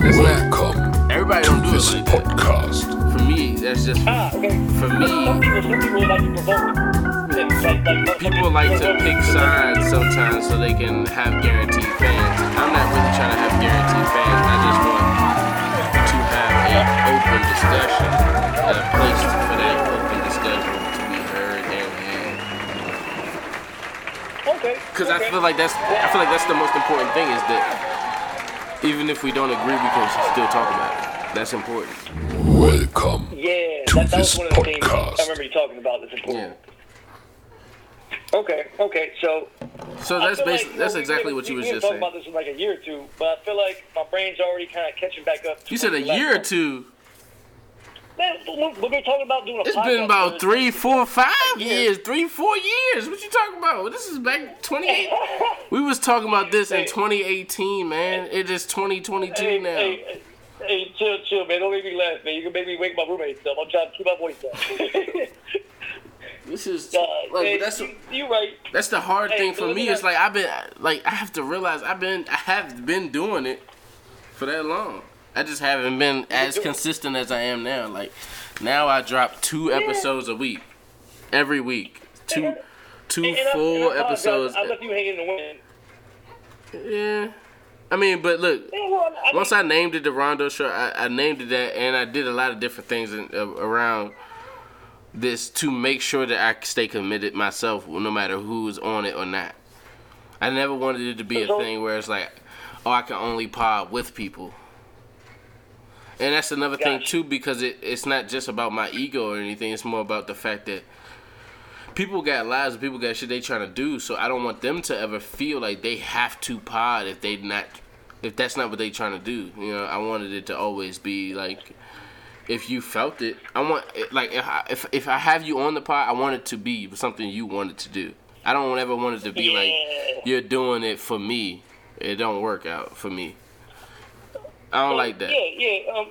that. That's not. Welcome Everybody don't do to it this like that. podcast. For me, that's just Ah, okay. for Some me. people, some people like to provoke. Like, like, like, People like to pick sides sometimes so they can have guaranteed fans. I'm not really trying to have guaranteed fans. I just want to have a open discussion and a place for that open discussion to be heard and had. Okay. Because okay. I feel like that's I feel like that's the most important thing is that even if we don't agree, we can still talk about it. That's important. Welcome Yeah, to that, that this was one of the things. I remember you talking about. That's important. Yeah. Okay, okay. So So that's feel like, basically that's we- exactly we, what you we was we just talk saying. about this in like a year or two, but I feel like my brain's already kind of catching back up. to You said a year or left two. Off. Man, we- we've been talking about doing a It's been about three, four, five year. years, three, four years. What you talking about? This is back 28. We was talking about this in 2018, man. It is 2022 Hey, now. hey, hey, hey, chill, chill, man. Don't make me laugh, man. You can make me wake my roommates up. I'm trying to keep my voice down. This is uh, like man, that's you, you right. that's the hard Hey, thing for me It's like I've been like I have to realize I've been I have been doing it for that long. I just haven't been as consistent as I am now. Like now I drop two episodes a week, every week, two two And- and I- and I full episodes. I left you hanging in the wind. Yeah. I mean, but look, once I named it the Rondo Show, I, I named it that, and I did a lot of different things in, uh, around this to make sure that I stay committed myself, no matter who's on it or not. I never wanted it to be a thing where it's like, oh, I can only pod with people. And that's another thing too, because it, it's not just about my ego or anything. It's more about the fact that people got lives and people got shit they trying to do. So I don't want them to ever feel like they have to pod if they not if that's not what they trying to do. You know, I wanted it to always be like if you felt it, I want like if I, if if I have you on the pod, I want it to be something you wanted to do. I don't ever want it to be like you're doing it for me. It don't work out for me. I don't like that. Yeah, yeah. Um,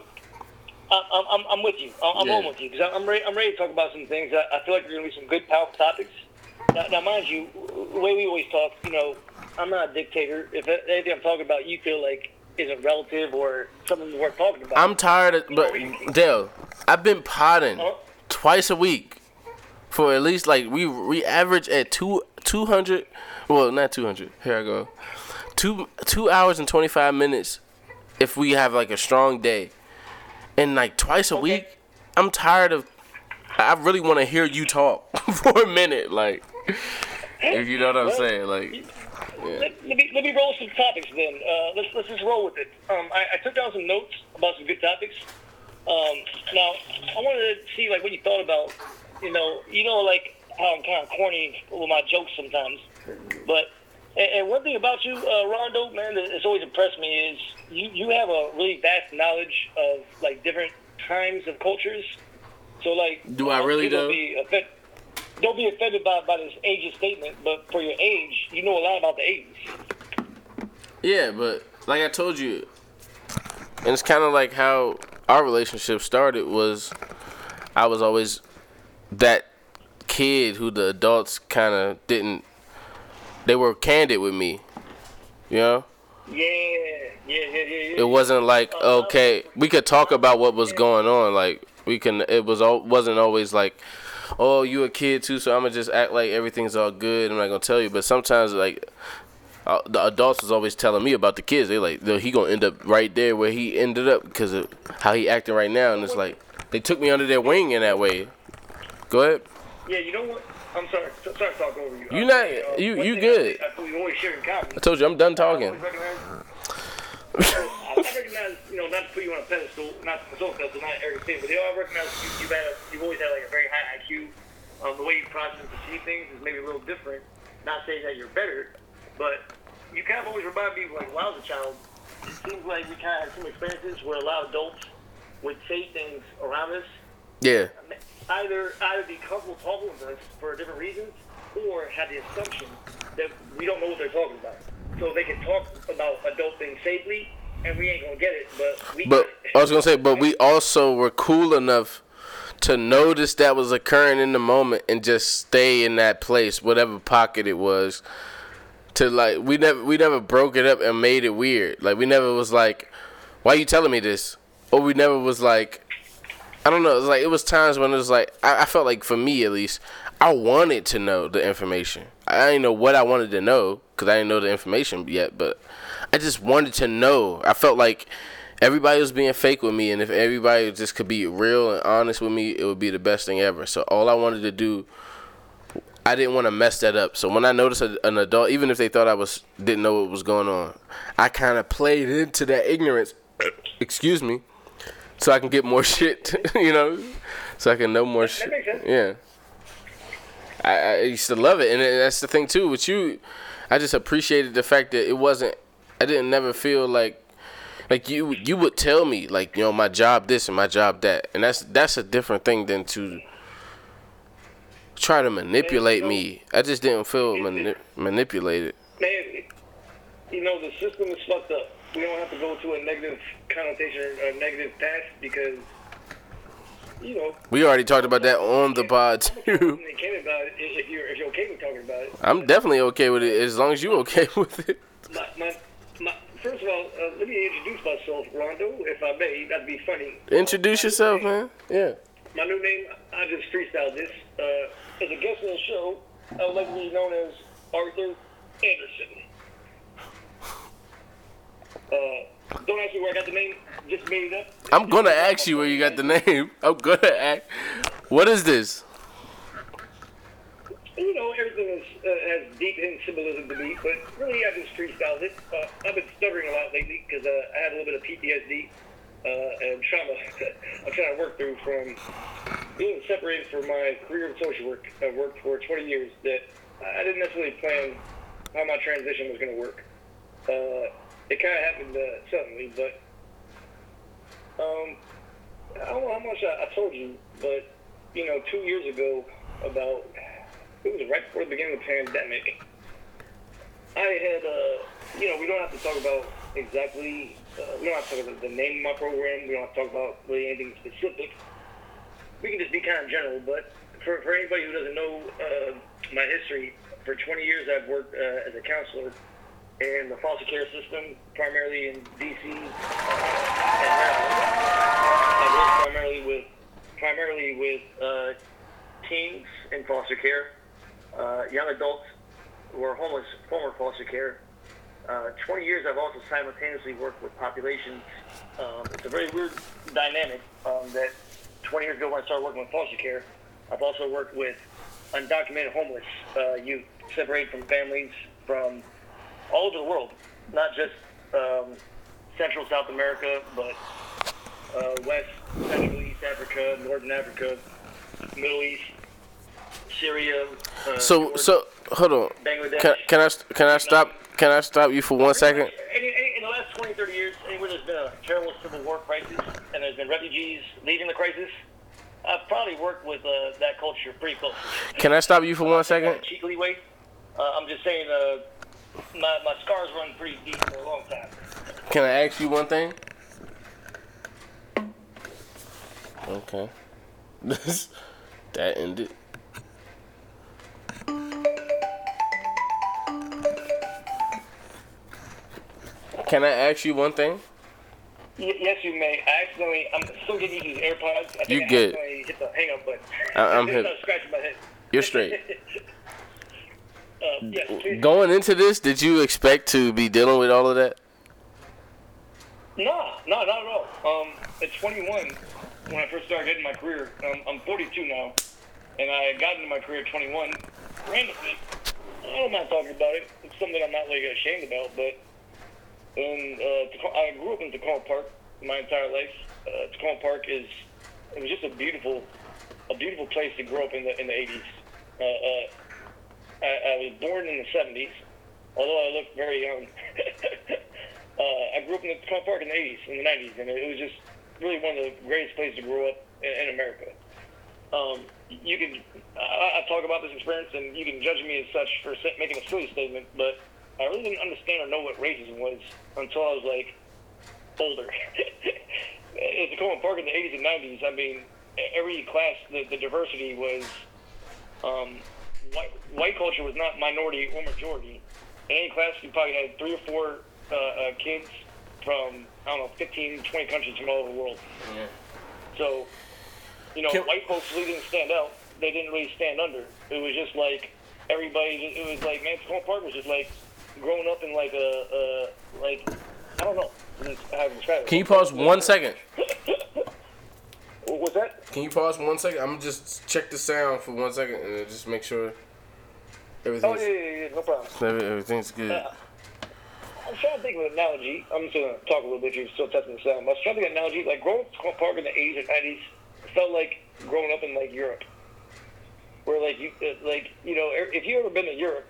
I- I'm, I'm, I'm with you. I'm, I'm Yeah. on with you because I'm ready. I'm ready to talk about some things. I, I feel like there's gonna be some good, powerful topics. Now, now, mind you, the way we always talk, you know, I'm not a dictator. If anything I'm talking about, you feel like isn't relative or something worth talking about. I'm tired of, but Dale, I've been potting Huh? twice a week for at least like we we average at two two hundred. Well, not two hundred. Here I go. Two two hours and twenty five minutes if we have like a strong day, and like twice a Okay. week. I'm tired of. I really want to hear you talk for a minute, like if you know what I'm Well, saying, like. let, let me let me roll some topics then. Uh, let's let's just roll with it. Um, I, I took down some notes about some good topics. Um, now I wanted to see like what you thought about. You know, you know, like how I'm kind of corny with my jokes sometimes, but. And, and one thing about you, uh, Rondo, man, that's always impressed me is you, you have a really vast knowledge of like different times of cultures. So like, Do I really, don't? Be offend- don't be offended by, by this ageist statement, but for your age, you know a lot about the 80s. Yeah, but like I told you, and it's kind of like how our relationship started was I was always that kid who the adults kind of didn't they were candid with me. You know? Yeah, yeah, yeah, yeah, yeah. It wasn't like okay, we could talk about what was going on like we can it was all wasn't always like oh, you a kid too, so I'm gonna just act like everything's all good. I'm not gonna tell you, but sometimes like uh, the adults was always telling me about the kids. They like he gonna end up right there where he ended up because of how he acting right now, and it's like they took me under their wing in that way. Go ahead. Yeah, you know what? I'm sorry. so- Sorry to talk over you. You not- uh, you- you good. I, I think we always share in common. I told you I'm done talking. I recognize, you know, not to put you on a pedestal, not to so pedestal, not every thing, but they all recognize you, you've, had a, you've always had like a very high IQ. Um, the way you process and perceive things is maybe a little different. Not saying that you're better, but you kind of always remind me of like when I was a child. It seems like we kind of had some experiences where a lot of adults would say things around us Yeah. either either talking with us for different reasons or have the assumption that we don't know what they're talking about. So they can talk about adult things safely and we ain't gonna get it, but we But. I was gonna say, but we also were cool enough to notice that was occurring in the moment and just stay in that place, whatever pocket it was. To like, we never we never broke it up and made it weird. Like we never was like, why are you telling me this? Or we never was like, I don't know. It like it was times when it was like I, I felt like for me at least, I wanted to know the information. I didn't know what I wanted to know because I didn't know the information yet, but I just wanted to know. I felt like everybody was being fake with me, and if everybody just could be real and honest with me, it would be the best thing ever. So all I wanted to do, I didn't want to mess that up. So when I noticed a, an adult, even if they thought I was didn't know what was going on, I kind of played into that ignorance. Excuse me, so I can get more shit, you know, so I can know more shit. Yeah. I, I used to love it, and that's the thing too. With you, I just appreciated the fact that it wasn't. I didn't never feel like, like you. You would tell me like you know my job this and my job that, and that's that's a different thing than to try to manipulate me. I just didn't feel mani- manipulated. Man, you know the system is fucked up. We don't have to go to a negative connotation or a negative path because you know. We already talked about that on the pod too. okay about it if you're if you're okay with talking about it. I'm definitely okay with it as long as you're okay with it. My, my, my, first of all, uh, let me introduce myself, Rondo, if I may. That'd be funny. Introduce yourself, man. Yeah. My new name, I just freestyled this. Uh, as a guest on the show, I would like to be known as Arthur Anderson. Uh, don't ask me where I got the name. Just made it up. I'm gonna ask you where you got the name. I'm gonna ask. What is this? You know, everything is, uh, has deep hidden symbolism to me, but really I just freestyled it. Uh, I've been stuttering a lot lately because uh, I had a little bit of PTSD uh, and trauma I'm trying to work through from being separated from my career in social work. I've worked for 20 years that I didn't necessarily plan how my transition was going to work. Uh, it kind of happened uh, suddenly, but um, I don't know how much I, I told you, but you know, two years ago, about it was right before the beginning of the pandemic. I had, uh, you know, we don't have to talk about exactly. Uh, we don't have to talk about the name of my program. We don't have to talk about really anything specific. We can just be kind of general. But for, for anybody who doesn't know uh, my history, for 20 years I've worked uh, as a counselor in the foster care system, primarily in DC uh, and Maryland. I work primarily with primarily with uh, teens in foster care, uh, young adults who are homeless, former foster care. Uh, 20 years I've also simultaneously worked with populations. Um, it's a very weird dynamic um, that 20 years ago when I started working with foster care, I've also worked with undocumented homeless uh, youth separated from families from all over the world, not just um, Central South America, but uh, West, Central East Africa, Northern Africa, Middle East, Syria. Uh, So Jordan, so hold on. Bangladesh. Can, can I can I stop can I stop you for one second? Any, in the last 20, 30 years, anywhere there's been a terrible civil war crisis and there's been refugees leaving the crisis, I've probably worked with uh, that culture pretty closely. Can I stop you for one In second? cheekily way. Uh, I'm just saying, uh, my, my scars run pretty deep for a long time. Can I ask you one thing? Okay. This that ended. Can I ask you one thing? Y- yes, you may. I accidentally, I'm still getting these AirPods. I think You I good. hit the hang up button. I- hip. not scratching my head. You're straight. Yes. Going into this, did you expect to be dealing with all of that? No, no, not at all. Um, at 21, when I first started getting my career, um, I'm 42 now, and I got into my career at 21 randomly. I'm not talking about it. It's something I'm not like ashamed about, but um, uh, I grew up in Takoma Park my entire life. Uh, Takoma Park is it was just a beautiful, a beautiful place to grow up in the in the 80s. Uh, uh, I, I was born in the 70s, although I look very young. uh, I grew up in the Takoma Park in the 80s, in the 90s, and it was just really one of the greatest places to grow up in, in America. Um, you can, I, I talk about this experience, and you can judge me as such for making a silly statement, but I really didn't understand or know what racism was until I was like older. At Takoma Park in the 80s and 90s, I mean, every class, the, the diversity was um, white, white culture was not minority or majority. In any class, you probably had three or four uh, uh, kids from I don't know 15, 20 countries from all over the world. Yeah. So, you know, Can- white folks really didn't stand out. They didn't really stand under. It was just like everybody. It was like man, Takoma Park was just like growing up in like a, a like I don't know how to. Can you pause one second? What was that? Can you pause one second? I'm just check the sound for one second and just make sure Oh everything's yeah, yeah, yeah, no problem. everything's good. I'm trying to think of an analogy. I'm just gonna talk a little bit. You're still testing the sound. But I was trying to think of an analogy. Like growing up Park in the 80s and 90s felt like growing up in like Europe, where like you uh, like you know er- if you ever been to Europe,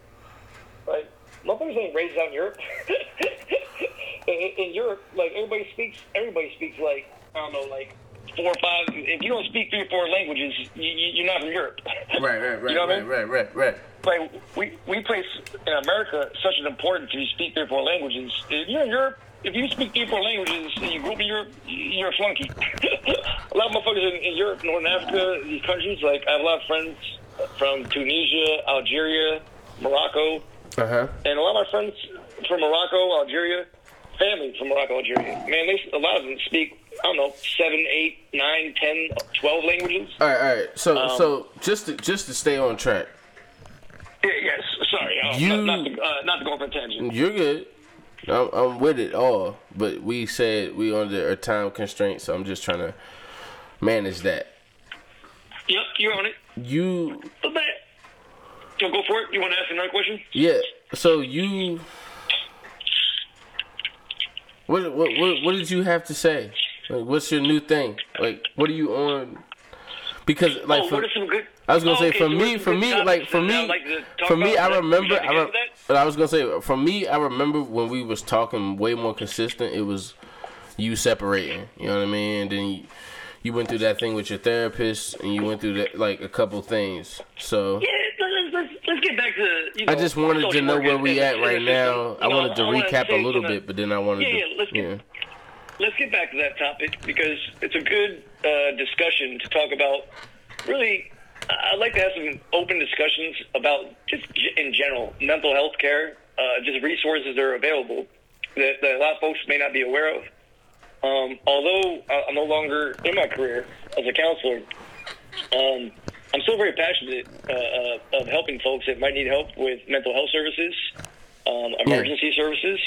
like motherfuckers ain't raised out in Europe. in, in Europe, like everybody speaks. Everybody speaks like I don't know, like four or five. If you don't speak three or four languages, you, you're not from Europe. Right, right, right, You know what I right, mean? right, right, right. like we we place in America such an importance if you speak three or four languages. If you're in Europe, if you speak three or four languages and you grew up in Europe, you're a flunky. a lot of motherfuckers in, in Europe, Northern Africa, these countries. Like I have a lot of friends from Tunisia, Algeria, Morocco, Uh huh. and a lot of my friends from Morocco, Algeria, family from Morocco, Algeria. Man, they a lot of them speak. I don't know, seven, eight, nine, ten, twelve languages. All right, all right. So, Um, so just to, just to stay on track, Yeah, yes, sorry, uh, You- not, not, to, uh, not to go a tangent. you're good. I'm, I'm with it all, but we said we under a time constraint, so I'm just trying to manage that. Yep, you're on it. You, A bit. So go for it. You want to ask another question? yeah. So you, what, what, what, what did you have to say? Like, what's your new thing? Like, what are you on? Because like oh, for, what are some good? I was gonna Oh, say okay, for so me, for me, like for me, like for me. I remember. I, re- into that? but I was gonna say for me, I remember when we was talking way more consistent. It was you separating. You know what I mean? And then you, you went through that thing with your therapist, and you went through that like a couple things. So Yeah, let's, let's, let's get back to. You know, I just wanted to know where we at right now. I wanted to recap a little bit, but then I wanted Yeah, to. yeah, let's get- let's get back to that topic because it's a good uh, discussion to talk about. Really, I'd like to have some open discussions about just in general mental health care, uh, just resources that are available that, that a lot of folks may not be aware of. Um, although I- I'm no longer in my career as a counselor, um, I'm still very passionate uh, uh, of helping folks that might need help with mental health services, um, emergency services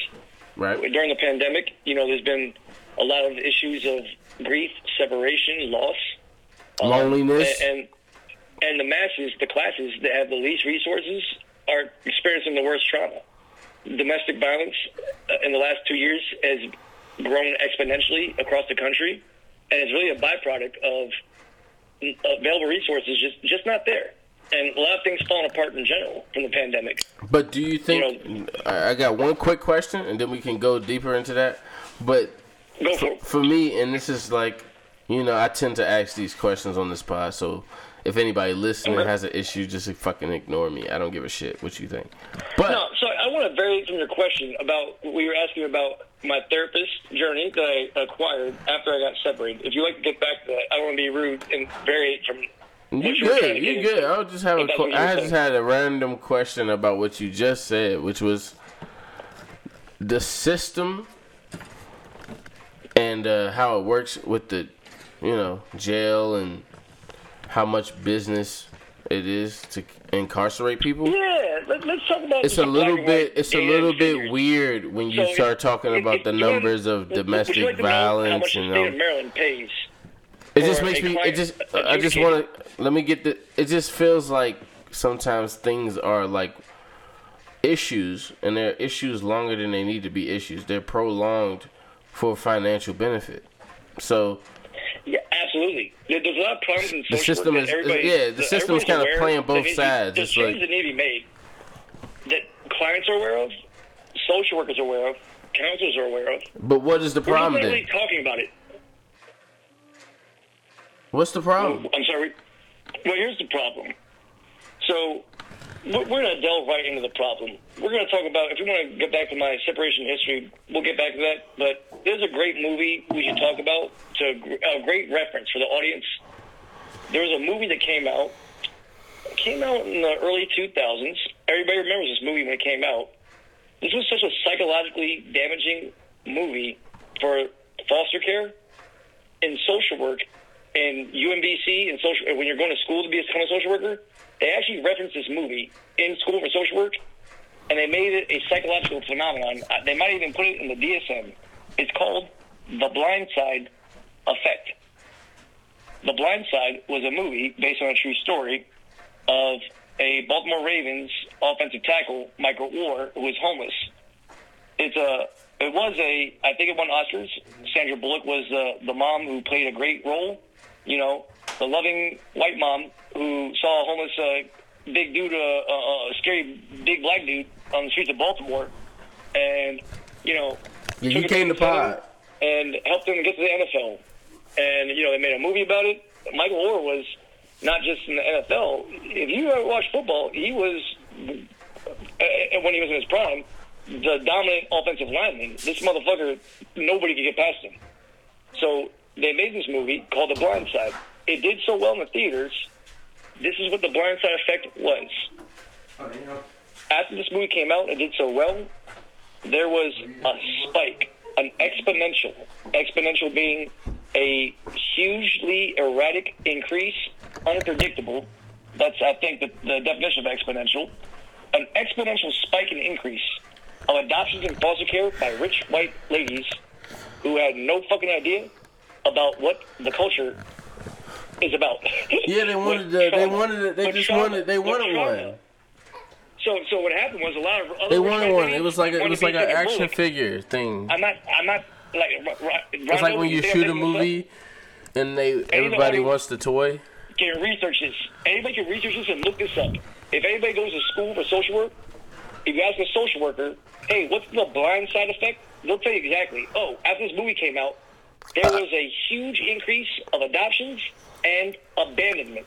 Right. during the pandemic, you know, there's been a lot of issues of grief, separation, loss, um, Loneliness. and and the masses, the classes that have the least resources, are experiencing the worst trauma. Domestic violence uh, in the last two years has grown exponentially across the country, and it's really a byproduct of available resources just just not there, and a lot of things falling apart in general from the pandemic. But do you think? I I got one quick question, and then we can go deeper into that. But Go for for me, and this is like, you know, I tend to ask these questions on this pod. So if anybody listening has an issue, just fucking ignore me. I don't give a shit what you think. But No, so I want to vary from your question about what you were asking about my therapist journey that I acquired after I got separated. If you like to get back to that, I don't want to be rude and vary from. you you were trying good. You good. I just have a. If that's que- what you were I just had a random question about what you just said, which was the system and uh, how it works with the, you know, jail and how much business it is to incarcerate people. Yeah, let, let's talk about. It's a little bit. It's a little bit weird when you So start if- talking if- about if the numbers of would- would you domestic like to know How violence and um, Maryland pays? it just makes me. It just. I just want to. Let me get the. It just feels like sometimes things are like issues, and they're issues longer than they need to be issues. They're prolonged for financial benefit. So absolutely. There- There's a lot of problems in The system work is- yeah, the system is kinda playing both it- sides. There's changes like- that need to be made that clients are aware of, social workers are aware of, counselors are aware of. But what is the We're problem not really talking about it. What's the problem? Oh, I'm sorry. Well, here's the problem. So we're going to delve right into the problem. We're going to talk about, if you want to get back to my separation history, we'll get back to that. But there's a great movie we should talk about, to a great reference for the audience. There was a movie that came out, came out in the early 2000s. Everybody remembers this movie when it came out. This was such a psychologically damaging movie for foster care and social work and UMBC and social when you're going to school to become a social worker, they actually referenced this movie in school for social work, and they made it a psychological phenomenon. Uh, They might even put it in the DSM. It's called the Blind Side Effect. The Blind Side was a movie based on a true story of a Baltimore Ravens offensive tackle, Michael Oher, who was homeless. It's a it was a I think it won Oscars. Sandra Bullock was the the mom who played a great role. You know, the loving white mom who saw a homeless uh, big dude, uh, uh, a scary big black dude on the streets of Baltimore, and you know, Yeah, took he came to together pod. and helped him get to the NFL. And you know, they made a movie about it. Michael Oher was not just in the NFL. If you ever watch football, he was uh, when he was in his prime the dominant offensive lineman. This motherfucker, nobody could get past him. So they made this movie called The Blind Side. It did so well in the theaters. This is what the Blind Side effect was. After this movie came out and did so well, there was a spike, an exponential. Exponential being a hugely erratic increase, unpredictable. That's, I think, the, the definition of exponential. An exponential spike in increase of adoptions and foster care by rich white ladies who had no fucking idea about what the culture is about. Yeah, they wanted. The, they wanted. it- They just wanted. They wanted one. So, so what happened was a lot of other They wanted one. It was like a, it was like an action figure thing. I'm not. I'm not like. It's like when you shoot a movie and they everybody wants the toy. Can research this. Anybody can research this and look this up. If anybody goes to school for social work, if you ask a social worker, "Hey, what's the blind side effect?" They'll tell you exactly. Oh, after this movie came out, there uh, was a huge increase of adoptions and abandonment.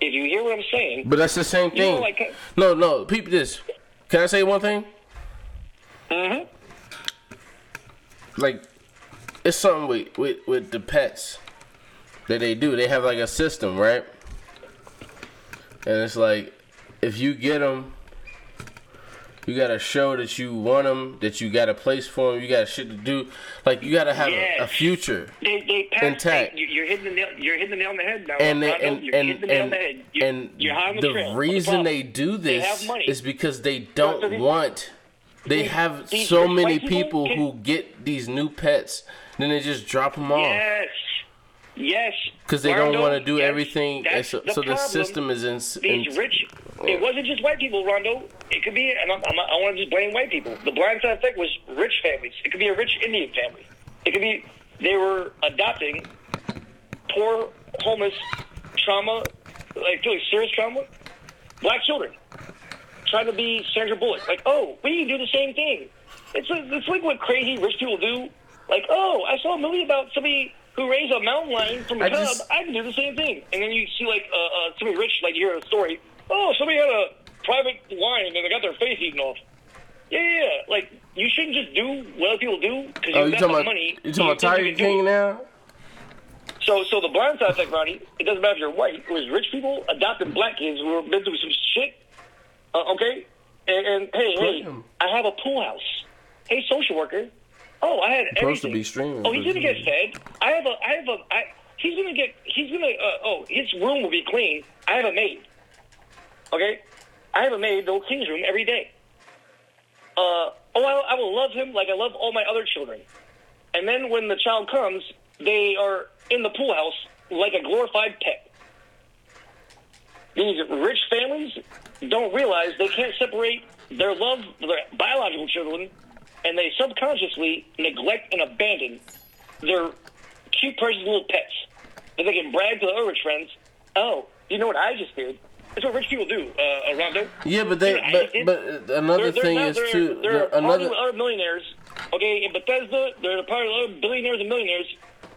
If you hear what I'm saying, But that's the same You know, thing. like- No, no. Peep this. Can I say one thing? Mhm. Like, it's something with, with with the pets that they do. They have like a system, right? And it's like, if you get them, you gotta show that you want them, that you got a place for them, you got shit to do. Like, you gotta have a, a future. They, they passed, Intact. They, you're hitting the nail. You're hitting the nail on the head now. and they, and You're and the and, the head. You're, and you're the, the trail. What's the reason they do this is because they don't they- want. They have these so many people can- who get these new pets, then they just drop them off Yes. Yes. because they don't want to do yes, everything. So, the so the system is in. in rich. It wasn't just white people, Rondo. It could be, and I'm, I'm I want to just blame white people. The blind side effect was rich families. It could be a rich Indian family. It could be they were adopting poor, homeless, trauma, like really serious trauma, black children, trying to be Sandra Bullock. Like, oh, we can do the same thing. It's like, it's like what crazy rich people do. Like, oh, I saw a movie about somebody who raised a mountain lion from a I cub. just- I can do the same thing. And then you see like uh, uh, somebody rich, like you hear a story. Oh, somebody had a private lion and they got their face eaten off. Yeah, yeah, yeah. Like you shouldn't just do what other people do because oh, you you got the about money. You're talking about Tiger can do it. King now? So, so the blind side effect, Ronnie, it doesn't matter if you're white. It was rich people adopting black kids who have been through some shit. Uh, okay, and, and hey, hey, I have a pool house. Hey, social worker. Oh, I had Supposed to everything. be streaming, Oh, he's gonna get fed. I have a, I have a, I. He's gonna get. He's gonna. Uh, oh, his room will be clean. I have a maid. Okay, I have a maid that will clean his room every day. Uh, oh, I, I will love him like I love all my other children. And then when the child comes, they are in the pool house like a glorified pet. These rich families don't realize they can't separate their love for their biological children, and they subconsciously neglect and abandon their cute, precious little pets. That they can brag to the other rich friends, oh, you know what I just did? That's what rich people do, uh, Rondo. Yeah, but they You know what I but but another They're- they're thing not- is they're, too They're the- part another of other millionaires. Okay, in Bethesda, they're a part of other billionaires and millionaires.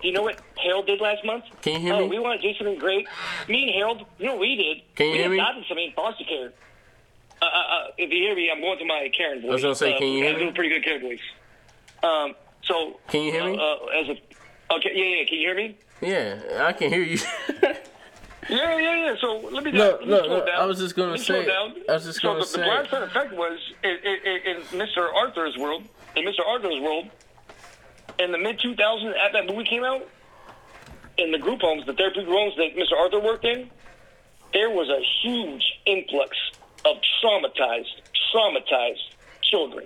Do you know what Harold did last month? Can you hear oh, me? we want to do something great. Me and Harold, you know what we did? Can you we hear me? adopted somebody in foster care. Uh, uh, uh, if you hear me, I'm going to my Karen voice. I was gonna say, uh, can you hear I do me? a pretty good Karen voice. Um, so. Can you hear me? Uh, uh, as a, okay, yeah, yeah. Can you hear me? yeah, I can hear you. Yeah, yeah, yeah. So let me, No, me no, no, down. I was just Let slow say- down. I was just so gonna the, say- The blind side effect was in, in, in Mr. Arthur's world. In Mr. Arthur's world, in the mid 2000s, after that movie came out, in the group homes, the therapeutic homes that Mr. Arthur worked in, there was a huge influx of traumatized, traumatized children.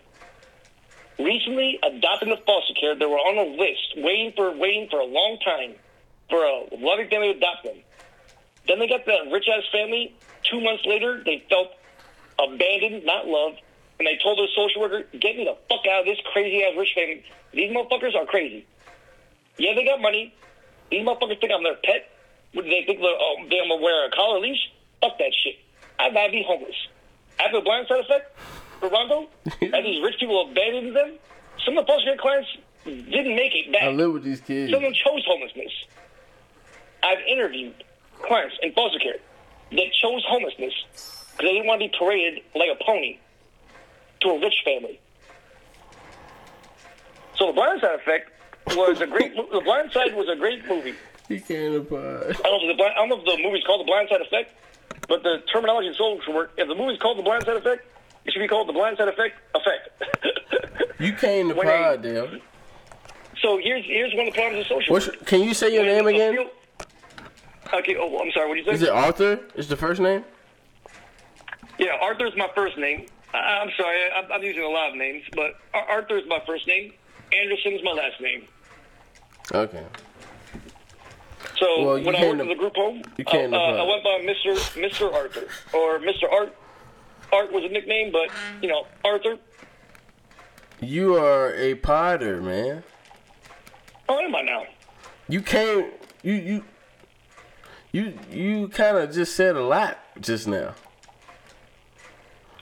Recently adopted into foster care, they were on a list, waiting for waiting for a long time for a loving family to adopt them. Then they got that rich ass family. Two months later, they felt abandoned, not loved, and they told their social worker, "Get me the fuck out of this crazy ass rich family. These motherfuckers are crazy. Yeah, they got money. These motherfuckers think I'm their pet. What do they think? They're, oh, they're gonna wear a collar leash? Fuck that shit. I'd rather be homeless. After the blind side effect for Rondo, and these rich people abandoned them. Some of the foster care clients didn't make it back. I live with these kids. Someone chose homelessness. I've interviewed clients in foster care that chose homelessness because they didn't want to be paraded like a pony to a rich family. So the Blind Side Effect was a great. the Blind Side was a great movie. He can't apart. I don't know if the I don't know if the movie's called The Blind Side Effect, but the terminology in social work, if the movie's called The Blind Side Effect, it should be called The Blind Side Effect Effect. You came to pod, Dale. so here's here's one of the problems of social What's, can you say your name When a again? field- Okay, oh, I'm sorry, what did you say? Is it Arthur? Is the first name? Yeah, Arthur's my first name. I, I'm sorry, I, I'm using a lot of names, but Ar- Arthur's my first name. Anderson's my last name. Okay. So Well, when I worked to- in the group home, uh, uh, I went by Mr. Mr. Arthur or Mr. Art. Art was a nickname, but you know Arthur. You are a potter, man. How am I now? You came. You you. You you kind of just said a lot just now.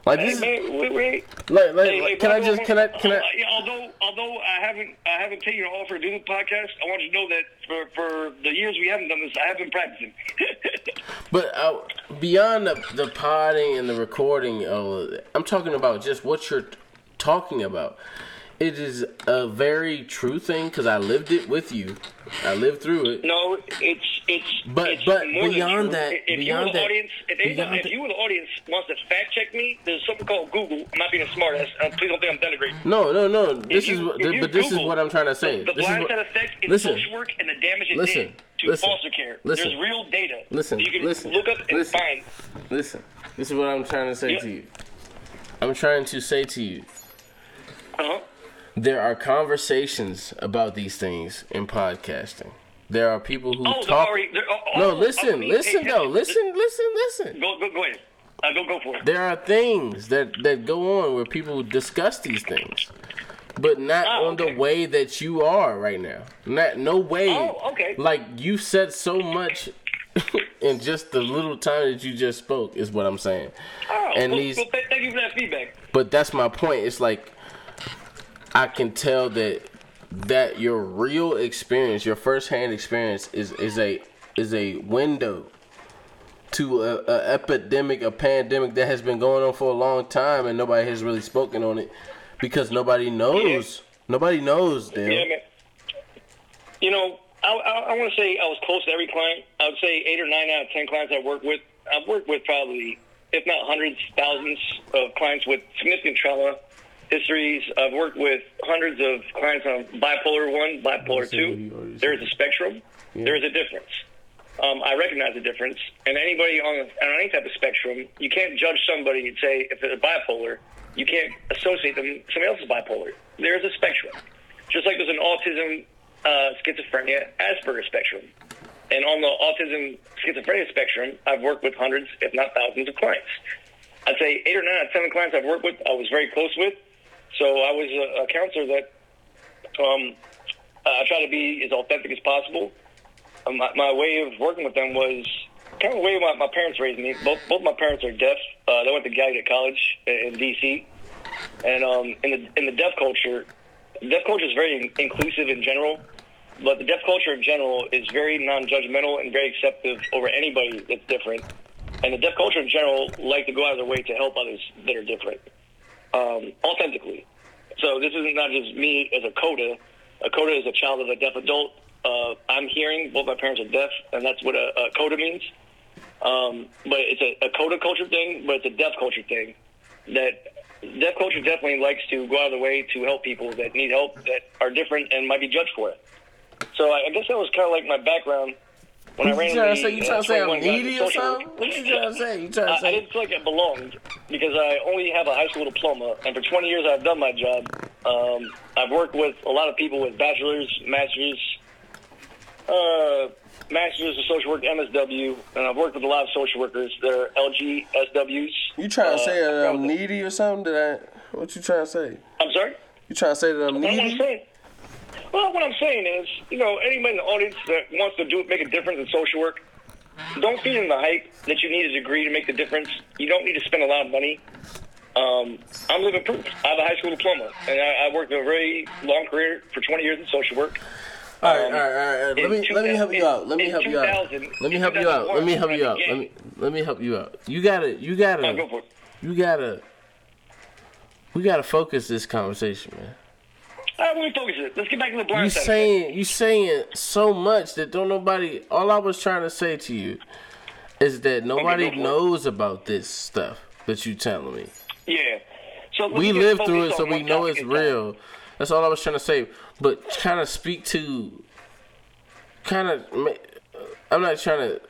Like this, is, man, wait, wait. like, like, Hey, like hey, can I just can I can I? uh, yeah, Although although I haven't I haven't taken your offer to do the podcast, I want you to know that for for the years we haven't done this, I have been practicing. But uh, beyond the the podding and the recording, uh, I'm talking about just what you're talking about. It is a very true thing because I lived it with you. I lived through it. No, it's it's. But- it's but beyond that- if beyond you the that- audience, if, anyone, beyond if you in the audience wants to fact check me, there's something called Google. I'm not being a smartass. Uh, please don't think I'm denigrating. No, no, no. This is what, but this is what I'm trying to say. The, the this is blind side effect in listen, social work and the damage it Listen, did to listen, foster care. listen, There's real data. listen, you can listen, look up and listen. find. listen. This is what I'm trying to say to you. I'm trying to say to you. Uh-huh. There are conversations about these things in podcasting. There are people who Oh, talk. already. Oh, no, oh, listen, mean, listen hey, though, hey, listen, listen, listen. Go, go, go ahead. Uh, go, go for it. There are things that that go on where people discuss these things, but not Oh, on okay. the way that you are right now. Not no way. Oh, okay. Like you said so much in just the little time that you just spoke is what I'm saying. Oh, and well, these, well, thank you for that feedback. but that's my point. It's like I can tell that that your real experience, your firsthand experience, is is a is a window to a, a epidemic, a pandemic that has been going on for a long time, and nobody has really spoken on it because nobody knows. Nobody knows, damn. Yeah, man. You know, I, I, I want to say I was close to every client. I would say eight or nine out of ten clients I work with. I've worked with probably, if not hundreds, thousands of clients with significant trauma histories. I've worked with hundreds of clients on bipolar one, bipolar two. There is a spectrum. There is a difference. Um, I recognize the difference. And anybody on, on any type of spectrum, you can't judge somebody and say if they're bipolar, you can't associate them somebody else is bipolar. There's a spectrum. Just like there's an autism, uh, schizophrenia, Asperger spectrum. And on the autism, schizophrenia spectrum, I've worked with hundreds, if not thousands, of clients. I'd say eight or nine out of ten clients I've worked with, I was very close with. So I was a, a counselor that um, I try to be as authentic as possible. Um, my, my way of working with them was kind of the way my, my parents raised me. Both both my parents are deaf. Uh, they went to Gallaudet College in, in D.C. And um, in the in the deaf culture, deaf culture is very inclusive in general. But the deaf culture in general is very non-judgmental and very acceptive over anybody that's different. And the deaf culture in general like to go out of their way to help others that are different, um, authentically. So this is not just me as a coda. A coda is a child of a deaf adult. Uh, I'm hearing. Both my parents are deaf, and that's what a, a coda means. Um, but it's a, a coda culture thing, but it's a deaf culture thing. That deaf culture definitely likes to go out of the way to help people that need help that are different and might be judged for it. So I, I guess that was kind of like my background when I What you trying to say? You trying to say I'm needy or something? What you trying to say? You trying I, to I say? didn't feel like I belonged because I only have a high school diploma, and for 20 years I've done my job. Um, I've worked with a lot of people with bachelor's, master's, uh, master's of social work, MSW, and I've worked with a lot of social workers. They're LGSWs. You trying to Uh, say that I'm needy or something? Did I? What you trying to say? I'm sorry. You trying to say that I'm What I'm needy? Well, what I'm saying is, you know, anybody in the audience that wants to do make a difference in social work, don't feed in the hype that you need a degree to make the difference. You don't need to spend a lot of money. Um, I'm living proof. I have a high school diploma, and I, I worked a very long career for 20 years in social work. All right, um, all right, all right. Let me let me help you out. Let me help you out. Let me help you out. Let me help you out. Let me let me help you out. You gotta you gotta you gotta we gotta focus this conversation, man. All right, let me focus it. Let's get back to the blind You side. saying you saying so much that don't nobody. All I was trying to say to you is that nobody go for it. knows about this stuff that you telling me. Yeah. So We live through it, so we know it's a time. real. That's all I was trying to say. But kind of speak to, kind of. I'm not trying to.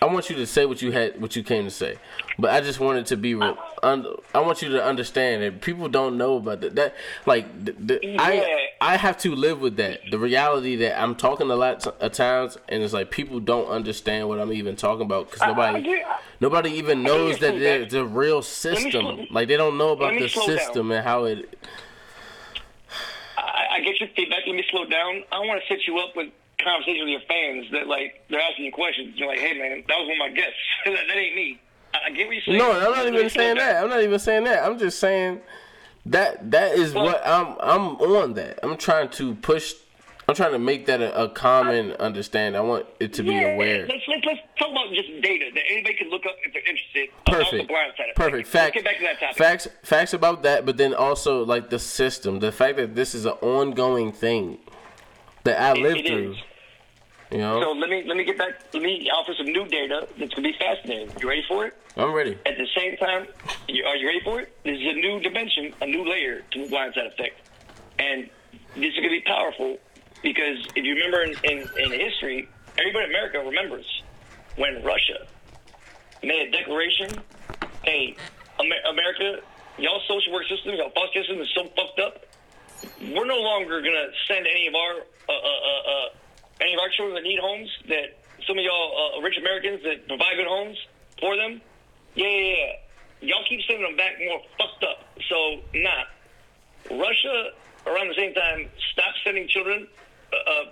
I want you to say what you had, what you came to say, but I just wanted to be. Re- un, I want you to understand that people don't know about that. That like, the, the, Yeah. I I have to live with that. The reality that I'm talking a lot t- at times, and it's like people don't understand what I'm even talking about because I nobody get- nobody even knows that there's a real system. slow- Like they don't know about the slow down. system and how it. I, I get your feedback. Let me slow down. I want to set you up with conversations with your fans that like they're asking you questions. You're like, hey man, that was one of my guests. that, that ain't me. I, get what you're saying. No, I'm not even saying that. I'm not even saying that. I'm just saying that that is Well- what I'm. I'm on that. I'm trying to push. I'm trying to make that a, a common understanding. I want it to be aware. Let's, let's let's talk about just data that anybody can look up if they're interested. Perfect. blind side Perfect. things. Fact. Let's get back to that topic. Facts. Facts about that, but then also like the system, the fact that this is an ongoing thing that I It- live it through. is. You know, So let me let me get back. Let me offer some new data that's gonna be fascinating. You ready for it? I'm ready. At the same time, you, are you ready for it? This is a new dimension, a new layer to the blind side effect, and this is going to be powerful because if you remember in, in, in history, everybody in America remembers when Russia made a declaration, "Hey, Amer- America, y'all social work system, y'all foster system is so fucked up. We're no longer going to send any of our uh, uh, uh, uh, any of our children that need homes that some of y'all uh, rich Americans that provide good homes for them. Yeah, yeah, yeah. Y'all keep sending them back more fucked up. So, nah. Russia, around the same time, stopped sending children. Uh, uh,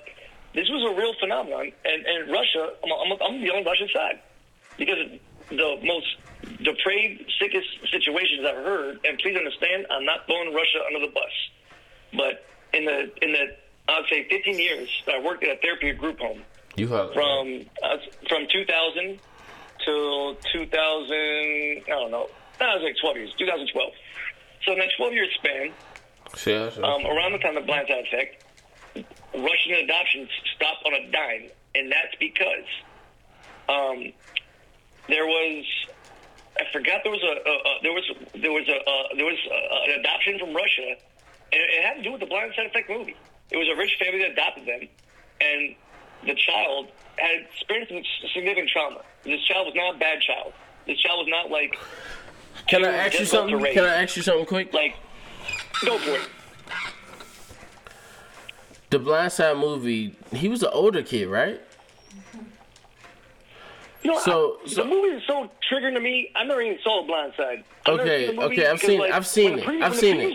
this was a real phenomenon. And, and Russia, I'm, I'm, I'm on Russian side because the most depraved, sickest situations I've heard. And please understand, I'm not throwing Russia under the bus. But in the, in the, I'd say 15 years, I worked at a therapy group home You holler. from uh, from 2000 till 2000. I don't know. That was like 12 years. 2012. So in that 12 year span, Sure, sure. um, around the time of the blindside effect, Russian adoptions stopped on a dime, and that's because um, there was. I forgot there was a, a, a there was there was a uh, there was a, an adoption from Russia, and it had to do with the Blindside Effect movie. It was a rich family that adopted them, and the child had experienced significant trauma. This child was not a bad child. This child was not like Can I ask you something? Can I ask you something quick? like go for it. The Blind Side movie. He was an older kid, right? You know, So- I, so- the movie is so triggering to me. I never even saw Blind Side. I've Okay, seen the movie okay, I've seen- like, I've seen it, pre- I've seen it.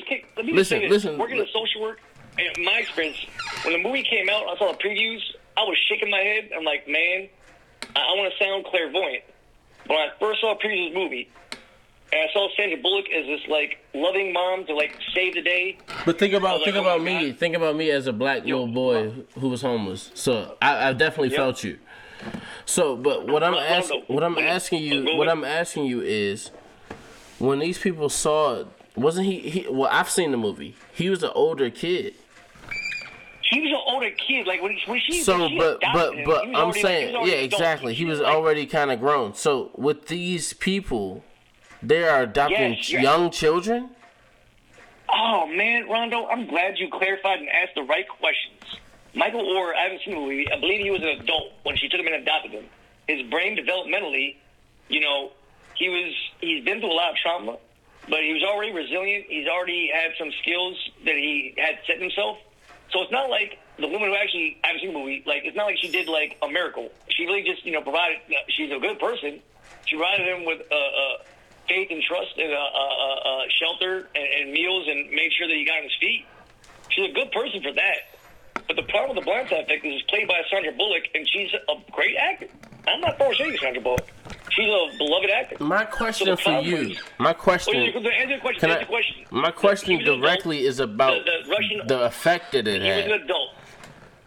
Me Listen, just say this. listen. Working in social work, in my experience, when the movie came out, I saw the previews. I was shaking my head. I'm like, man, I, I want to sound clairvoyant. When I first saw previews of the movie, and I saw Sandra Bullock as this like loving mom to like save the day. But think about think like, oh about me. God. Think about me as a black little boy who was homeless. So I, I definitely Yep. felt you. So, but what I'm asking, what I'm asking you, what I'm asking you is, when these people saw, wasn't he? he well, I've seen the movie. He was an older kid. He was an older kid, like when, when she. So, she but but him, but I'm like, saying, yeah, exactly. He was like, already kind of grown. So with these people, They are adopting Yes, yes. young children. Oh man, Rondo, I'm glad you clarified and asked the right questions. Michael Oher, I haven't seen the movie. I believe he was an adult when she took him and adopted him. His brain developmentally, you know, he was he's been through a lot of trauma, but he was already resilient. He's already had some skills that he had set himself. So it's not like the woman who actually I haven't seen the movie. Like it's not like she did like a miracle. She really just you know provided. She's a good person. She provided him with uh, uh, faith and trust and uh, uh, uh, shelter and, and meals and made sure that he got on his feet. She's a good person for that. But the problem with the blindside effect is it's played by Sandra Bullock, and she's a great actor. I'm not shading Sandra Bullock. She's a beloved actor. My question So for you. is- My question. answer the answer the question. Can answer I, question. my question He was adult. directly is about The- the Russian- the effect that it He was an adult.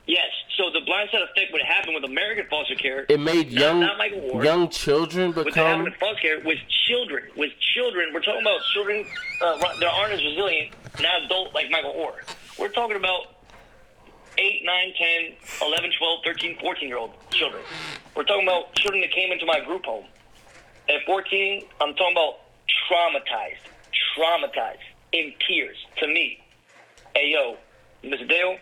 Yes. So the blindside effect would happen with American foster care. It made young not Ward. young children With the having become. foster care with children, with children, we're talking about children uh, that aren't as resilient, not adult like Michael Oher. We're talking about 8, 9, 10, 11, 12, 13, 14 year old children. We're talking about children that came into my group home. At 14, I'm talking about traumatized, traumatized, in tears to me. Hey, yo, Mr. Dale,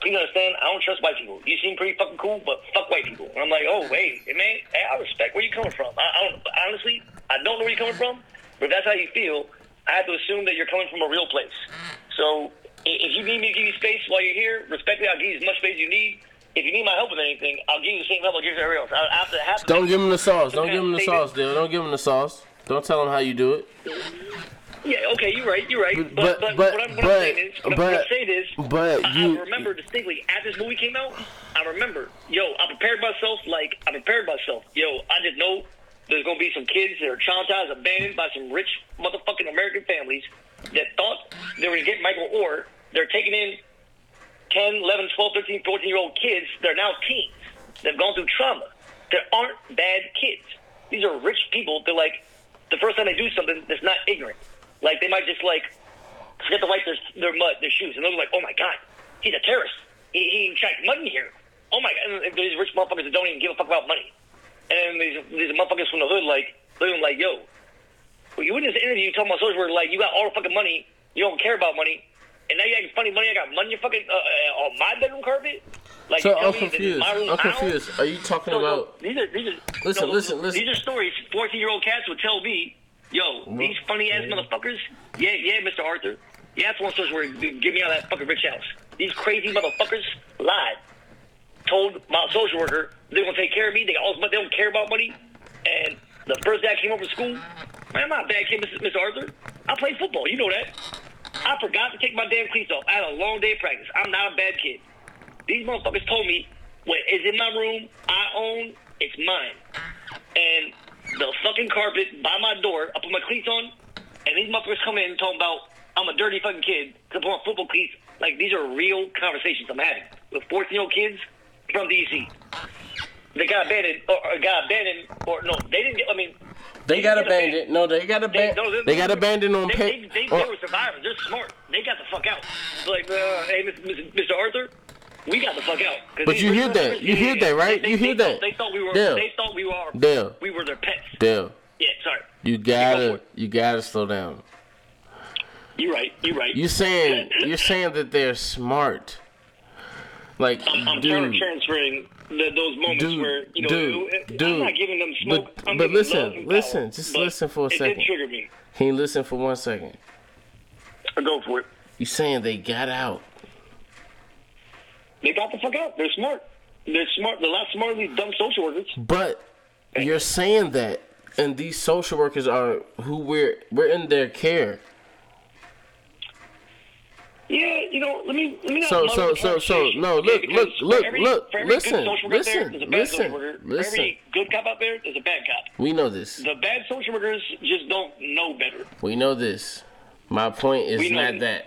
please understand, I don't trust white people. You seem pretty fucking cool, but fuck white people. And I'm like, oh, wait, hey, man, hey, I respect where you coming from. I, I don't, honestly, I don't know where you're coming from, but if that's how you feel, I have to assume that you're coming from a real place. So if you need me to give you space while you're here, respectfully, I'll give you as much space as you need. If you need my help with anything, I'll give you the same help I give everybody else. I, I have to Don't give them the sauce. Don't give them the sauce, Dale. Don't give them the sauce. Don't tell them how you do it. Yeah, okay, you're right, you're right. But- But, but, but- what, I'm, what but- I'm saying is, what, I'm- I'm but- saying is, but I, you- I remember distinctly after this movie came out. I remember, yo, I prepared myself like I prepared myself. Yo, I didn't know there's gonna be some kids that are traumatized, abandoned by some rich motherfucking American families that thought they were gonna get Michael Oher. They're taking in 10, 11, 12, 13, 14 year old kids. They're now teens. They've gone through trauma. There aren't bad kids. These are rich people. They're like, the first time they do something that's not ignorant. Like, they might just, like, forget to wipe their, their mud, their shoes. And they're like, oh my God, he's a terrorist. He, he tracked money in here. Oh my God. And these rich motherfuckers that don't even give a fuck about money. And these, these motherfuckers from the hood, like, looking like, yo, well, you in this interview talking about social work, like, you got all the fucking money, you don't care about money, and now you acting funny money, I got money fucking, uh, uh, on my bedroom carpet? Like, So I'm confused. I'm confused. Are you talking so, about? these are these are Listen, no, listen, listen. These are stories. Fourteen year old cats would tell me, "Yo, these funny ass motherfuckers. Yeah, yeah, Mister Arthur. Yeah, that's one social worker. Get me out of that fucking rich house. These crazy motherfuckers lied. Told my social worker they're gonna take care of me. They all they don't care about money. And the first day I came over to school, man, I'm not a bad kid, Mr. Mr. Arthur. I play football. You know that. I forgot to take my damn cleats off. I had a long day of practice. I'm not a bad kid. These motherfuckers told me what is in my room, I own, it's mine. And the fucking carpet by my door, I put my cleats on, and these motherfuckers come in talking about I'm a dirty fucking kid because I put on football cleats. Like these are real conversations I'm having with 14 year old kids from DC. They got abandoned, or, got abandoned, or no, they didn't get. I mean, They got abandoned. No, they got they, abandoned. no, They got abandoned on they, pay. they, they, they were survivors. They're smart. They got the fuck out. It's like, uh, hey, Mr. Arthur, we got the fuck out. But you hear that. You hear that, right? You hear that. They thought we were. Dale. They thought we were. Dale. We were their pets. Dale, Yeah, sorry. you gotta, it. you gotta slow down. You're right. You're right. You saying, you're saying that they're smart. Like, I'm, I'm dude, transferring the, those moments Dude, where you know, dude, I'm dude. not giving them smoke. But- I'm but listen, listen, power. just listen for a it second. did trigger me. can you listen for one second? I Go for it. You saying they got out? They got the fuck out. They're smart. They're smart. They're a lot smarter than these dumb social workers. But you're saying that, and these social workers are who we're we're in their care. Yeah, you know, let me let me not So so so so no look look look every- look listen good social out there, listen there's a bad social listen worker. Listen. every good cop out there, there's a bad cop. We know this. The bad social workers just don't know better. We know this. My point is not that.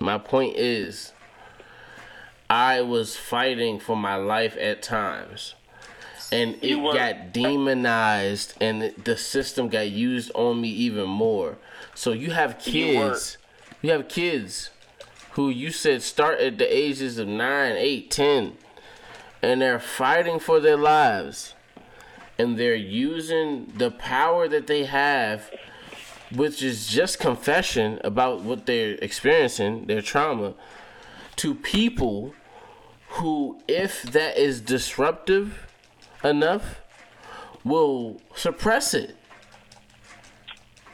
My point is, I was fighting for my life at times, and it got demonized, and it- the system got used on me even more. So you have You kids. You have kids who you said start at the ages of 9, 8, 10, and they're fighting for their lives. And they're using the power that they have which is just confession about what they're experiencing, their trauma, to people who, if that is disruptive enough, will suppress it.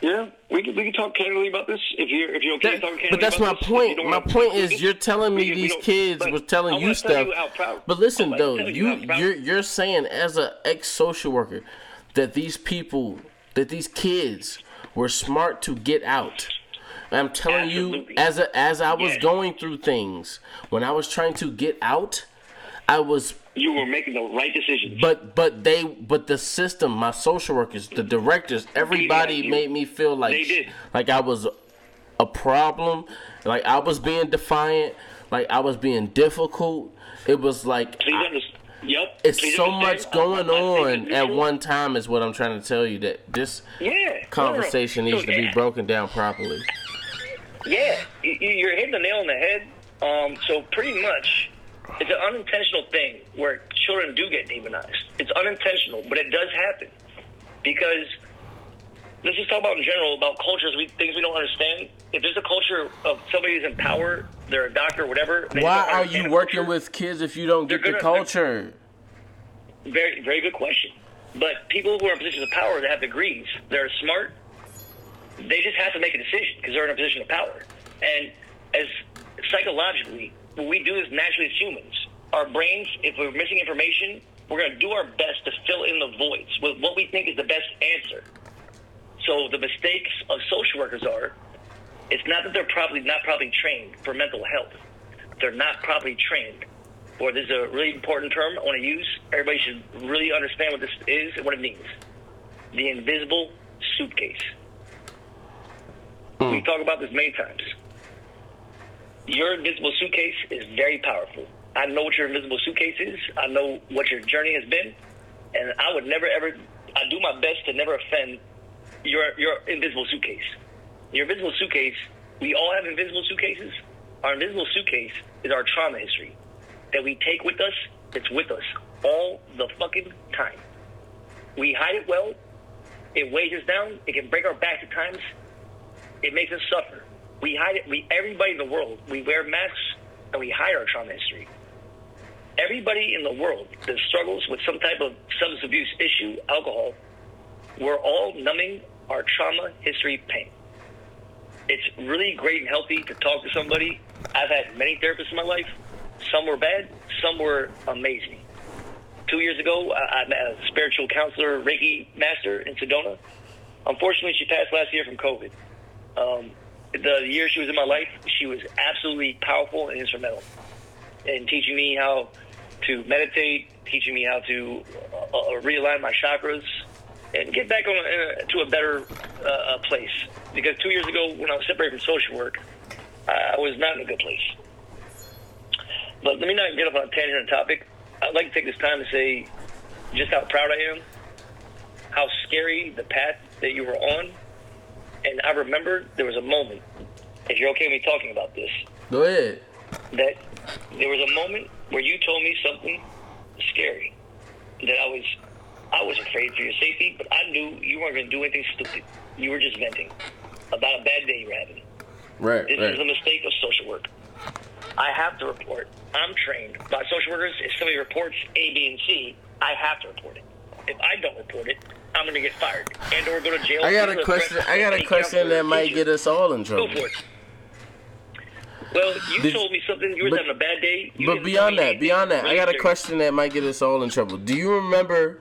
Yeah, we can we can talk candidly about this if you're if you're okay That- talking but that's my point. My point is, this, you're telling me these kids were telling you stuff. you But listen, though, tell you you're you're saying as an ex social worker that these people, that these kids were smart to get out. I'm telling you, as a as I was Yes. going through things when I was trying to get out, I was you were making the right decisions. but but they but the system, my social workers, the directors, everybody made me feel like like I was a problem, like I was being defiant, like I was being difficult. It was like Please I- understand. Yep. it's please so understand. much going I'm not saying on at one time is what I'm trying to tell you that this Yeah. conversation needs So, to be broken down properly. Yeah, you, you- you're hitting the nail on the head. Um, so pretty much, it's an unintentional thing where children do get demonized. It's unintentional, but it does happen because let's just talk about in general about cultures, we things we don't understand. If there's a culture of somebody who's in power, they're a doctor, whatever. Why are you working culture. with kids if you don't get They're the culture? Very, very good question. But people who are in positions of power that have degrees, they're smart. They just have to make a decision because they're in a position of power. And as psychologically, what we do is naturally as humans. Our brains, if we're missing information, we're going to do our best to fill in the voids with what we think is the best answer. So the mistakes of social workers are, it's not that they're probably not properly trained for mental health. They're not properly trained. Or this is a really important term I want to use. Everybody should really understand what this is and what it means. The invisible suitcase. We hmm. talk about this many times. Your invisible suitcase is very powerful. I know what your invisible suitcase is. I know what your journey has been, and I would never ever. I do my best to never offend your your invisible suitcase. Your invisible suitcase. We all have invisible suitcases. Our invisible suitcase is our trauma history that we take with us. It's with us all the fucking time. We hide it well. It weighs us down. It can break our backs at times. It makes us suffer. We hide it. We everybody in the world. We wear masks and we hide our trauma history. Everybody in the world that struggles with some type of substance abuse issue, alcohol, we're all numbing our trauma history pain. It's really great and healthy to talk to somebody. I've had many therapists in my life. Some were bad, some were amazing. Two years ago, I, met a spiritual counselor, Reiki master in Sedona. Unfortunately, she passed last year from COVID. Um, the year she was in my life, she was absolutely powerful and instrumental in teaching me how to meditate, teaching me how to uh, uh, realign my chakras, and get back on uh, to a better uh, uh, place. Because two years ago, when I was separated from social work, I was not in a good place. But let me not get off on a tangent on topic. I'd like to take this time to say just how proud I am, how scary the path that you were on. And I remember there was a moment, if you're okay with me talking about this, Go ahead. that there was a moment where you told me something scary. That I was I was afraid for your safety, but I knew you weren't going to do anything stupid. You were just venting about a bad day you were having. Right, This is a mistake of social work. I have to report. I'm trained by social workers. If somebody reports A, B, and C, I have to report it. If I don't report it, I'm to get fired and or go to jail. I got a question. I got a question that might get us all in trouble. Go for it. Well, you Did- told me something. You were but- having a bad day. You But beyond that, beyond that, I got a question that might get us all in trouble. Do you remember?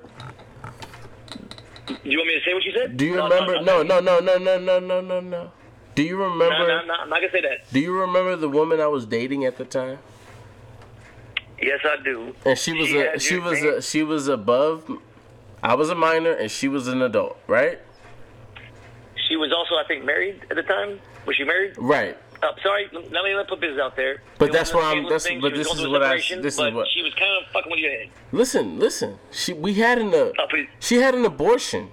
Do you want me to say what you said? Do you No, remember? No, no, no, no, no, no, no, no, no. Do you remember? no, no, I'm not gonna say that. Do you remember the woman I was dating at the time? Yes, I do. And she was a she was a she was above. I was a minor and she was an adult, right? She was also, I think, married at the time. Was she married? Right. Uh, sorry, let me let put business out there. But It that's why I'm- that's- thing. but this is what I- this is what- she was kind of fucking with your head. Listen, listen. She we had an uh, please. she had an abortion.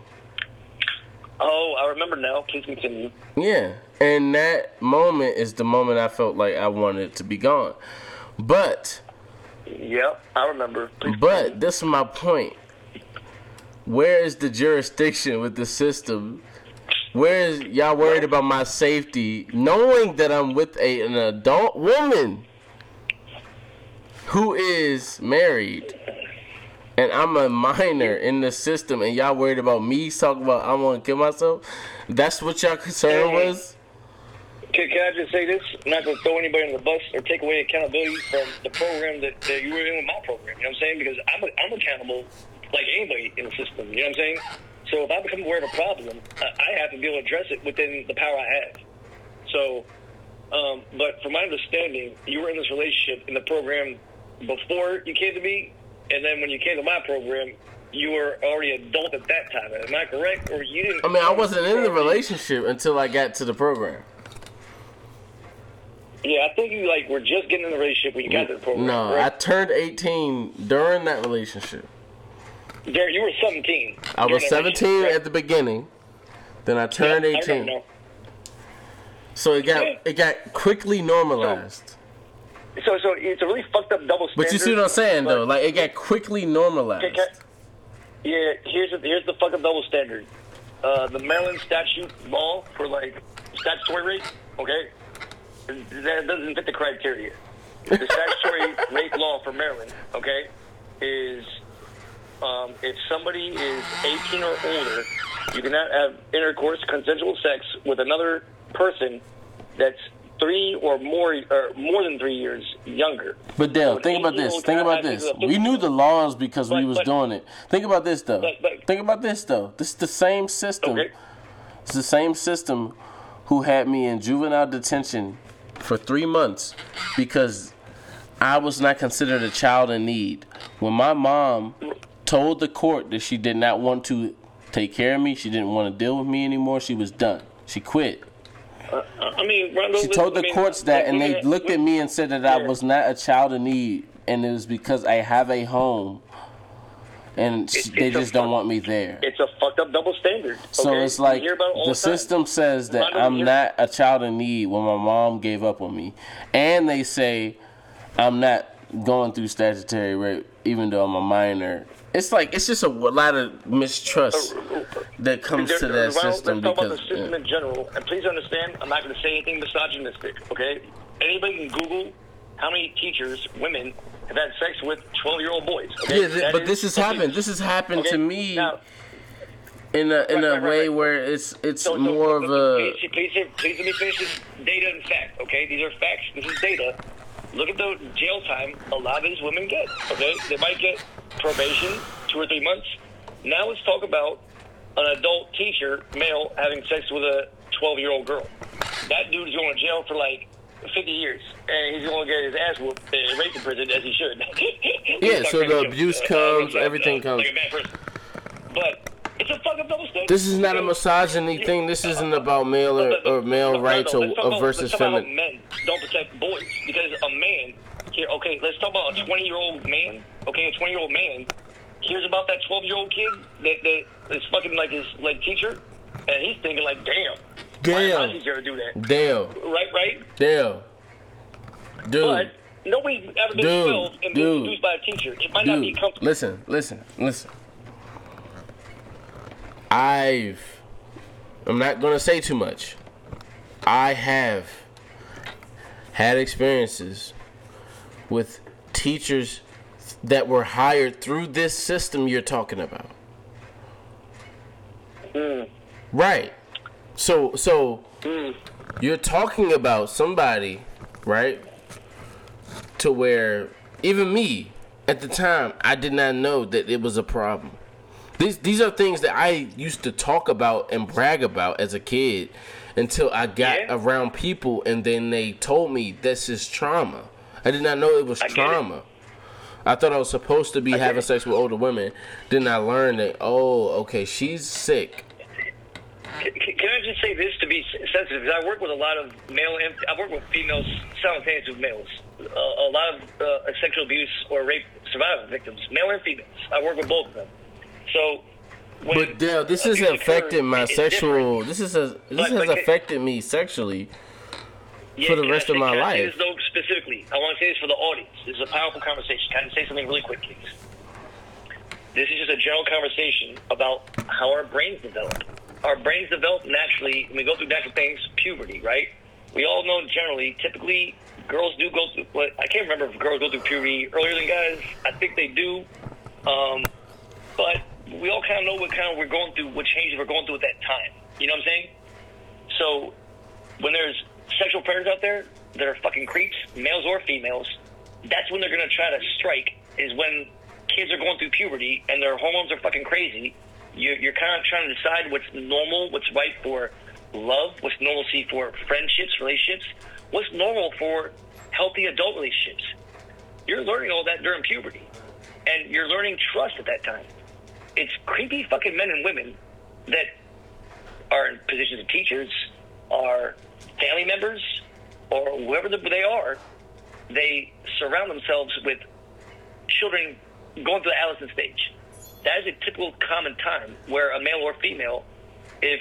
Oh, I remember now. Please continue. Yeah. And that moment is the moment I felt like I wanted it to be gone. But Yep, I remember. Please But this is my point. Where is the jurisdiction with the system Where is y'all worried about my safety, knowing that I'm with a an adult woman who is married, and I'm a minor in the system, and y'all worried about me talking about I want to kill myself? That's what y'all concern was. Can, can I just say this? I'm not going to throw anybody on the bus or take away accountability from the program that, that you were in with my program. You know what I'm saying? Because I'm, I'm accountable like anybody in the system. You know what I'm saying? So if I become aware of a problem, I, have to be able to address it within the power I have. So, um, but from my understanding, you were in this relationship in the program before you came to me, and then when you came to my program, you were already adult at that time. Am I correct? Or you didn't? I mean, I wasn't in the relationship until I got to the program. Yeah, I think you like were just getting in the relationship when you got to the program. No, I turned 18 during that relationship. There, you were 17. I was 17 relationship, at the beginning. Then I turned right? I 18. remember now. So it got Yeah. it got quickly normalized. So, so it's a really fucked up double standard. But you see what I'm saying though? Like it got quickly normalized. Okay, okay. Yeah, here's the, here's the fucking double standard. Uh, the Maryland statute law for like statutory rape, okay, that doesn't fit the criteria. The statutory rape law for Maryland, okay, is um, if somebody is 18 or older, you cannot have intercourse, consensual sex with another person that's three or more, or more than three years younger. But Dale, So think about this. Think about this. sex with a We knew the laws because we was but- doing it. Think about this though. But- but- Think about this though. This is the same system. Okay. It's the same system who had me in juvenile detention for three months because I was not considered a child in need. When my mom told the court that she did not want to take care of me, she didn't want to deal with me anymore, she was done. She quit. Uh, uh, I mean, Rondo, She told the I mean, courts that, and they looked at me and said that I was not a child in need, and it was because I have a home, and they just don't want me there. It's a fucked up double standard. So it's like it all the system says that Rondo, I'm not a child in need when my mom gave up on me, and they say I'm not going through statutory rape even though I'm a minor. It's like it's just a lot of mistrust uh, uh, uh, that comes to There- that Ronald, system let's talk because about the system yeah. in general. And please understand, I'm not going to say anything misogynistic. Okay? Anybody can Google how many teachers, women, have had sex with 12 year old boys. Okay? Yeah, th- but is this has happened. This has happened okay? to me Now, in a in Right, a right, way right. where it's it's so, more so, of a Please, please, please let me finish this data and fact. Okay, these are facts. This is data. Look at the jail time a lot of these women get. Okay, they might get probation, two or three months. Now let's talk about an adult teacher, male, having sex with a 12 year old girl. That dude is going to jail for like 50 years, and he's going to get his ass whooped and raped in prison as he should. Yeah, so the abuse uh, comes, uh, everything uh, comes. Like a bad person. But it's a fucking double standard. This is not a misogyny thing. This isn't about male or, or male rights or, let's talk or about- versus let's talk about feminine. men don't protect boys because a man here. Okay, let's talk about a 20 year old man. Okay, a 20 year old man hears about that 12 year old kid that that is fucking like his like teacher, and he's thinking like, damn, why is my Damn, teacher do that? damn, Right, right. damn, dude, But nobody's ever been Dude, 12 and been dude, seduced by a teacher. It might not be comfortable. Listen, listen, listen. I've. I'm not gonna say too much. I have had experiences with teachers that were hired through this system you're talking about. Mm. Right. So so mm. you're talking about somebody, right? To where even me at the time I did not know that it was a problem. These these are things that I used to talk about and brag about as a kid until I got Yeah. around people and then they told me this is trauma. I did not know it was I get it. trauma. I thought I was supposed to be get having sex with older women. Then I learned that oh, okay, she's sick. Can, can I just say this to be sensitive? Because I work with a lot of male and I work with females simultaneously with males. Uh, a lot of uh, sexual abuse or rape survivor victims, male and females. I work with both of them. So, when But Dale, this has occurs, affected my sexual. different. This is a, this But- has but affected me sexually. Yeah, for the rest of my say life. this though specifically, I want to say this for the audience. This is a powerful conversation. Can I say something really quick, please? This is just a general conversation about how our brains develop. our brains develop naturally, when we go through natural things, puberty, right? We all know generally, typically, girls do go through. What I can't remember if girls go through puberty earlier than guys. I think they do, um, but we all kind of know what kind of we're going through, what changes we're going through at that time. You know what I'm saying? So when there's sexual predators out there that are fucking creeps, males or females, that's when they're gonna try to strike. Is when kids are going through puberty and their hormones are fucking crazy. You're, you're kind of trying to decide what's normal, what's right for love, what's normalcy for friendships, relationships, what's normal for healthy adult relationships. You're learning all that during puberty, and you're learning trust at that time. It's creepy fucking men and women that are in positions of teachers, are family members, or whoever they are. They surround themselves with children going through the adolescent stage. That is a typical common time where a male or female, if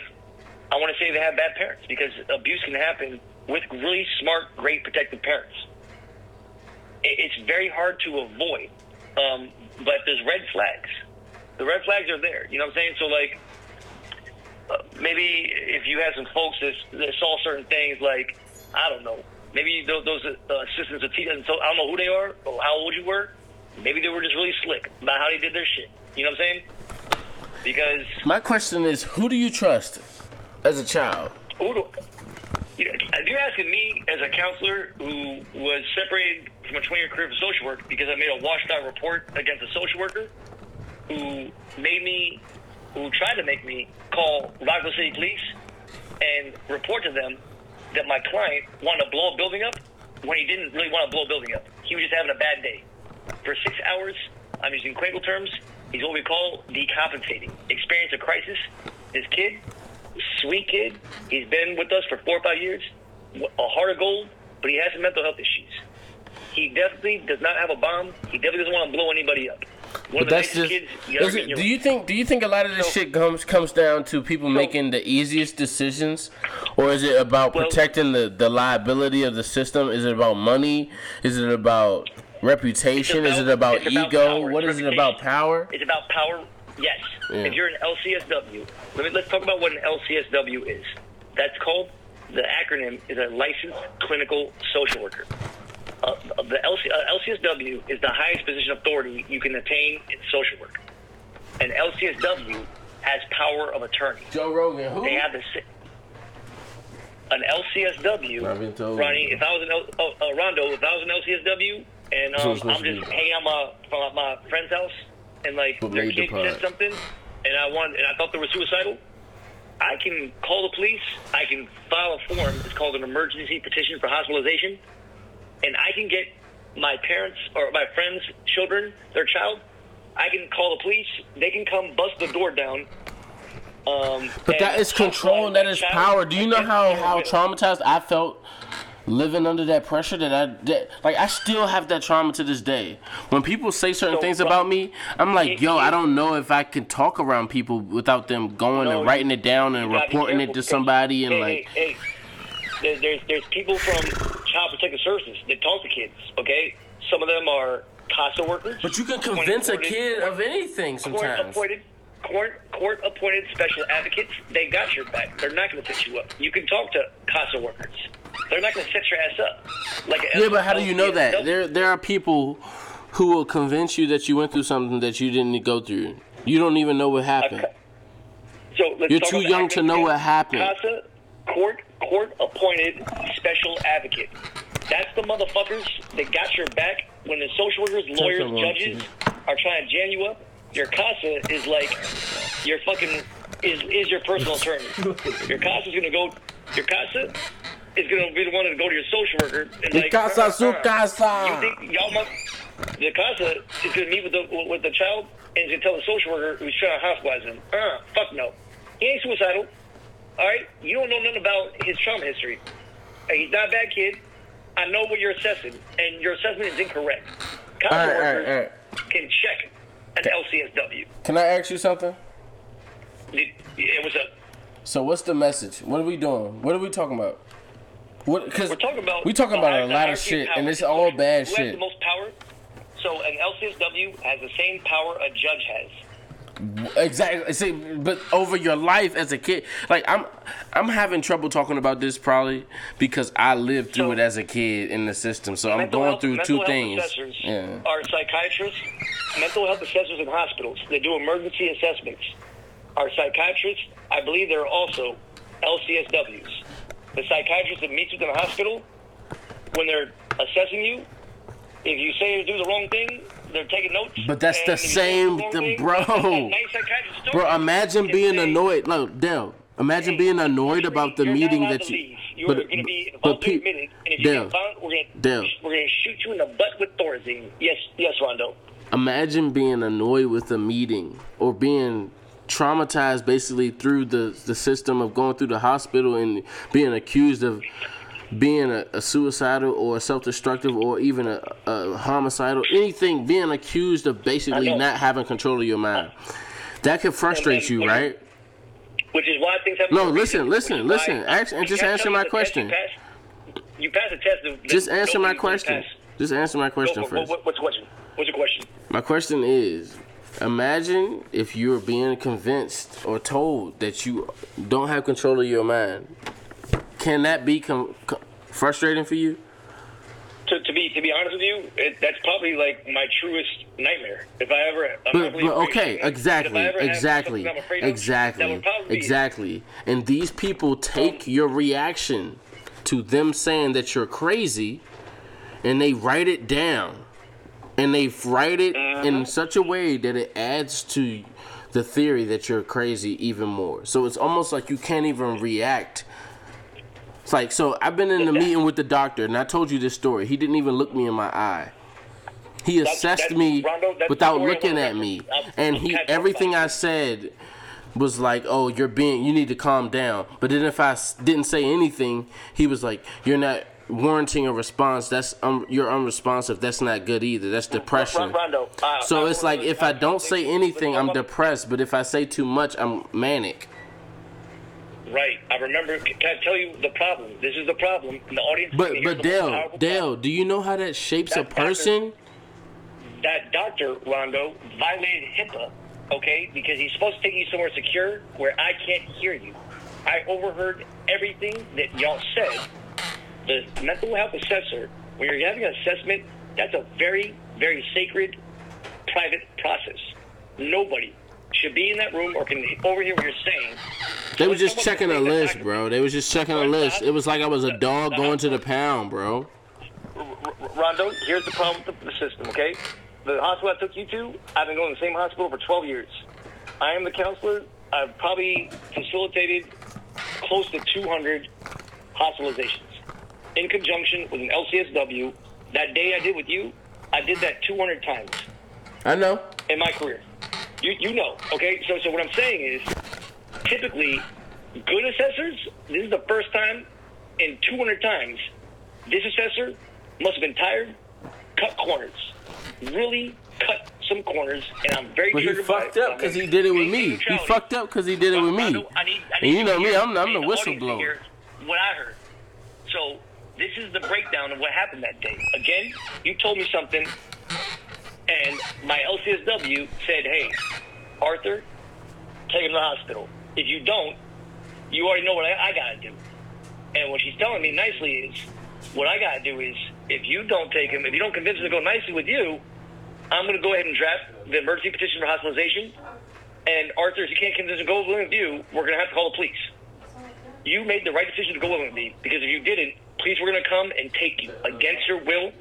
I want to say they have bad parents, because abuse can happen with really smart, great, protective parents. It's very hard to avoid, um, but there's red flags. The red flags are there. You know what I'm saying? So like, maybe if you had some folks that, that saw certain things, like I don't know, maybe those, those uh, assistants of teachers, so I don't know who they are or how old you were. Maybe they were just really slick about how they did their shit. You know what I'm saying? Because My question is, who do you trust as a child? who do, you know, if you're asking me as a counselor who was separated from a 20 year career for social work because I made a washed out report against a social worker who made me, who tried to make me call Rockville City Police and report to them that my client wanted to blow a building up when he didn't really want to blow a building up. He was just having a bad day. For six hours, I'm using clinical terms, he's what we call decompensating. Experienced a crisis. This kid, sweet kid, he's been with us for four or five years, a heart of gold, but he has some mental health issues. He definitely does not have a bomb. He definitely doesn't want to blow anybody up. One But that's just. kids you ever is meet it, do you think? Do you think a lot of this So- shit comes comes down to people making the easiest decisions, or is it about Well- protecting the the liability of the system? Is it about money? Is it about reputation? is it about it's about ego? power, what it's it about power? It's about power. Yes. Yeah. If you're an LCSW, let me let's talk about what an LCSW is. That's called the acronym is a licensed clinical social worker. Uh, the LC, uh, LCSW is the highest position of authority you can attain in social work. An LCSW has power of attorney. Joe Rogan. Who? They have the an LCSW. I've been told. Ronnie, if I was an L, uh, uh, Rondo, if I was an LCSW, and um, supposed I'm just hanging out my from my friend's house, and like What their kid said something, and I want, and I thought they were suicidal. I can call the police. I can file a form. It's called an emergency petition for hospitalization, and I can get my parents or my friends' children, their child. I can call the police. They can come bust the door down. Um, But that is control. and That is child power. Do you know how how traumatized I felt living under that pressure? That I that, like I still have that trauma to this day. When people say certain So, things about me, I'm like, yo, I don't know if I can talk around people without them going No, and writing it down and You gotta be reporting it to somebody and hey, like. hey, hey. There, there's there's people from Child Protective Services that talk to kids. Okay, some of them are CASA workers. But you can convince a kid of anything sometimes. Court appointed, court court appointed special advocates. They got your back. They're not going to set you up. You can talk to CASA workers. They're not going to set your ass up. Like Yeah, but how do uh, you know that? There there are people who will convince you that you went through something that you didn't go through. You don't even know what happened. So let's You're too young to know what happened. CASA, court, court appointed special advocate. That's the motherfuckers that got your back when the social workers, lawyers, judges are trying to jam you up. Your CASA is like your fucking is is your personal attorney. Your CASA is gonna go. Your CASA is gonna be the one to go to your social worker and like. casa, su casa. You think y'all must? The CASA is gonna meet with the with the child and is gonna tell the social worker who's trying to hospitalize him. Uh, fuck no. He ain't suicidal. All right, you don't know nothing about his trauma history. He's not a bad kid. I know what you're assessing, and your assessment is incorrect. All right, all right, all right. can check an LCSW. Can I ask you something? It, was a. So what's the message? What are we doing? What are we talking about? What? Because We're talking about. we talking about a lot of shit, power. and it's all bad Who has shit. the most power? So an LCSW has the same power a judge has. Exactly. See, but over your life as a kid, like I'm, I'm having trouble talking about this probably because I lived through So- it as a kid in the system. So I'm going health- through two things. Yeah. Are psychiatrists, mental health assessors in hospitals. They do emergency assessments. Are psychiatrists? I believe they're also LCSWs. The psychiatrist that meets with in the hospital when they're assessing you. If you say you do the wrong thing, they're taking notes. But that's the if you do same thing, bro. that- that nice psychiatrist Bro, imagine being annoyed. Look, Dale. Imagine Hey, being annoyed about the meeting that you. You're going to be but admitted, and if you Dale, get found, we're going to we're going to shoot you in the butt with Thorazine. Yes, yes, Rondo. imagine being annoyed with a meeting or being traumatized basically through the the system of going through the hospital and being accused of being a, a suicidal or a self-destructive or even a, a homicidal anything being accused of basically not having control of your mind that could frustrate you right Which is why things happen. No, listen, listen, listen. Ask- and just answer my question. You pass, you pass a test. just answer my question just answer my question first What, what's the question? What's your question? My question is imagine if you're being convinced or told that you don't have control of your mind. Can that be com- co- frustrating for you? To, to be to be honest with you, it, that's probably like my truest nightmare. If I ever, I'm But, but okay, exactly, If I ever exactly, I'm of, exactly, would probably be it. exactly. And these people take your reaction to them saying that you're crazy, and they write it down, and they write it Mm-hmm. in such a way that it adds to the theory that you're crazy even more. So it's almost like you can't even react. It's like so. I've been in the meeting with the doctor, and I told you this story. He didn't even look me in my eye. He That's- assessed that's- me Rondo, without the story I looking at me, and he everything I said was like, "Oh, you're being. You need to calm down." But then if I didn't say anything, he was like, "You're not warranting a response. That's um, you're unresponsive. That's not good either. That's depression." Rondo, uh, So it's like if I don't say anything, I'm depressed. But if I say too much, I'm manic. Right. I remember. Can I tell you the problem? This is the problem. And the audience. But but Dale, Dale, do you know how that shapes a That doctor- person? that doctor Rondo violated HIPAA, okay, because he's supposed to take you somewhere secure where I can't hear you. I overheard everything that y'all said. The mental health assessor, when you're having an assessment, that's a very, very sacred, private process. Nobody should be in that room or can overhear what you're saying. They So were just checking a list, bro. They was just checking a list. It was like I was a dog going to the pound, bro. Rondo, here's the problem with the, the system, okay? The hospital I took you to, I've been going to the same hospital for 12 years. I am the counselor. I've probably facilitated close to 200 hospitalizations in conjunction with an LCSW. That day I did with you, I did that 200 times I know. in my career. You you know, okay? So so what I'm saying is, typically, good assessors. This is the first time in 200 times this assessor must have been tired, cut corners, really cut some corners, and I'm very. But he fucked up because he did it with me. He fucked up because he did it with me. I need, I And you know me, I'm, I'm the need audience to whistleblower. What I heard. So this is the breakdown of what happened that day. Again, you told me something, and my LCSW said, "Hey, Arthur, take him to the hospital. If you don't, you already know what I, I gotta do." And what she's telling me nicely is, what I gotta do is, if you don't take him, if you don't convince him to go nicely with you, I'm gonna go ahead and draft the emergency petition for hospitalization. And Arthur, if you can't convince him to go with you, we're gonna have to call the police. You made the right decision to go with me because if you didn't, police were gonna come and take you against your will,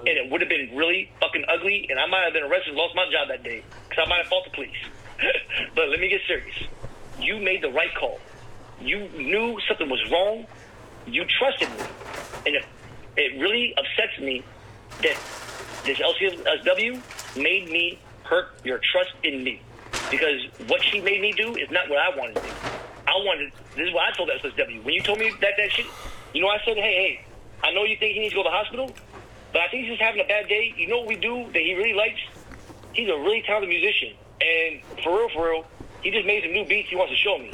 and it would have been really fucking ugly. And I might have been arrested, and lost my job that day because I might have fought the police. but let me get serious. You made the right call. You knew something was wrong. You trusted me, and it, it really upsets me that this LCSW made me hurt your trust in me because what she made me do is not what I wanted to do. I wanted. This is what I told SSW. When you told me that that shit, you know, I said, hey, hey, I know you think he needs to go to the hospital, but I think he's just having a bad day. You know what we do that he really likes? He's a really talented musician, and for real, for real, he just made some new beats he wants to show me.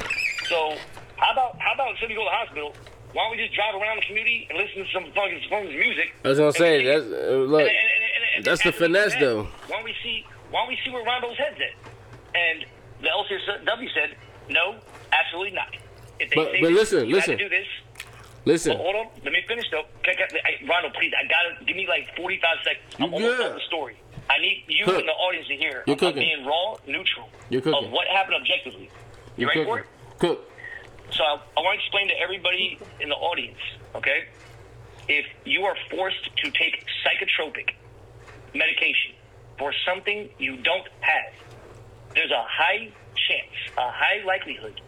So how about how about instead of go to the hospital, why don't we just drive around the community and listen to some fucking some music? I was gonna say that's uh, look. and- and- and- that's the finesse, though. Why don't we see? Why don't we see where Rondo's head's at? And the LCSW said, no, absolutely not. If they But- say but listen, you listen. do this. Listen, Hold on, let me finish though. Can, can, I, Ronald, please, I gotta give me like 45 seconds. I'm almost done the story. I need you Cook. and the audience to hear. You're cooking. being raw, neutral You're cooking. of what happened objectively. You you ready cook. for it? Cook. So I, I want to explain to everybody in the audience, okay? If you are forced to take psychotropic medication for something you don't have, there's a high chance, a high likelihood,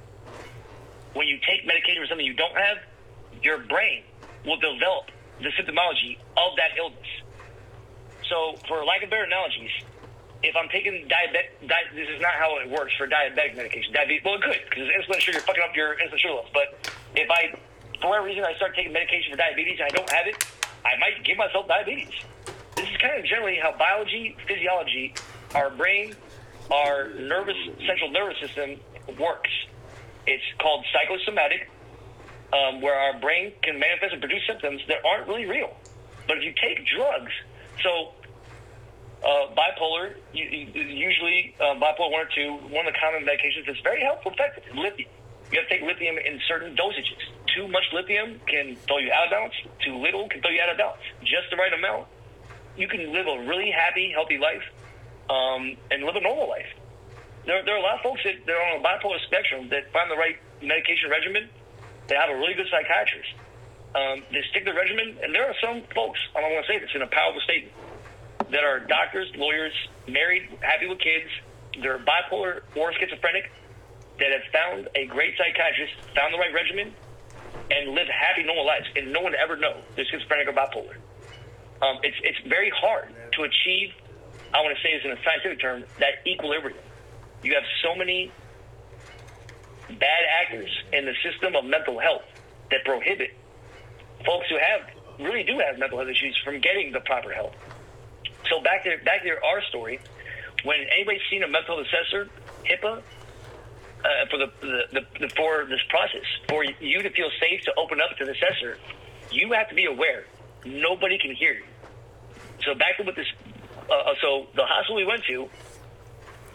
when you take medication for something you don't have, your brain will develop the symptomology of that illness. So, for lack of better analogies, if I'm taking diabetic, di- this is not how it works for diabetic medication. Diabetes, well, it could because insulin sugar, fucking up your insulin sugar levels. But if I, for whatever reason, I start taking medication for diabetes and I don't have it, I might give myself diabetes. This is kind of generally how biology, physiology, our brain, our nervous central nervous system works. It's called psychosomatic, um, where our brain can manifest and produce symptoms that aren't really real. But if you take drugs, so uh, bipolar, usually uh, bipolar one or two, one of the common medications that's very helpful, effective lithium. You have to take lithium in certain dosages. Too much lithium can throw you out of balance. Too little can throw you out of balance. Just the right amount, you can live a really happy, healthy life um, and live a normal life. There, there are a lot of folks that are on a bipolar spectrum that find the right medication regimen. They have a really good psychiatrist. Um, they stick to the regimen, and there are some folks, I'm going to say this in a powerful statement, that are doctors, lawyers, married, happy with kids, they're bipolar or schizophrenic, that have found a great psychiatrist, found the right regimen, and live happy, normal lives, and no one ever know they're schizophrenic or bipolar. Um, it's it's very hard to achieve. I want to say this in a scientific term that equilibrium. You have so many bad actors in the system of mental health that prohibit folks who have really do have mental health issues from getting the proper help. So back there, back there, our story, when anybody's seen a mental health assessor, HIPAA, uh, for the, the, the, for this process, for you to feel safe to open up to the assessor, you have to be aware. Nobody can hear you. So back to what this. Uh, so the hospital we went to,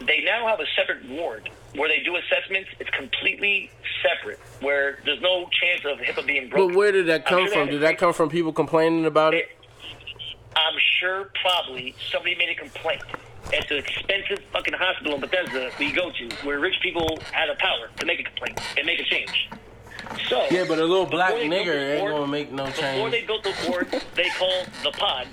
they now have a separate ward where they do assessments. It's completely separate, where there's no chance of HIPAA being broken. But where did that come sure from? Did that come from people complaining about it? I'm sure probably somebody made a complaint at the expensive fucking hospital in Bethesda we go to, where rich people have the power to make a complaint and make a change. So Yeah, but a little black before they built nigger the ain't gonna make no change. Before they built the ward, they called the pod,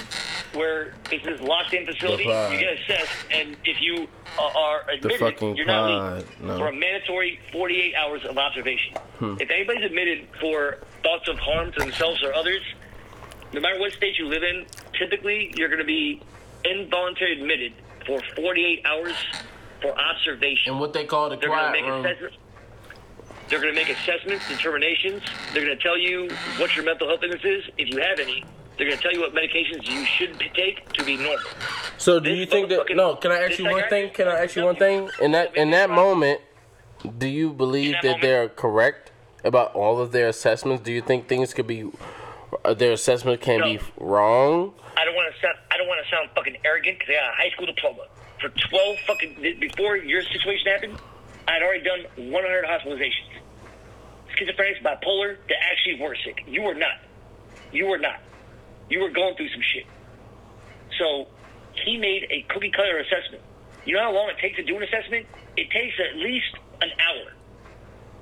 where it's this locked-in facility. You get assessed, and if you uh, are admitted, you're not pod, leaving no. Hmm. for a mandatory 48 hours of observation. If anybody's admitted for thoughts of harm to themselves or others, no matter what state you live in, typically you're going to be involuntarily admitted for 48 hours for observation. And what they call the They're quiet room. assessments. They're going to make assessments, determinations. They're going to tell you what your mental health illness is, if you have any. They're going to tell you what medications you should p- take to be normal. So do This you think that? No, can I ask you one thing? Can I ask you one thing? In that in that moment, do you believe that that they're correct about all of their assessments? Do you think things could be uh, their assessment can be wrong? I don't want to sound. I don't want to sound fucking arrogant because I got a high school diploma. For 12 fucking before your situation happened, I'd already done 100 hospitalizations. Schizophrenics, bipolar, that actually were sick. You were not. You were not. You were going through some shit. So he made a cookie cutter assessment. You know how long it takes to do an assessment? It takes at least an hour.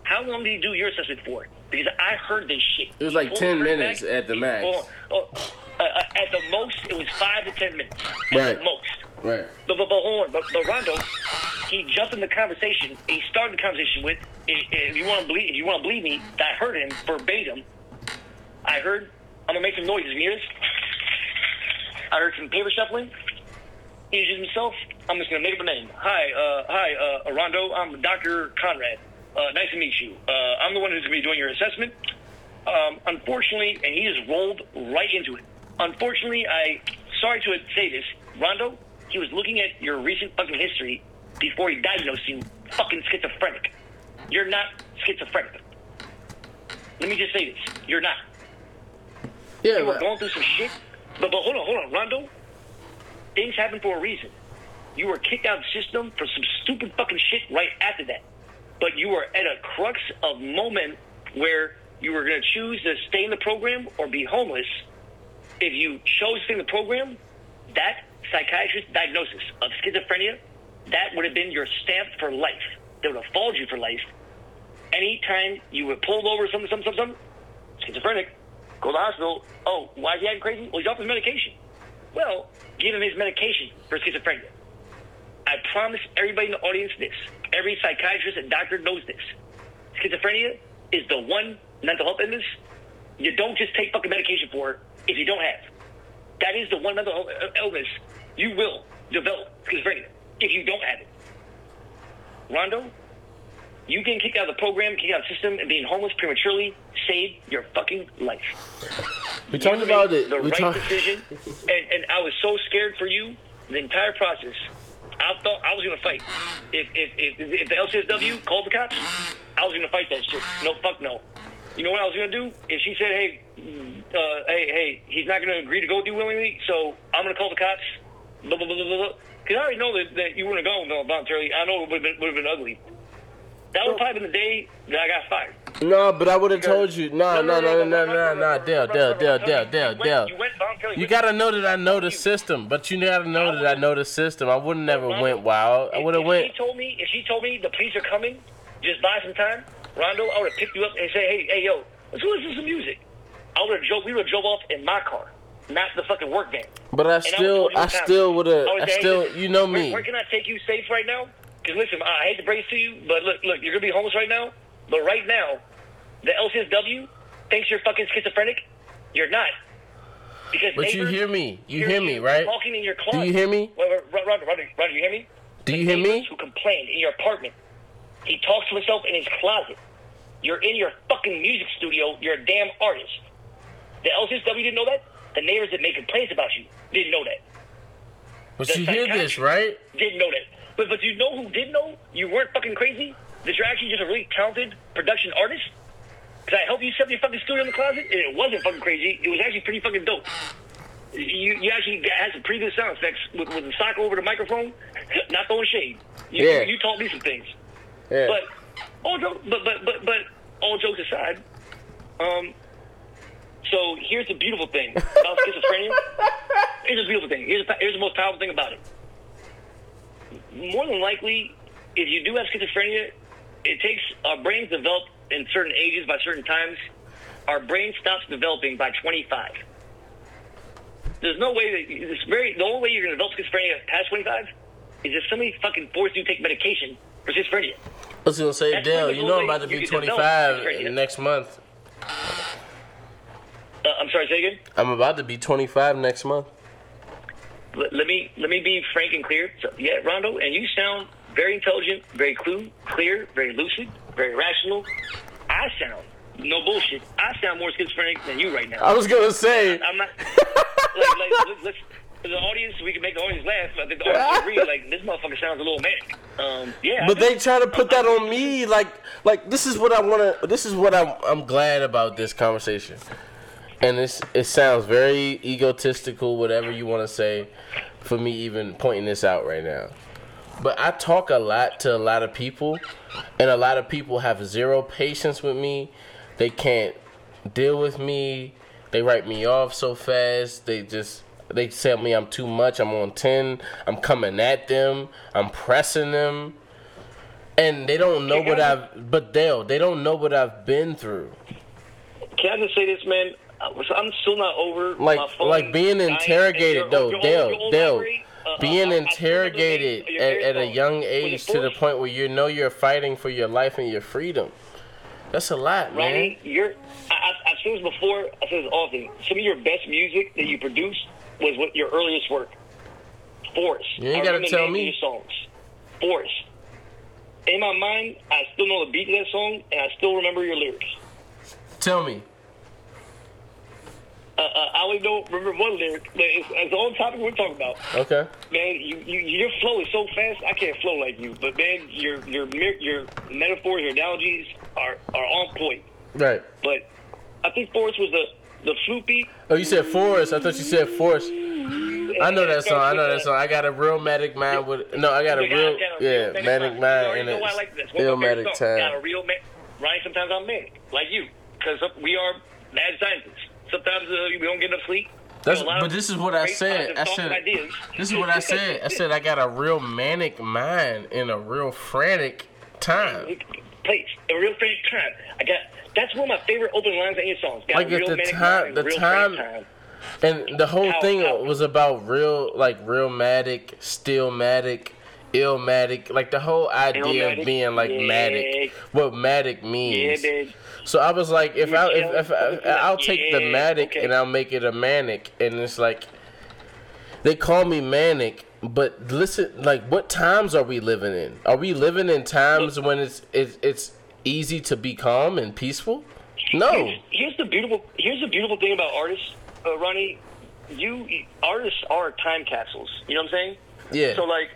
How long did you do your assessment for? Because I heard this shit. It was like Pulled 10 minutes back. at the max. Oh, uh, uh, at the most, it was five to ten minutes. At Right. the most. Right. But hold on. But, but Rondo, he jumped in the conversation. He started the conversation with, if, you want to believe, if you want to believe me, I heard him verbatim. I heard. I'm gonna make some noises. You hear this? I heard some paper shuffling. He introduced himself. I'm just gonna make up a name. Hi, uh, hi, uh, Rondo. I'm Dr. Conrad. Uh, nice to meet you. Uh, I'm the one who's gonna be doing your assessment. Um, unfortunately, and he just rolled right into it. Unfortunately, I sorry to say this, Rondo. He was looking at your recent fucking history before he diagnosed you fucking schizophrenic. You're not schizophrenic. Let me just say this: you're not. Yeah, You were going through some shit. But, but hold on, hold on, Rondo. Things happen for a reason. You were kicked out of the system for some stupid fucking shit right after that. But you were at a crux of moment where you were going to choose to stay in the program or be homeless. If you chose to stay in the program, that psychiatrist diagnosis of schizophrenia, that would have been your stamp for life. They would have followed you for life. Anytime you were pulled over, something, something, something, something, schizophrenic, go to the hospital. Oh, why is he acting crazy? Well, he's off his medication. Well, give him his medication for schizophrenia. I promise everybody in the audience this. Every psychiatrist and doctor knows this. Schizophrenia is the one mental health illness you don't just take fucking medication for if you don't have. That is the one mental illness you will develop schizophrenia if you don't have it. Rondo, you getting kicked out of the program, kicked out of the system, and being homeless prematurely saved your fucking life. We talked about it. The We right talked. decision, and, and I was so scared for you the entire process. I thought I was gonna fight. If if if, if the LCSW called the cops, I was gonna fight that shit. No, fuck no. You know what I was gonna do? If she said, hey, uh, hey, hey, he's not gonna agree to go you willingly, so I'm gonna call the cops. Blah blah blah blah blah. Because I already know that, that you wouldn't have gone voluntarily. I know it would have been, been ugly. That would probably been the day that I got fired. No, but I would have told you. No, no, no, no, no, no, no, Dale, Dale, Dale, Dale, Dale, Dale. You went voluntarily. You gotta know that I know the system, but you gotta know that I know the system. I would never went wild. I would have went. If she told me, if she told me the police are coming, just buy some time, Rondo, I would have picked you up and say, hey, hey, yo, let's go listen to some music. I would have drove. We would have drove off in my car, not the fucking work van. But I still, you I still would have. I hey, still, listen, you know where- me. Where, can I take you safe right now? Because listen, I hate to break it to you, but look, look, you're gonna be homeless right now. But right now, the LCSW thinks you're fucking schizophrenic. You're not. Because But you hear me. You hear me, right? Walking in your Do closet. you hear me? Wait, wait, Ron- Ron, Ron, Ron, you hear me? Do you hear me? Who complained in your apartment? He talks to himself in his closet. You're in your fucking music studio. You're a damn artist. The LCSW didn't know that. The neighbors that make complaints about you didn't know that. But the you hear this, right? Didn't know that. But but you know who did know? You weren't fucking crazy. That you're actually just a really talented production artist. Cause I helped you set up your fucking studio in the closet, and it wasn't fucking crazy. It was actually pretty fucking dope. You you actually had some pretty good sound effects with, with the sock over the microphone. Not throwing shade. You, Yeah. you taught me some things. Yeah. But all jokes, but but but but all jokes aside, um. So here's the beautiful thing about schizophrenia. Here's the beautiful thing. Here's the, here's the most powerful thing about it. More than likely, if you do have schizophrenia, it takes our brains develop in certain ages by certain times. Our brain stops developing by 25. There's no way that it's very. The only way you're going to develop schizophrenia past 25 is if somebody fucking forced you to take medication for schizophrenia. I was gonna say, That's Dale, you know I'm about to be can develop 25 schizophrenia. next month. Uh, I'm sorry, say again. I'm about to be 25 next month. let, let me let me be frank and clear. So, yeah, Rondo, and you sound very intelligent, very clue, clear, very lucid, very rational. I sound no bullshit. I sound more schizophrenic than you right now. I was gonna say, I'm not like like let- let's the audience. We can make the audience laugh. I think the audience agree. Like this motherfucker sounds a little manic. Um, yeah. But they try to put that on me. Like, like this is what I want to. This is what I'm. I'm glad about this conversation. And this it sounds very egotistical, whatever you want to say, for me even pointing this out right now. But I talk a lot to a lot of people, and a lot of people have zero patience with me. They can't deal with me. They write me off so fast. They just they tell me I'm too much. I'm on ten. I'm coming at them. I'm pressing them, and they don't know what I've. But Dale, they don't know what I've been through. Can I just say this, man? I I'm still not over Like- like being interrogated, though, Dale, old Dale, uh, Being uh, I- I interrogated days of at, at a young age to the point where you know you're fighting for your life and your freedom. That's a lot, man. Ronnie, you're. I, I, I've said this before. I said this often. Some of your best music that you produced was what your earliest work. Forest. You ain't gotta tell me. songs. Forest. In my mind, I still know the beat of that song, and I still remember your lyrics. Tell me. Uh, uh, I only don't remember one lyric, but it's, it's the only topic we're talking about. Okay. Man, you, you your flow is so fast. I can't flow like you. But man, your your your metaphors, your analogies are are on point. Right. But I think Forest was the the beat. Oh, you said forest. I thought you said force. I know that song. I know that song. I got a real manic mind with no. I got a real yeah manic mind and and know why I it's like this. One of my favorite illmatic songs. Got a real man. Right? Sometimes I'm manic, like you, because we are mad scientists. Sometimes uh, we don't get enough sleep. That's, You know, a lot but this is what I said. I said ideas. this is what I said. I said I got a real manic mind in a real frantic time. Place a real frantic time. I got. That's one of my favorite open lines in any songs. Got Like, a real the time- the time- time. And the whole How- thing how- was about real, like real matic, stillmatic, illmatic, like the whole idea Illmatic? of being like Yeah. matic, what matic means. man. So I was like, if I if, if I, Yeah, I'll take the matic okay. and I'll make it a manic, and it's like they call me manic, but listen, like what times are we living in? Are we living in times when it's it's it's easy to be calm and peaceful? No. Here's, the beautiful. Here's the beautiful thing about artists, uh, Ronnie. You artists are time capsules. You know what I'm saying? Yeah. So like,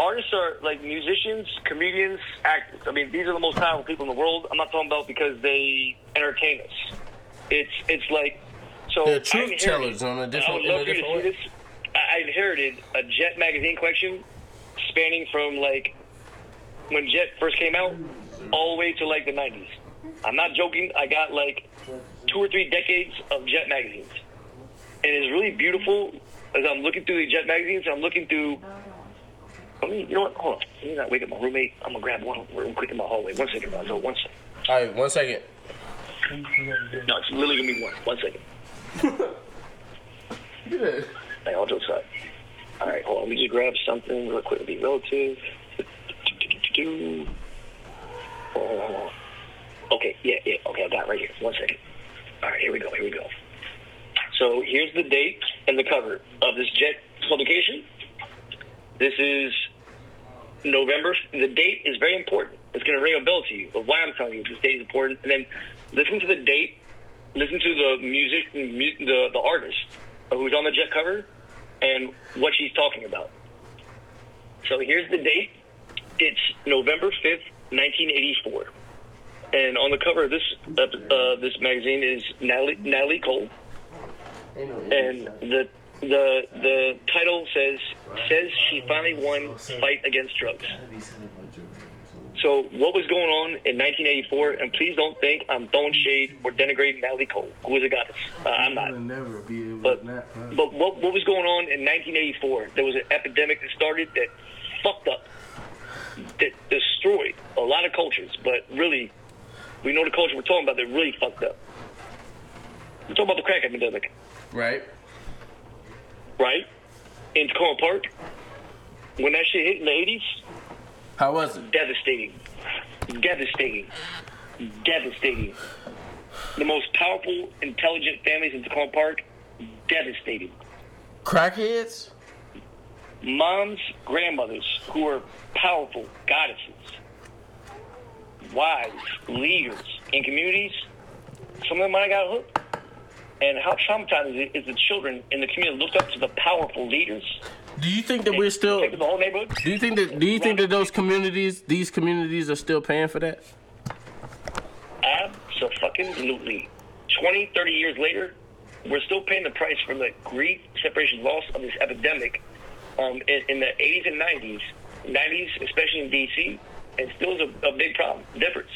artists are like musicians, comedians, actors. I mean, these are the most powerful people in the world. I'm not talking about because they entertain us. It's it's like so. They're truth tellers on a different- I would in a love you to different see way. this. I inherited a Jet magazine collection spanning from like when Jet first came out all the way to like the 90s. I'm not joking. I got like two or three decades of Jet magazines. And it's really beautiful as I'm looking through the Jet magazines. I'm looking through. I mean, you know what? Hold on. Let me not wake up my roommate. I'm going to grab one real quick in my hallway. One second, Lonzo. One second. All right, one second. No, it's literally going to be one. One second. Hey, all jokes aside. All right, hold on. Let me just grab something real quick be relative. On. Okay, yeah, yeah. Okay, I got it right here. One second. All right, here we go. Here we go. So here's the date and the cover of this Jet publication. This is November. The date is very important. It's going to ring a bell to you of why I'm telling you this date is important. And then listen to the date, listen to the music, mu- the the artist who's on the Jet cover, and what she's talking about. So here's the date. It's November fifth, nineteen eighty four. And on the cover of this uh, this magazine is Natalie, Natalie Cole, and the the the title says says she finally won fight against drugs. So what was going on in 1984? And please don't think I'm throwing shade or denigrating Natalie Cole, who is a goddess. Uh, I'm not. never be able But but what what was going on in 1984? There was an epidemic that started that fucked up, that destroyed a lot of cultures. But really, we know the culture we're talking about that really fucked up. We're talking about the crack epidemic, right? right? In Takoma Park, when that shit hit in the 80s, How was it? devastating, devastating, devastating. The most powerful, intelligent families in Takoma Park, devastating. Crackheads? moms, grandmothers who are powerful goddesses, wives, leaders in communities. Some of them might have got hooked. And how traumatizing is the children in the community looked up to the powerful leaders? Do you think that we're still? The whole neighborhood. Do you think that? Do you think that those communities, these communities, are still paying for that? Absolutely. 20, 30 years later, we're still paying the price for the grief, separation, loss of this epidemic um, in, in the 80s and 90s. 90s, especially in D.C., and still is a, a big problem, difference.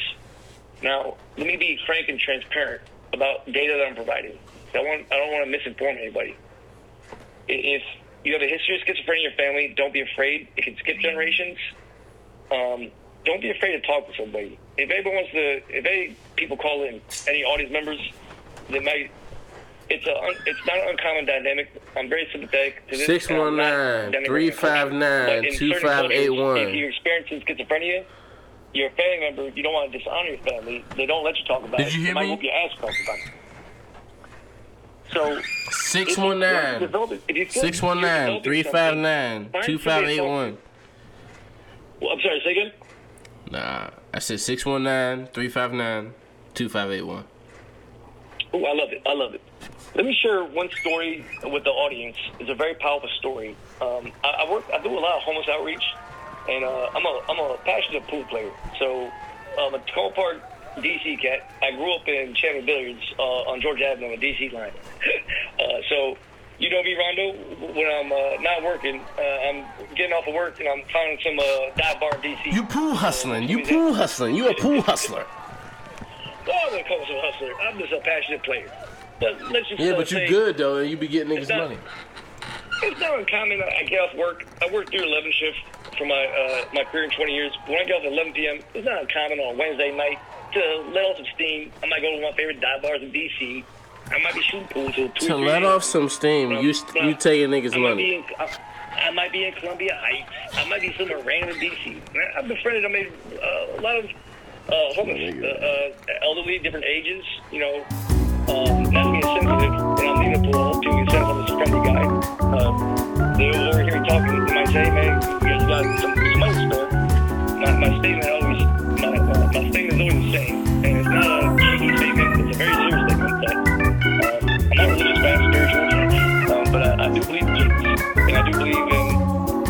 Now, let me be frank and transparent about data that I'm providing. I, want, I don't want to misinform anybody. If you have a history of schizophrenia in your family, don't be afraid. It can skip generations um, don't be afraid to talk to somebody. If anybody wants to, if any people call in, any audience members, they might. It's a, un, it's not an uncommon dynamic. I'm very sympathetic to this. Six and I'm one not nine denigrating three the culture. five nine But in two certain five eight cultures, one. If you're experiencing schizophrenia, you're a family member. You don't want to dishonor your family. They don't let you talk about Did it. you hear they me? whoop your ass talk about it. So Six if you one feel nine developing- if you feel six one you're nine 3-5-9 two five somebody eight to talk one. to. Well, I'm sorry. Say again. Nah, I said six one nine three five nine two five eight one. Oh, I love it. I love it. Let me share one story with the audience. It's a very powerful story. Um, I, I work. I do a lot of homeless outreach, and uh, I'm a I'm a passionate pool player. So I'm a Takoma Park DC cat. I grew up in Chandler Billiards uh, on Georgia Avenue on the DC line. uh, so you know me, Rondo. When I'm uh, not working, uh, I'm getting off of work and I'm finding some uh, dive bar in DC. You pool hustling. You pool hustling. You a pool hustler. Oh, I'm gonna call myself a hustler. I'm just a passionate player. But let's just Yeah, uh, but you say good though, and you be getting niggas not- money. It's not uncommon. I get off work. I work through 11 shift for my uh, my career in 20 years. When I get off at 11 p.m., it's not uncommon on a Wednesday night to let off some steam. I might go to one of my favorite dive bars in DC. I might be shooting pool till two. To or three let a.m. off some steam, you st- you taking niggas I money. in, I, I might be in Columbia Heights. I might be somewhere random in DC. I've befriended I mean, uh, a lot of uh, homeless, uh, uh, elderly, different ages. You know, um, not being sensitive when I'm needing a pool, to being sensitive. I'm just a friendly guy. Uh, they over here talking. They might say, "Hey, man, you guys got some, some money spare." My, my statement always, uh, statement is always the same, and it's not a cheeky statement. It's a very serious statement. That um, I'm not religious, but I'm spiritual. Um, but I, I do believe in Jesus, and I do believe in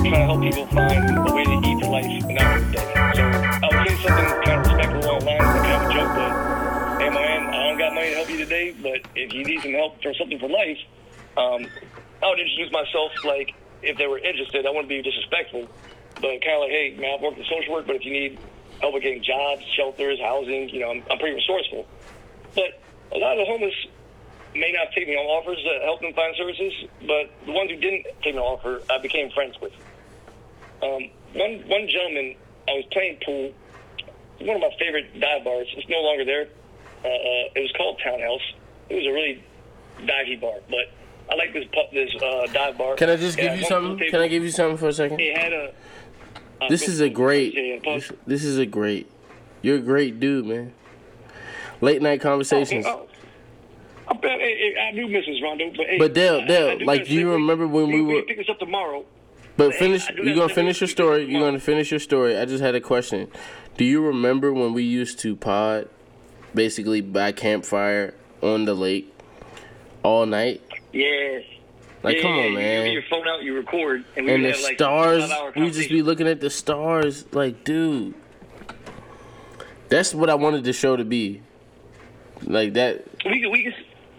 trying to help people find a way to eat for life and not the day. So I would say something kind of respectful along the lines, kind of a joke, but hey, man, I don't got money to help you today, but if you need some help for something for life, um, I would introduce myself like if they were interested. I wouldn't be disrespectful, but kind of like, hey, man, I've worked in social work, but if you need help with getting jobs, shelters, housing, you know, I'm, I'm pretty resourceful. But a lot of the homeless may not take me on offers to help them find services, but the ones who didn't take me on offer, I became friends with. Um, one one gentleman, I was playing pool. One of my favorite dive bars. It's no longer there. Uh, uh, it was called Townhouse. It was a really divey bar, but I like this this uh, dive bar. Can I just give you something? Can I give you something for a second? It had a. This is a great. Yeah, yeah, pause. This, this is a great. You're a great dude, man. Late night conversations. Oh, oh. I, bet, hey, hey, I miss this, Rondo. But, hey, But Dale, Dale, like, do you remember when we we were- pick this up tomorrow? But Hey, finish. I You're gonna finish your story. You're gonna finish your story. I just had a question. Do you remember when we used to pod, basically by campfire on the lake, all night? Yeah. Like, yeah, come yeah, on, you man. get your phone out, you record, and we and the have like stars, we just be looking at the stars. Like, dude, that's what I wanted the show to be. Like that. We can, we can,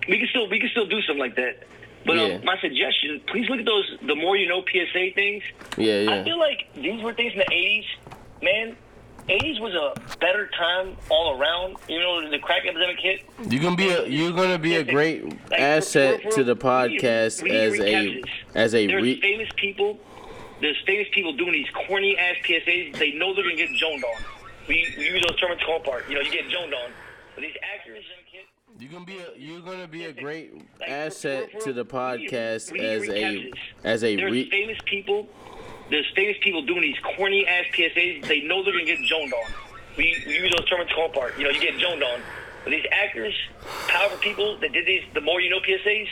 we can still, we can still do something like that. But Yeah. um, my suggestion, please look at those. The more you know PSA things. Yeah, yeah. I feel like these were things in the '80s. Man, '80s was a better time all around. You know, the crack epidemic hit. You're gonna be a you're gonna be a great Like, asset for- for- to the podcast we to as a as a There's re- famous people. There's famous people doing these corny ass PSAs. They know they're gonna get joned on. We, we use those terms call part. You know, you get joned on. But these actors. You're gonna be a you're gonna be a great asset to the podcast as a as a There's re- famous people. There's famous people doing these corny ass PSAs. They know they're gonna get joned on. We, we use those terms call apart. You know, you get joned on. But these actors, powerful people that did these, the more you know PSAs,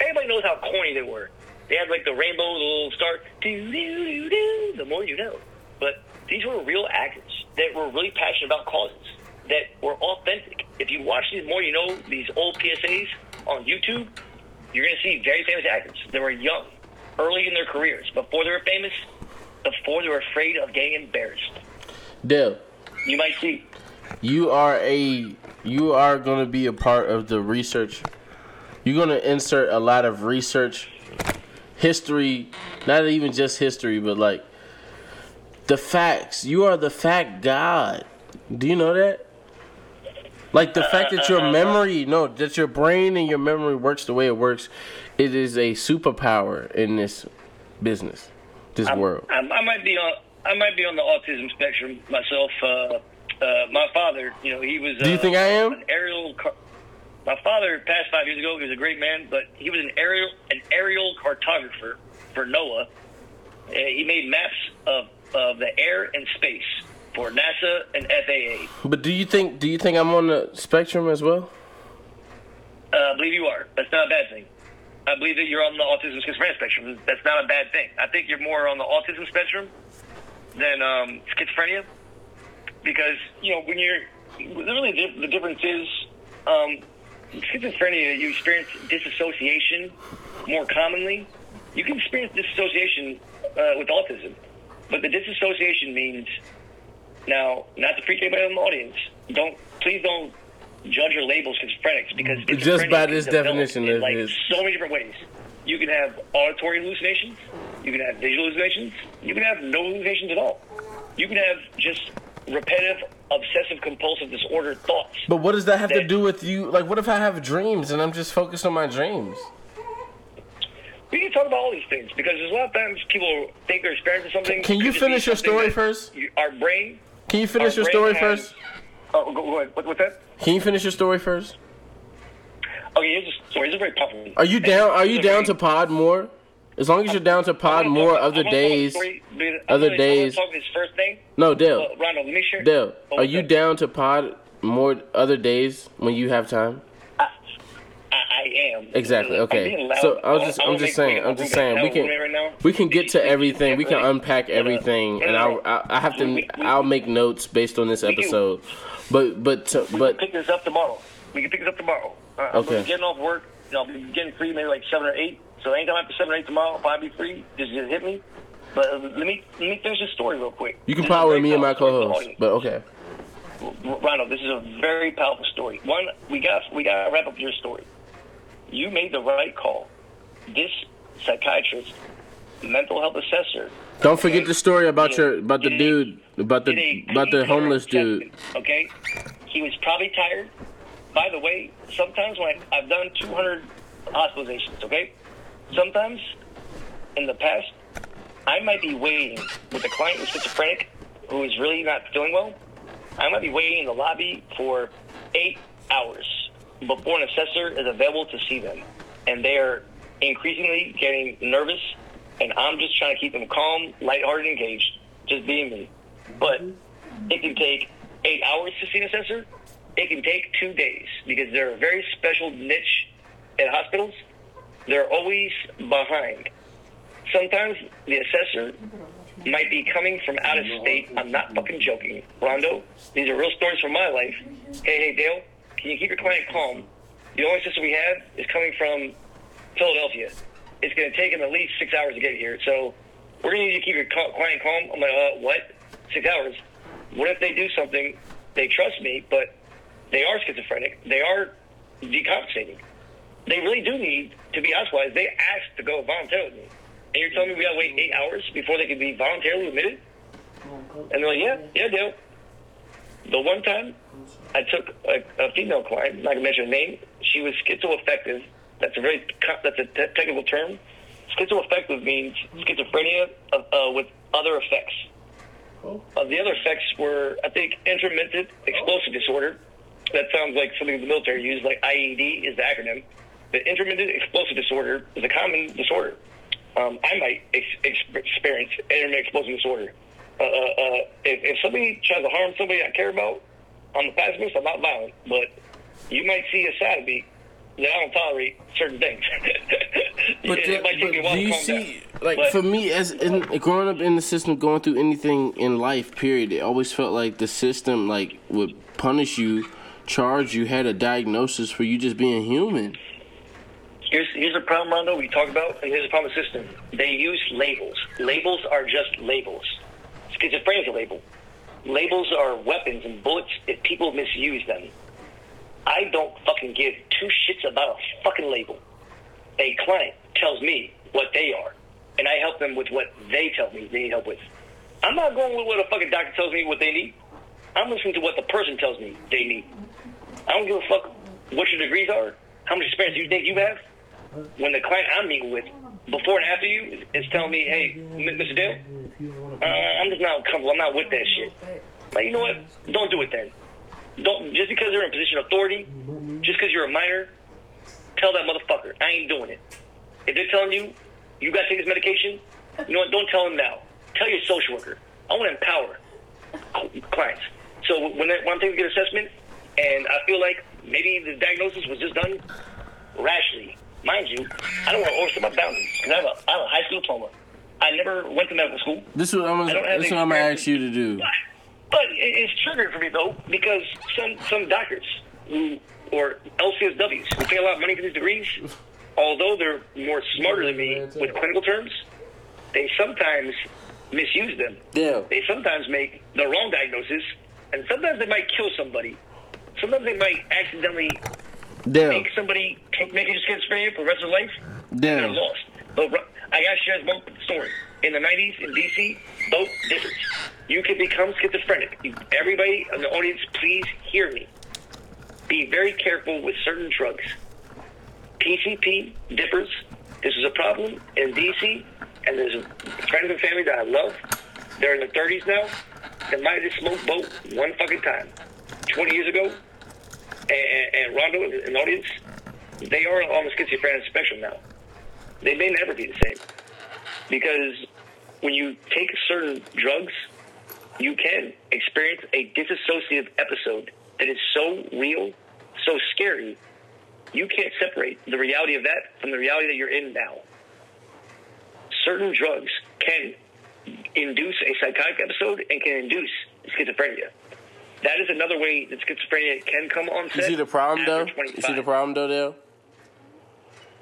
everybody knows how corny they were. They had like the rainbow, the little star. The more you know. But these were real actors that were really passionate about causes that were authentic. If you watch these more you know these old PSAs on YouTube, you're gonna see very famous actors that were young, early in their careers, before they were famous, before they were afraid of getting embarrassed. Dale. You might see. You are a you are gonna be a part of the research. You're gonna insert a lot of research, history, not even just history, but like the facts. You are the fact god. Do you know that? Like the fact that your memory, no, that your brain and your memory works the way it works, it is a superpower in this business, this world. I, I might be on. I might be on the autism spectrum myself. Uh, uh, my father, you know, he was. Do you uh, think I am? An aerial. Car- my father passed five years ago. He was a great man, but he was an aerial an aerial cartographer for NOAA. Uh, he made maps of of the air and space for NASA and FAA. But do you think do you think I'm on the spectrum as well? Uh, I believe you are. That's not a bad thing. I believe that you're on the autism schizophrenia spectrum. That's not a bad thing. I think you're more on the autism spectrum than um, schizophrenia because you know when you're really the, difference is um, schizophrenia you experience disassociation more commonly. You can experience disassociation uh, with autism, but the disassociation means now not to freak anybody in the audience. Don't please don't judge or label schizophrenics because Just by this definition in like his- so many different ways. You can have auditory hallucinations. You can have visual hallucinations. You can have no hallucinations at all. You can have just repetitive, obsessive compulsive disorder thoughts. But what does that have to do with you? Like, what if I have dreams and I'm just focused on my dreams? We can talk about all these things because there's a lot of times people think they're experiencing something. Can you Could just be finish your story first? Our brain. Can you finish your story has- first? Oh, go, go ahead. What, what's that? Can you finish your story first? Okay, here's a story. Is very powerful. Are you down? Are you This is a down to pod more? As long as you're down to pod more other I wanna talk about the days. story, but I'm other days- I want to talk this first thing. No, Dale. Uh, Ronald, let me share. Dale, are you down to pod more other days when you have time? I, I am. Exactly. Okay. So I was just, I'm just saying, I'm just saying, we can, me right now. we can get to everything. We can unpack everything, and I'll, I I have to, I'll make notes based on this episode. But, but, to- We but, can pick this up tomorrow. We can pick this up tomorrow. Uh, I'm Okay. getting off work. You know, I'll be getting free maybe like seven or eight. So anytime after seven or eight tomorrow, I'll be free. Just, just hit me. But uh, let me let me finish this story real quick. you can This power me and my powerful story for the co-host. But okay. Ronald, this is a very powerful story. One, we got we got to wrap up your story. You made the right call. This psychiatrist, mental health assessor, Don't forget the story about your, about the Did dude, about the, about the homeless dude. Okay, he was probably tired. By the way, sometimes when I, I've done 200 hospitalizations, okay, sometimes in the past I might be waiting with a client who's schizophrenic who is really not feeling well. I might be waiting in the lobby for eight hours before an assessor is available to see them, and they are increasingly getting nervous. And I'm just trying to keep them calm, lighthearted, engaged, just being me. But it can take eight hours to see an assessor. It can take two days because they're a very special niche at hospitals. They're always behind. Sometimes the assessor might be coming from out of state. I'm not fucking joking. Rondo, these are real stories from my life. Hey, hey, Dale, can you keep your client calm? The only assessor we have is coming from Philadelphia. It's going to take him at least six hours to get here. So we're going to need to keep your client calm. I'm like, uh, what? Six hours? What if they do something? They trust me, but they are schizophrenic. They are decompensating. They really do need to be hospitalized. They asked to go voluntarily. And you're telling me we gotta wait eight hours before they can be voluntarily admitted? And they're like, yeah, yeah, deal. The one time I took a, a female client, not gonna mention her name. She was schizoaffective. That's a very that's a te- technical term. Schizoaffective means schizophrenia uh, uh, with other effects. Uh, the other effects were, I think, intermittent explosive disorder. That sounds like something the military used, like IED is the acronym. The intermittent explosive disorder is a common disorder. Um, I might ex- ex- experience intermittent explosive disorder. Uh, uh, uh, if, if somebody tries to harm somebody I care about, I'm a pacifist. I'm not violent, but you might see a side of me that I don't tolerate certain things. But, It the- might take me a but while do to you see, down. like But- for me, as in, growing up in the system, going through anything in life, period, it always felt like the system like would punish you, charge you, had a diagnosis for you just being human. Here's here's a problem, Rondo. We talk about, and here's a problem with the system. They use labels. Labels are just labels. Schizophrenia is a label. Labels are weapons and bullets if people misuse them. I don't fucking give two shits about a fucking label. A client tells me what they are, and I help them with what they tell me they need help with. I'm not going with what a fucking doctor tells me what they need. I'm listening to what the person tells me they need. I don't give a fuck what your degrees are, how much experience you think you have. When the client I'm meeting with, before and after you, is- telling me, hey, Mr. Dale, uh, I'm just not comfortable. I'm not with that shit. Like, you know what? Don't do it then. Don't just because they're in a position of authority, just because you're a minor, tell that motherfucker I ain't doing it. If they're telling you you got to take this medication, you know what? Don't tell them now. Tell your social worker. I want to empower clients. So when, when I'm taking a good assessment, and I feel like maybe the diagnosis was just done rashly, mind you, I don't want to overstep my boundaries because I have a I have a high school diploma. I never went to medical school. This is what I'm this what I'm gonna ask you to do. But it's triggered for me though because some some doctors who or LCSWs who pay a lot of money for these degrees, although they're more smarter than me with clinical terms, they sometimes misuse them. Yeah. They sometimes make the wrong diagnosis, and sometimes they might kill somebody. Sometimes they might accidentally Damn. make somebody take make a schizophrenia for the rest of their life, they're Damn. lost. But ru- I gotta share one story. In the '90s in DC, both difference. You can become schizophrenic. Everybody in the audience, please hear me. Be very careful with certain drugs. PCP, dippers. This is a problem in DC, and there's a friend and family that I love. They're in their 30s now. They might have smoked both one fucking time. 20 years ago, and, and Rondo in the audience, they are on the schizophrenic spectrum now. They may never be the same. Because when you take certain drugs, you can experience a dissociative episode that is so real, so scary, you can't separate the reality of that from the reality that you're in now. Certain drugs can induce a psychotic episode and can induce schizophrenia. That is another way that schizophrenia can come on set. You see the problem though? You see the problem though, Dale?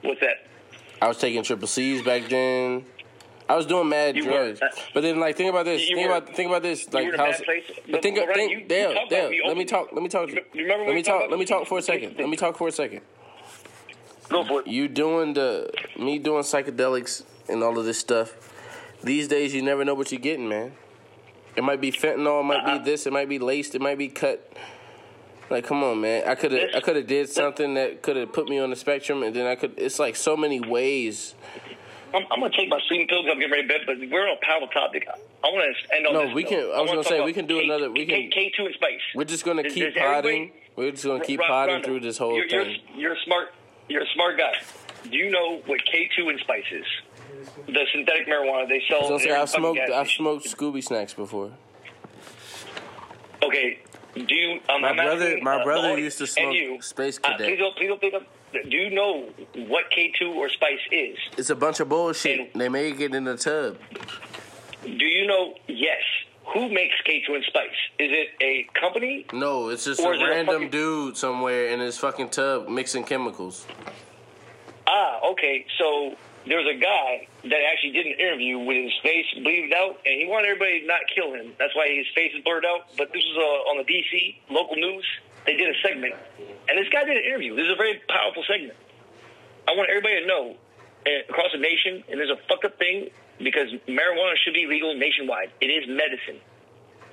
What's that? I was taking triple C's back then. I was doing mad You drugs, were. but then like think about this. You think were. about think about this. Like how? But think Ryan, think you- you talked Dale. about me Let me talk. Let me talk. You remember Let me talk. Let me talk for a second. Let me talk for a second. Go for it. You doing the me doing psychedelics and all of this stuff. These days, you never know what you're getting, man. It might be fentanyl. It might Uh-uh. be uh-huh. this. It might be laced. It might be cut. Like, come on, man. I could have. I could have did something that could have put me on the spectrum, and then I could. It's like so many ways. I'm, I'm gonna take my sleeping pills. I'm getting ready to bed, but we're on a powerful topic. I want to end on No, this. we note. can- I was gonna say, we can do K- another- we K, can- K two and Spice. We're just gonna Does- keep does potting. We're just gonna keep Ron- potting Rondo, through this whole you're, thing. You're, you're a smart. You're a smart guy. Do you know what K two and Spice is? The synthetic marijuana they sell. I was say I've smoked. gas I've smoked Scooby snacks before. Okay. Do you? Um, My I'm brother- asking, my uh, brother audience used to and smoke you, Space uh, please don't. Please don't pick up. Do you know what K two or Spice is? It's a bunch of bullshit. And- They make it in the tub. Do you know? Yes. Who makes K two and Spice? Is it a company? No, it's just a Or it a random fucking- dude somewhere in his fucking tub mixing chemicals. Ah, okay. So there's a guy that actually did an interview with his face bleeded out, and he wanted everybody to not kill him. That's why his face is blurred out. But this was uh, on the DC local news. They did a segment, and this guy did an interview. This is a very powerful segment. I want everybody to know uh, across the nation, and there's a fucked up thing because marijuana should be legal nationwide. It is medicine.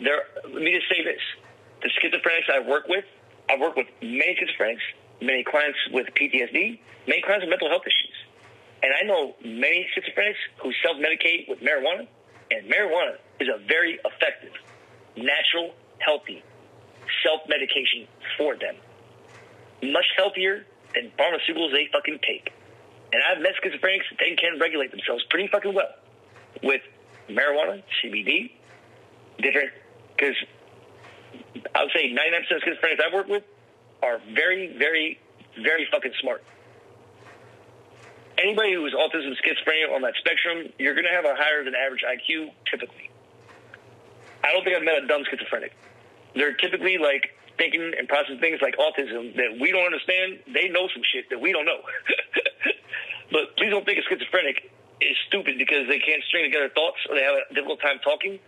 There, let me just say this: the schizophrenics I work with, I work with many schizophrenics, many clients with PTSD, many clients with mental health issues, and I know many schizophrenics who self-medicate with marijuana, and marijuana is a very effective, natural, healthy self-medication for them. Much healthier than pharmaceuticals they fucking take. And I've met schizophrenics that they can regulate themselves pretty fucking well with marijuana, CBD, different, because I would say 99% of schizophrenics I work with are very, very, very fucking smart. Anybody who is autism, schizophrenia on that spectrum, you're going to have a higher than average IQ typically. I don't think I've met a dumb schizophrenic. They're typically like thinking and processing things like autism that we don't understand. They know some shit that we don't know. but please don't think a schizophrenic is stupid because they can't string together thoughts or they have a difficult time talking.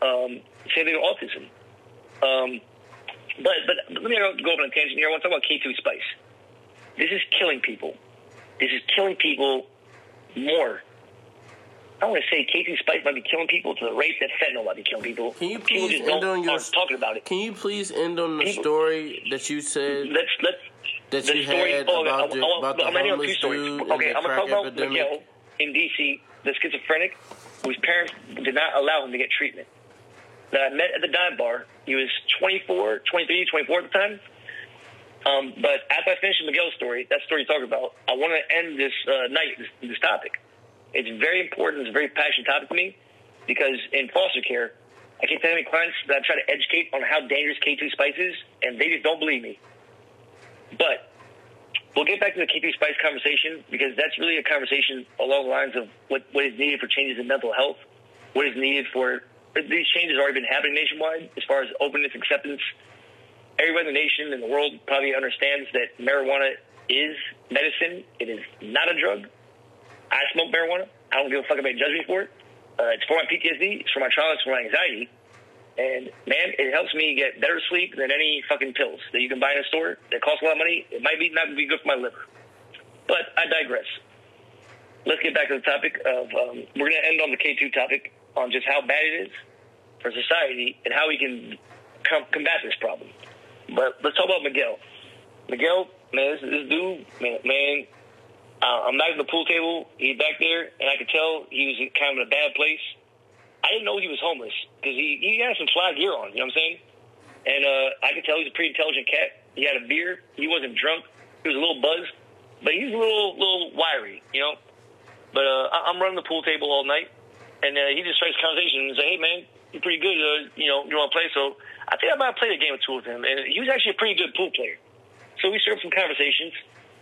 Um, same thing with autism. Um, but but let me go off on a tangent here. I want to talk about K2 Spice. This is killing people. This is killing people more. I want to say K2 Spice might be killing people to the rate that fentanyl might be killing people. Can you please just end on your? talking about it. Can you please end on the People- story that you said Let's let's that the you story had oh, about the, about the I'm ending on two homeless dude Okay, and I'm the gonna crack about epidemic? Miguel in DC, the schizophrenic, whose parents did not allow him to get treatment. That I met at the dime bar. He was 24, 23, 24 at the time. Um, but after I finished Miguel's story, that story you talk about, I want to end this uh, night, this, this topic. It's very important. It's a very passionate topic to me because in foster care, I keep telling my clients that I try to educate on how dangerous K2 spice is, and they just don't believe me. But we'll get back to the K2 spice conversation because that's really a conversation along the lines of what, what is needed for changes in mental health, what is needed for these changes already been happening nationwide as far as openness, acceptance. Everybody in the nation and the world probably understands that marijuana is medicine. It is not a drug. I smoke marijuana. I don't give a fuck if anybody judge me for it. Uh, it's for my PTSD. It's for my trauma. It's for my anxiety. And man, it helps me get better sleep than any fucking pills that you can buy in a store that cost a lot of money. It might be not be good for my liver. But I digress. Let's get back to the topic of um, we're going to end on the K2 topic on just how bad it is for society and how we can com- combat this problem. But let's talk about Miguel. Miguel, man, this, this dude, man, man uh, I'm back at the pool table. He's back there, and I could tell he was kind of in a bad place. I didn't know he was homeless because he, he had some fly gear on, you know what I'm saying? And uh, I could tell he's a pretty intelligent cat. He had a beer. He wasn't drunk. He was a little buzzed, but he's a little little wiry, you know. But uh, I- I'm running the pool table all night, and uh, he just strikes conversation and say, "Hey, man, you're pretty good. Uh, you know, you want to play?" So I think I might played a game or two with him, and he was actually a pretty good pool player. So we started some conversations,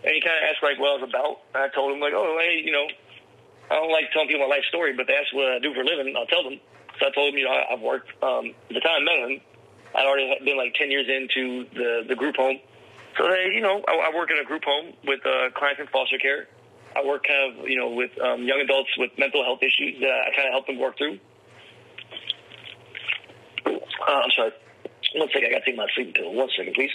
and he kind of asked like what I was about. And I told him like, "Oh, hey, you know, I don't like telling people my life story, but ask what I do for a living. I'll tell them." So I told him, you know, I've worked. Um, the time I met him, I'd already been like ten years into the the group home. So they, you know, I, I work in a group home with uh, clients in foster care. I work kind of, you know, with um, young adults with mental health issues that I kind of help them work through. Uh, I'm sorry. One second, I got to take my sleeping pill. One second, please.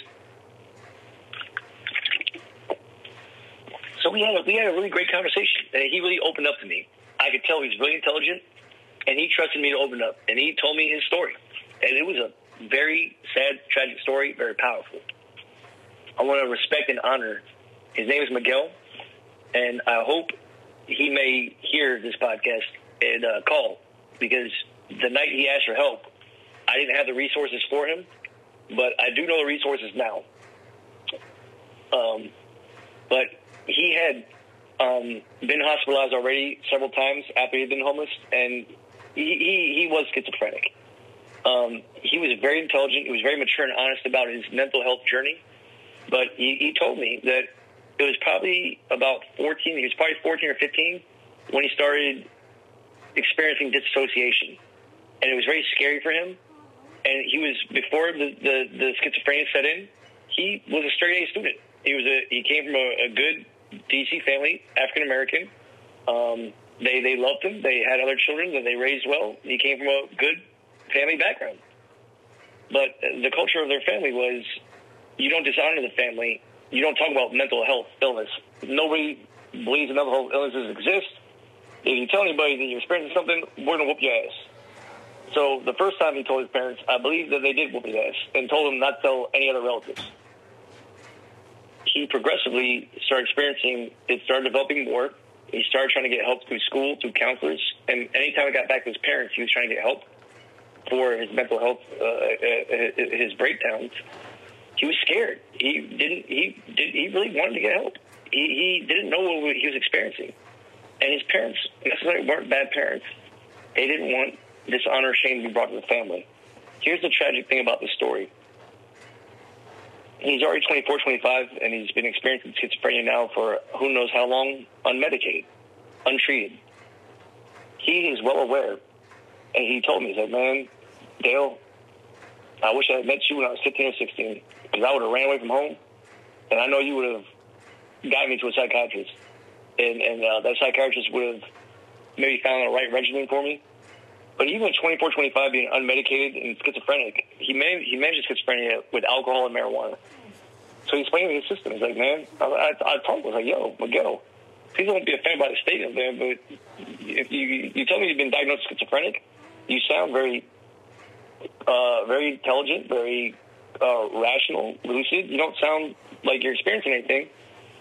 So we had a, we had a really great conversation, and he really opened up to me. I could tell he's really intelligent, and he trusted me to open up, and he told me his story, and it was a very sad, tragic story, very powerful. I want to respect and honor. His name is Miguel, and I hope he may hear this podcast and uh, call because the night he asked for help, I didn't have the resources for him, but I do know the resources now. Um, but he had um, been hospitalized already several times after he'd been homeless, and he, he, he was schizophrenic. Um, he was very intelligent. He was very mature and honest about his mental health journey. But he, he told me that it was probably about 14, he was probably 14 or 15 when he started experiencing dissociation. And it was very scary for him. And he was, before the, the, the schizophrenia set in, he was a straight A student. He was a, he came from a, a good DC family, African American. Um, they, they loved him. They had other children that they raised well. He came from a good family background. But the culture of their family was you don't dishonor the family. You don't talk about mental health illness. Nobody believes mental health illnesses exist. If you tell anybody that you're experiencing something, we're gonna whoop your ass. So the first time he told his parents, I believe that they did whoop his ass and told him not to tell any other relatives. He progressively started experiencing it started developing more. He started trying to get help through school, through counselors, and anytime he got back to his parents, he was trying to get help for his mental health, uh, uh, his breakdowns he was scared. He didn't. He did. He really wanted to get help. He, he didn't know what he was experiencing, and his parents necessarily weren't bad parents. They didn't want dishonor, or shame to be brought to the family. Here's the tragic thing about the story. He's already 24, 25, and he's been experiencing schizophrenia now for who knows how long, unmedicated, untreated. He is well aware, and he told me, he's like, man, Dale, I wish I had met you when I was 15 or 16 because I would have ran away from home, and I know you would have gotten me to a psychiatrist, and and uh, that psychiatrist would have maybe found the right regimen for me. But even at 24, 25, being unmedicated and schizophrenic, he he managed schizophrenia with alcohol and marijuana. So he explained his system. He's like, man, I, I, I told him, I was like, yo, Miguel, please don't be offended by the statement, man, but if you you tell me you've been diagnosed schizophrenic, you sound very uh, very intelligent, very uh, rational, lucid. You don't sound like you're experiencing anything.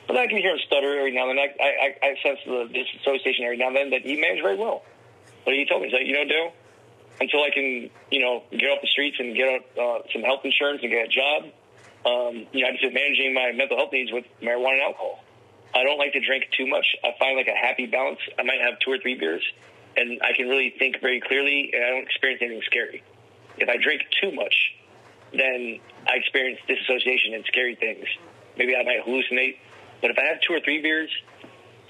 But I can hear him stutter every now and then. I, I, I sense the dissociation every now and then that he managed very well. But he told me, he's like, you know, Dale, until I can, you know, get off the streets and get uh, some health insurance and get a job, um, you know, I'm just managing my mental health needs with marijuana and alcohol. I don't like to drink too much. I find like a happy balance. I might have two or three beers, and I can really think very clearly, and I don't experience anything scary. If I drink too much, then I experience disassociation and scary things. Maybe I might hallucinate. But if I have two or three beers,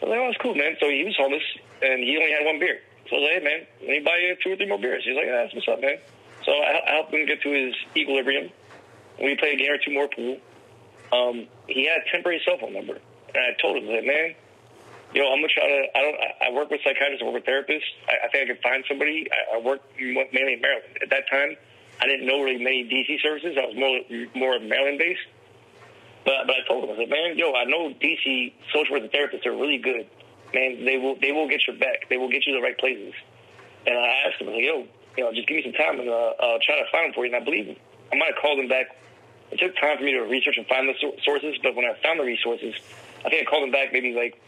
I was like, oh, that's cool, man. So he was homeless, and he only had one beer. So I like, hey, man, let me buy you two or three more beers. He's like, yeah, that's what's up, man. So I, I helped him get to his equilibrium. We played a game or two more pool. Um, he had a temporary cell phone number. And I told him, that, man, you know, I'm gonna try to. I don't. I work with psychiatrists. I work with therapists. I, I think I can find somebody. I, I work mainly in Maryland. At that time, I didn't know really many DC services. I was more more Maryland based. But but I told him I said, man, yo, I know DC social worker therapists are really good. Man, they will they will get your back. They will get you the right places. And I asked him, yo, you know, just give me some time and uh, I'll try to find them for you. And I believe him. I might have called him back. It took time for me to research and find the sources, but when I found the resources, I think I called him back maybe like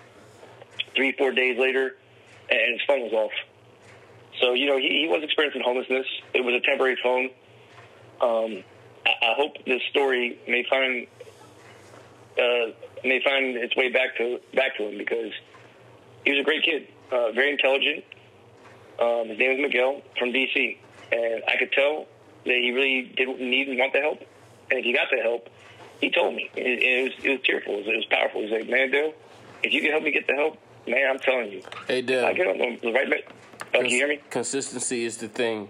three, four days later, and his phone was off. So you know, he, he was experiencing homelessness. It was a temporary phone. Um, I, I hope this story may find uh, may find its way back to back to him because he was a great kid, uh, very intelligent. Um, his name was Miguel from DC, and I could tell that he really didn't need and want the help. And if he got the help, he told me. It, it was it was tearful. It was, it was powerful. He's like, "Man, Dale, if you can help me get the help, man, I'm telling you, Hey, Dale. I get on the right." ma- Oh, can you hear me? Consistency is the thing.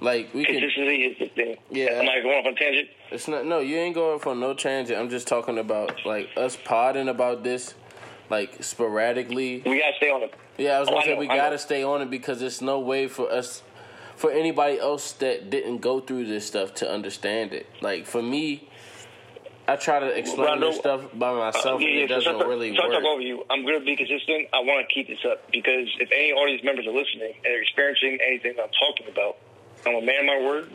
Like we can. Consistency is the thing. Yeah. Am I going off on a tangent? It's not. No, you ain't going for no tangent. I'm just talking about like us podding about this, like sporadically. We gotta stay on it. Yeah, I was Oh, gonna I say know, we I gotta stay on it because there's no way for us, for anybody else that didn't go through this stuff to understand it. Like for me, I try to explain Rondo, this stuff by myself, Uh, and it so doesn't really to talk over you. I'm to be consistent. I want to keep this up because if any audience members are listening and are experiencing anything I'm talking about, I'm a man of my word.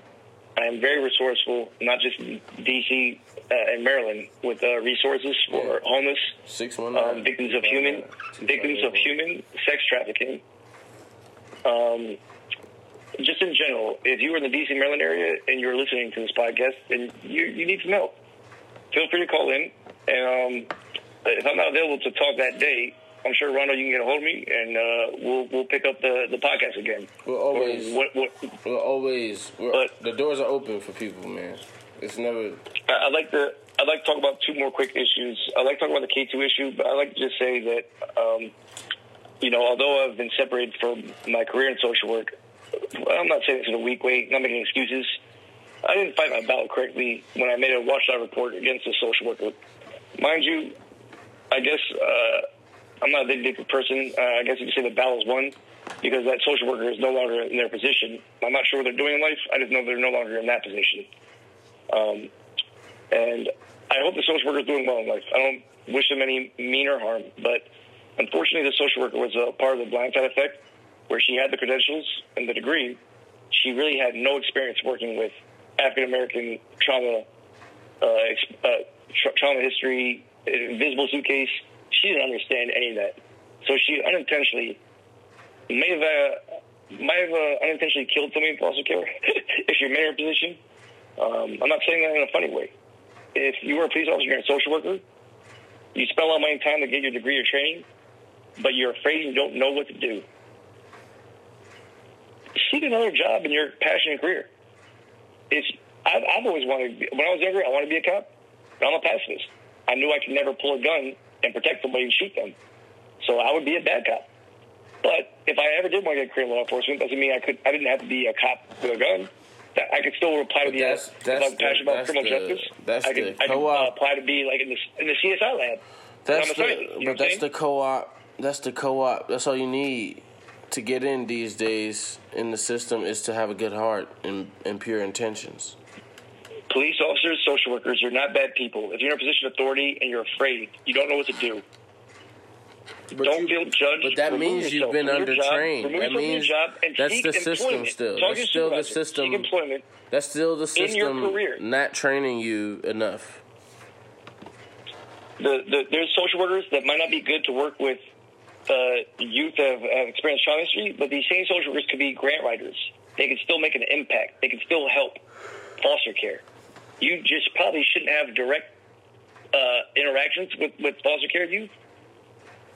I am very resourceful, not just DC uh, and Maryland, with uh, resources for Yeah. homeless, Six one um, victims of human, victims of human sex trafficking. Um, just in general, if you were in the DC Maryland area and you're listening to this podcast, then you you need some help. Feel free to call in, and um, if I'm not available to talk that day, I'm sure Rondo, you can get a hold of me, and uh, we'll we'll pick up the, the podcast again. We're always- what, what, We're always we're, But- the doors are open for people, man. It's never. I- like to I'd like to talk about two more quick issues. I'd like to talk about the K two issue, but I'd like to just say that um, you know, although I've been separated from my career in social work, I'm not saying this in a weak way, not making excuses. I didn't fight my battle correctly when I made a watchdog report against a social worker. Mind you, I guess uh, I'm not a vindictive person. Uh, I guess you could say the battle's won because that social worker is no longer in their position. I'm not sure what they're doing in life. I just know they're no longer in that position. Um, and I hope the social worker is doing well in life. I don't wish them any mean or harm, but unfortunately, the social worker was a part of the blindside effect, where she had the credentials and the degree. She really had no experience working with African American trauma, uh, uh, tra- trauma history, invisible suitcase. She didn't understand any of that, so she unintentionally may have uh, might have uh, unintentionally killed somebody in foster care if you're in her position. Um, I'm not saying that in a funny way. If you were a police officer, you're a social worker, you spend a lot of money and time to get your degree or training, but you're afraid you don't know what to do. Seek another job in your passion and career. It's I've, I've always wanted. When I was younger, I wanted to be a cop. But I'm a pacifist. I knew I could never pull a gun and protect somebody and shoot them, so I would be a bad cop. But if I ever did want to get career law enforcement, doesn't mean I could. I didn't have to be a cop with a gun. That- I could still apply to be. that's- that's if I'm passionate the- about that's criminal the- justice. that's I could, the I could uh, co-op. apply to be like in the in the CSI lab. That's the, scientist, but that's the co-op. That's the co-op. That's all you need to get in these days in the system is to have a good heart and, and pure intentions. Police officers, social workers, you're not bad people. If you're in a position of authority and you're afraid, you don't know what to do. But don't you- feel judged. But that means you've been undertrained. That yourself from your means that's the system still. That's still the system. That's still the In your system career. not training you enough. The, the, there's social workers that might not be good to work with uh, youth that have, have experienced trauma history, but these same social workers could be grant writers. They can still make an impact. They can still help foster care. You just probably shouldn't have direct uh, interactions with, with foster care youth.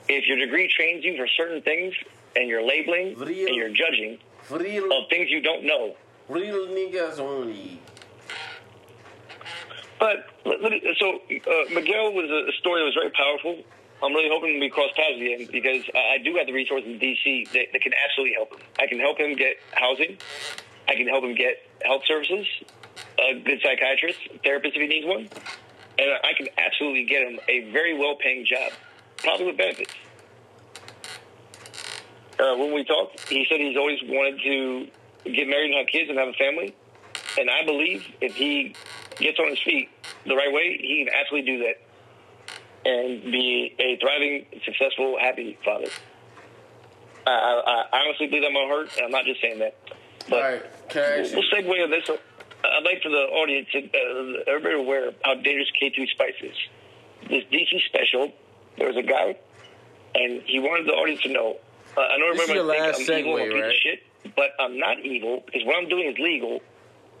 If your degree trains you for certain things and you're labeling Real- and you're judging Real, of things you don't know, real niggas only. But so uh, Miguel was a story that was very powerful. I'm really hoping we cross paths again because I do have the resources in DC that, that can absolutely help him. I can help him get housing. I can help him get health services, a good psychiatrist, therapist if he needs one, and I can absolutely get him a very well-paying job, probably with benefits. Uh, when we talked, he said he's always wanted to get married and have kids and have a family. And I believe if he gets on his feet the right way, he can absolutely do that and be a thriving, successful, happy father. I, I, I honestly believe that in my heart, and I'm not just saying that. But All right, can I ask we'll segue on this. I'd like for the audience, uh, everybody aware of how dangerous K2 Spice is. This DC special, there was a guy, and he wanted the audience to know. Uh, I know This is everybody your might last think I'm evil, segue, piece right? shit, but I'm not evil because what I'm doing is legal.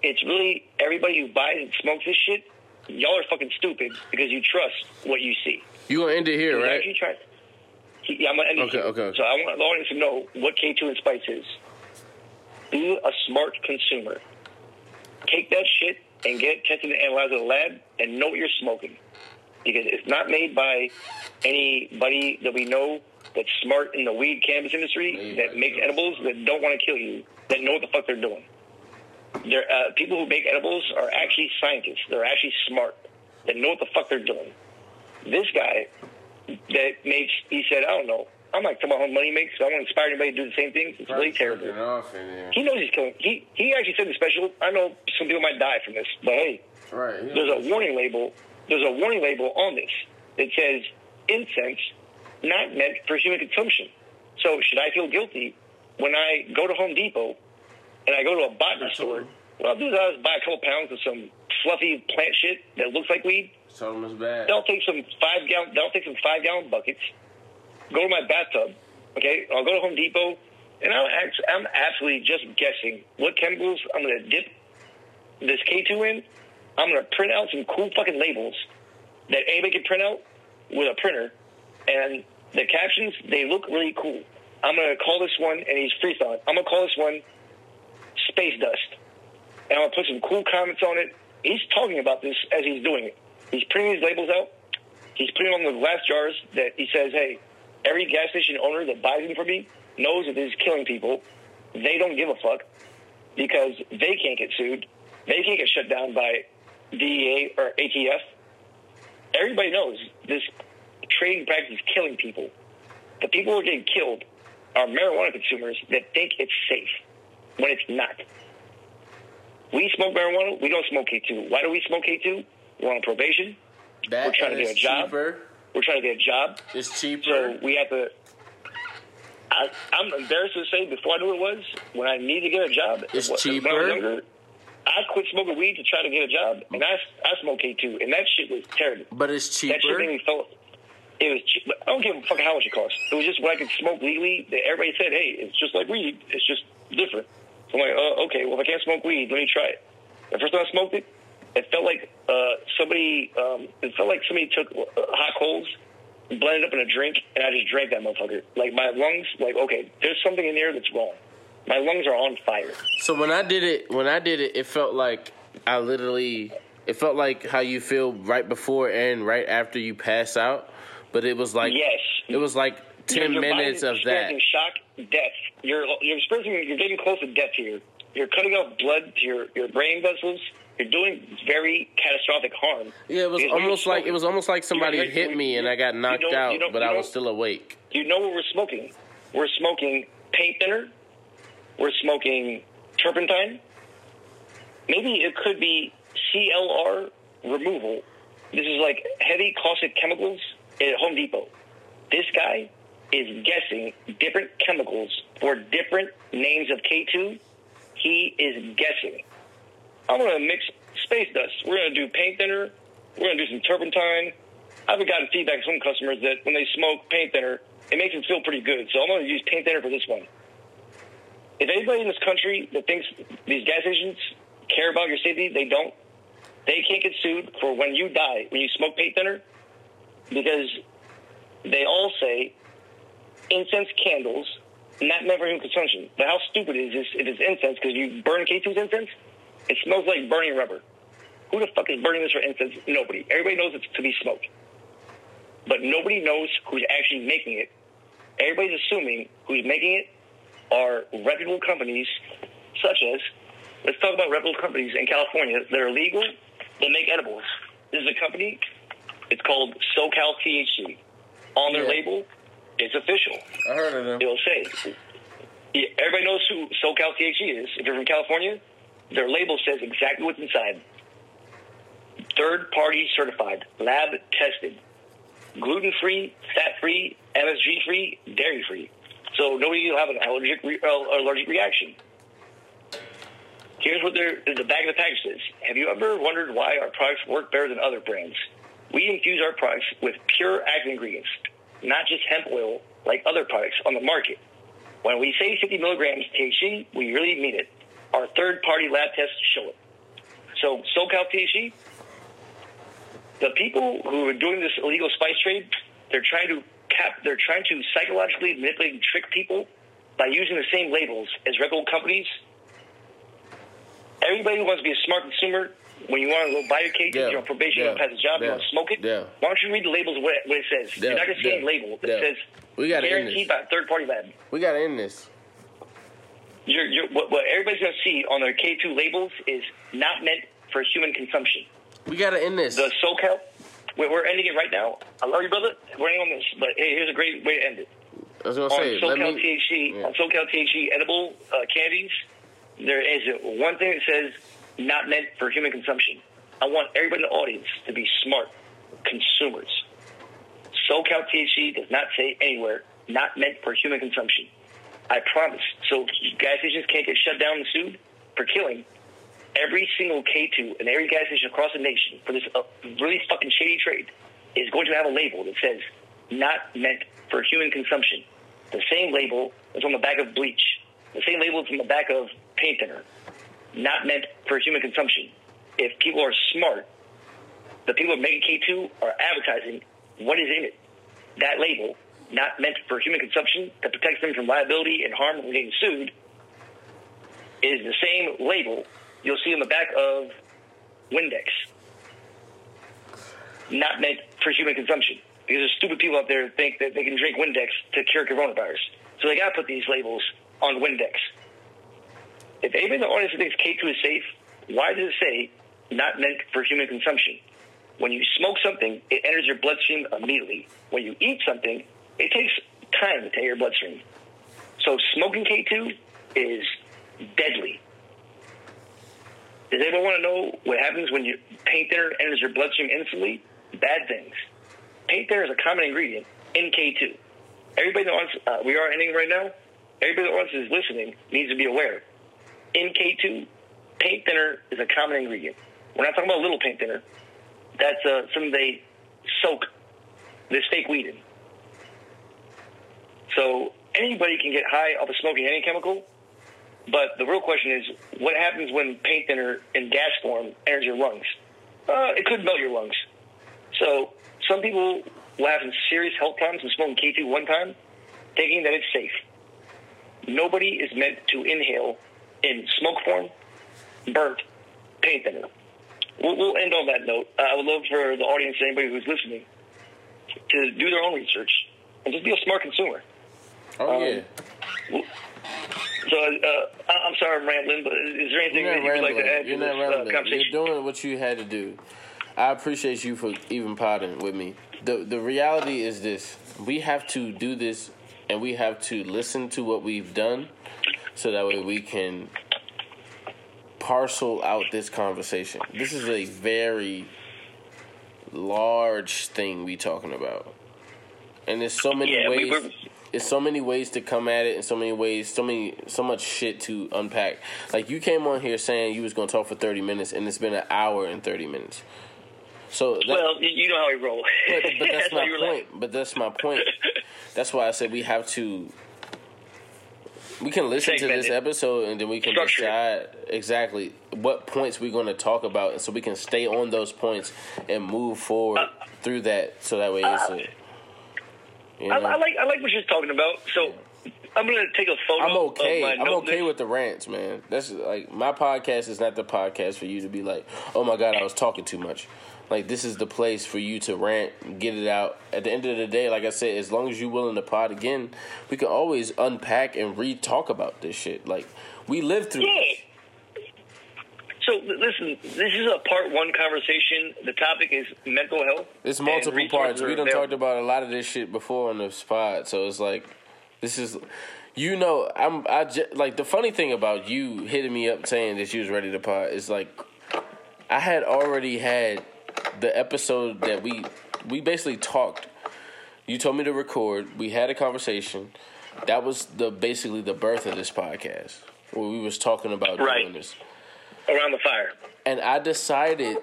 It's really everybody who buys and smokes this shit. Y'all are fucking stupid because you trust what you see. You gonna end it here, right? actually trying- he- yeah, I'm gonna end it Okay, here. okay, okay. So I want the audience to know what K2 and Spice is. Be a smart consumer. Take that shit and get it tested and analyzed in the lab and know what you're smoking. Because it's not made by anybody that we know that's smart in the weed cannabis industry that makes edibles that don't want to kill you, that know what the fuck they're doing. They're, uh, people who make edibles are actually scientists. They're actually smart. That know what the fuck they're doing. This guy that makes, he said, I don't know. I'm like, talking about how money makes. I want to inspire anybody to do the same thing. It's really terrible. Fucking off in there. He knows he's killing. He he actually said the special. I know some people might die from this, but hey, Right. he there's a warning label. There's a warning label on this that says incense not meant for human consumption. So should I feel guilty when I go to Home Depot and I go to a botany store? What I'll do is I'll just buy a couple pounds of some fluffy plant shit that looks like weed. Him it's bad. They'll take some five gallon. They'll take some five gallon buckets. Go to my bathtub. Okay, I'll go to Home Depot, and I'm act- I'm absolutely just guessing what chemicals I'm gonna dip this K2 in. I'm gonna print out some cool fucking labels that anybody can print out with a printer, and the captions they look really cool. I'm gonna call this one, and he's freestyling. I'm gonna call this one Space Dust, and I'm gonna put some cool comments on it. He's talking about this as he's doing it. He's printing these labels out. He's putting them on the glass jars that he says, "Hey, every gas station owner that buys them from me knows that this is killing people. They don't give a fuck because they can't get sued. They can't get shut down by DEA or ATF. Everybody knows this trading practice is killing people. The people who are getting killed are marijuana consumers that think it's safe when it's not. We smoke marijuana. We don't smoke K2. Why do we smoke K2? We're on probation. That we're trying to get a job. cheaper. We're trying to get a job. It's cheaper. So we have to. I, I'm embarrassed to say, before I knew it was, when I need to get a job, It's when I was cheaper. younger, I quit smoking weed to try to get a job, and I I smoked K2, and that shit was terrible. but it's cheaper. That shit made me feel. It was cheap. I don't give a fuck how much it costs. It was just when I could smoke legally. That everybody said, "Hey, it's just like weed. It's just different." So I'm like, "Oh, okay. Well, if I can't smoke weed, let me try it." The first time I smoked it, it felt like uh, somebody. Um, it felt like somebody took uh, hot coals, blended up in a drink, and I just drank that motherfucker. Like my lungs, like okay, there's something in there that's wrong. My lungs are on fire. So when I did it, when I did it, it felt like I literally, it felt like how you feel right before and right after you pass out. But it was like, Yes. it was like ten Your- your body minutes of that. experiencing shock, death. You're you're experiencing. You're getting close to death here. You're cutting off blood to your, your brain vessels. You're doing very catastrophic harm. Yeah, it was Because almost like it was almost like somebody hit me and I got knocked you out, don't- but you I was still awake. You know what we're smoking? We're smoking paint thinner. We're smoking turpentine. Maybe it could be CLR removal. This is like heavy caustic chemicals at Home Depot. This guy is guessing different chemicals for different names of K2. He is guessing. I'm going to mix space dust. We're going to do paint thinner. We're going to do some turpentine. I've gotten feedback from customers that when they smoke paint thinner, it makes them feel pretty good. So I'm going to use paint thinner for this one. If anybody in this country that thinks these gas stations care about your safety, they don't. They can't get sued for when you die when you smoke paint thinner because they all say incense candles not meant for human consumption. But how stupid is this if it's incense because you burn K2's incense? It smells like burning rubber. Who the fuck is burning this for incense? Nobody. Everybody knows it's to be smoked. But nobody knows who's actually making it. Everybody's assuming who's making it are reputable companies such as, let's talk about reputable companies in California that are legal that make edibles. This is a company, it's called SoCal THC. On their Yeah. label, it's official. I heard of them. It'll say, Yeah, everybody knows who SoCal THC is. If you're from California, their label says exactly what's inside. Third party certified, lab tested, gluten free, fat free, MSG free, dairy free. So nobody will have an allergic re- uh, allergic reaction. Here's what the back of the package says. Have you ever wondered why our products work better than other brands? We infuse our products with pure active ingredients, not just hemp oil like other products on the market. When we say 50 milligrams THC, we really mean it. Our third party lab tests show it. So, SoCal THC, the people who are doing this illegal spice trade, they're trying to cap, they're trying to psychologically manipulate and trick people by using the same labels as regular companies. Everybody who wants to be a smart consumer, when you want to go buy your cake, Yeah. you're on probation, Yeah. you to pass a job, you Yeah. want to smoke it. Yeah. Why don't you read the labels of what it, what it says? Yeah. You're not going to see any label that says We gotta guaranteed by a third party lab. We gotta end this. You're, you're, what, what everybody's going to see on their K2 labels is not meant for human consumption. We gotta end this. The SoCal, we're, we're ending it right now. I love you, brother. We're ending on this, but hey, here's a great way to end it. I was gonna On say, SoCal me. THC, Yeah. on SoCal THC edible uh, candies, there is one thing that says not meant for human consumption. I want everybody in the audience to be smart consumers. SoCal THC does not say anywhere not meant for human consumption. I promise. So gas stations can't get shut down and sued for killing. Every single K2 and every gas station across the nation for this uh, really fucking shady trade is going to have a label that says not meant for human consumption. The same label that's on the back of bleach. The same label that's on the back of paint thinner. Not meant for human consumption. If people are smart, the people making K2 are advertising what is in it. That label, not meant for human consumption, that protects them from liability and harm from getting sued, is the same label you'll see on the back of Windex. Not meant for human consumption. Because there's stupid people out there that think that they can drink Windex to cure coronavirus. So they got to put these labels on Windex. If anybody in the audience thinks K2 is safe, why does it say not meant for human consumption? When you smoke something, it enters your bloodstream immediately. When you eat something, it takes time to enter your bloodstream. So smoking K2 is deadly. Does anyone want to know what happens when you paint thinner enters your bloodstream instantly? Bad things. Paint thinner is a common ingredient in K2. Everybody that wants, uh, we are ending right now. Everybody that wants is listening needs to be aware. In K2, paint thinner is a common ingredient. We're not talking about little paint thinner. That's uh, something they soak this fake weed in. So anybody can get high off of smoking any chemical, but the real question is, what happens when paint thinner in gas form enters your lungs? Uh, it could melt your lungs. So some people will have some serious health problems from smoking K2 one time, thinking that it's safe. Nobody is meant to inhale in smoke form burnt paint thinner. We'll, we'll end on that note. Uh, I would love for the audience, anybody who's listening, to do their own research and just be a smart consumer. Oh Um, yeah. So uh, I'm sorry I'm rambling, but is there anything that you would like to add You're to not this uh, rambling. You're doing what you had to do. I appreciate you for even podding with me. The the reality is this: we have to do this, and we have to listen to what we've done, so that way we can parcel out this conversation. This is a very large thing we talking about, and there's so many Yeah, ways. we're- There's so many ways to come at it, and so many ways, so many, so much shit to unpack. Like you came on here saying you was gonna talk for thirty minutes, and it's been an hour and thirty minutes. So that, Well, you- know how we roll. but, but that's why my point. laughing. But that's my point. That's why I said we have to. We can listen to this episode and then we can Structure decide exactly what points we're going to talk about, and so we can stay on those points and move forward Uh, through that, so that way it's a. You I, know? I like I like what you're talking about. So I'm gonna take a photo. I'm okay. Of my I'm okay with the rants, man. That's like my podcast is not the podcast for you to be like, oh my god, I was talking too much. Like this is the place for you to rant, get it out. At the end of the day, like I said, as long as you're willing to pod again, we can always unpack and re-talk about this shit. Like we lived through. Yeah. So listen, this is a part one conversation. The topic is mental health. It's multiple parts. We done talked about a lot of this shit before on the spot, so it's like this is You know, I'm I j- like the funny thing about you hitting me up saying that you was ready to pod is like I had already had the episode that we we basically talked. You told me to record. We had a conversation. That was the basically the birth of this podcast where we was talking about Right. doing this. Around the fire. And I decided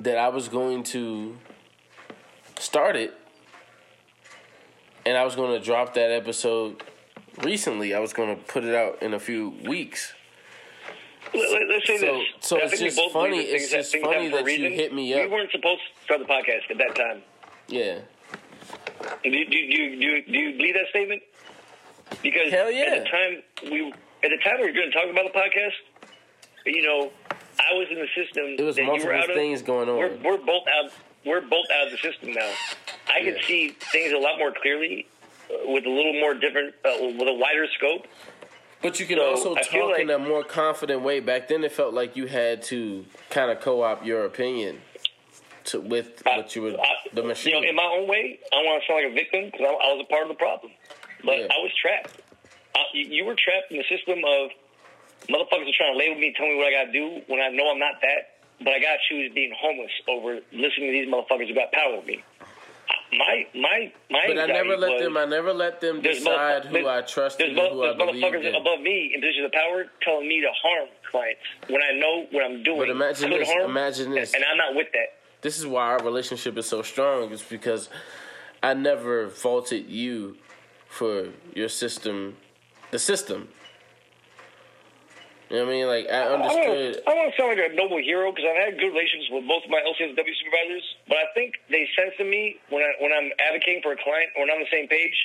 that I was going to start it and I was going to drop that episode recently. I was going to put it out in a few weeks. Let, us say So- this. so I it's just funny- that it's just funny that you hit me up. We weren't supposed to start the podcast at that time. Yeah. Do, do, do, do, do you believe that statement? Because Hell yeah. at the time we at the time we were going to talk about the podcast, you know, I was in the system. It was that you were multiple out of. things going on. We're, we're both out. We're both out of the system now. I can see things a lot more clearly, uh, with a little more different, uh, with a wider scope. But you can So, also I talk in a more confident way. Back then, it felt like you had to kind of co-opt your opinion to with what you were I- the machine. You know, in my own way, I don't want to sound like a victim because I, I was a part of the problem, but Yeah. I was trapped. You, you were trapped in the system of motherfuckers are trying to label me, tell me what I got to do when I know I'm not that. But I got to choose being homeless over listening to these motherfuckers who got power over me. My my my. but I never let was, them. I never let them decide who I trust and who I there's believed motherfuckers in. above me in positions of power telling me to harm clients when I know what I'm doing. But imagine this. harm, Imagine this. and I'm not with that. This is why our relationship is so strong. It's because I never faulted you for your system, the system. You know what I mean? Like I I don't, understood. I don't want to sound like a noble hero because I've had good relations with both of my LCSW supervisors, but I think they sense in me when I when I'm advocating for a client or when I'm on the same page,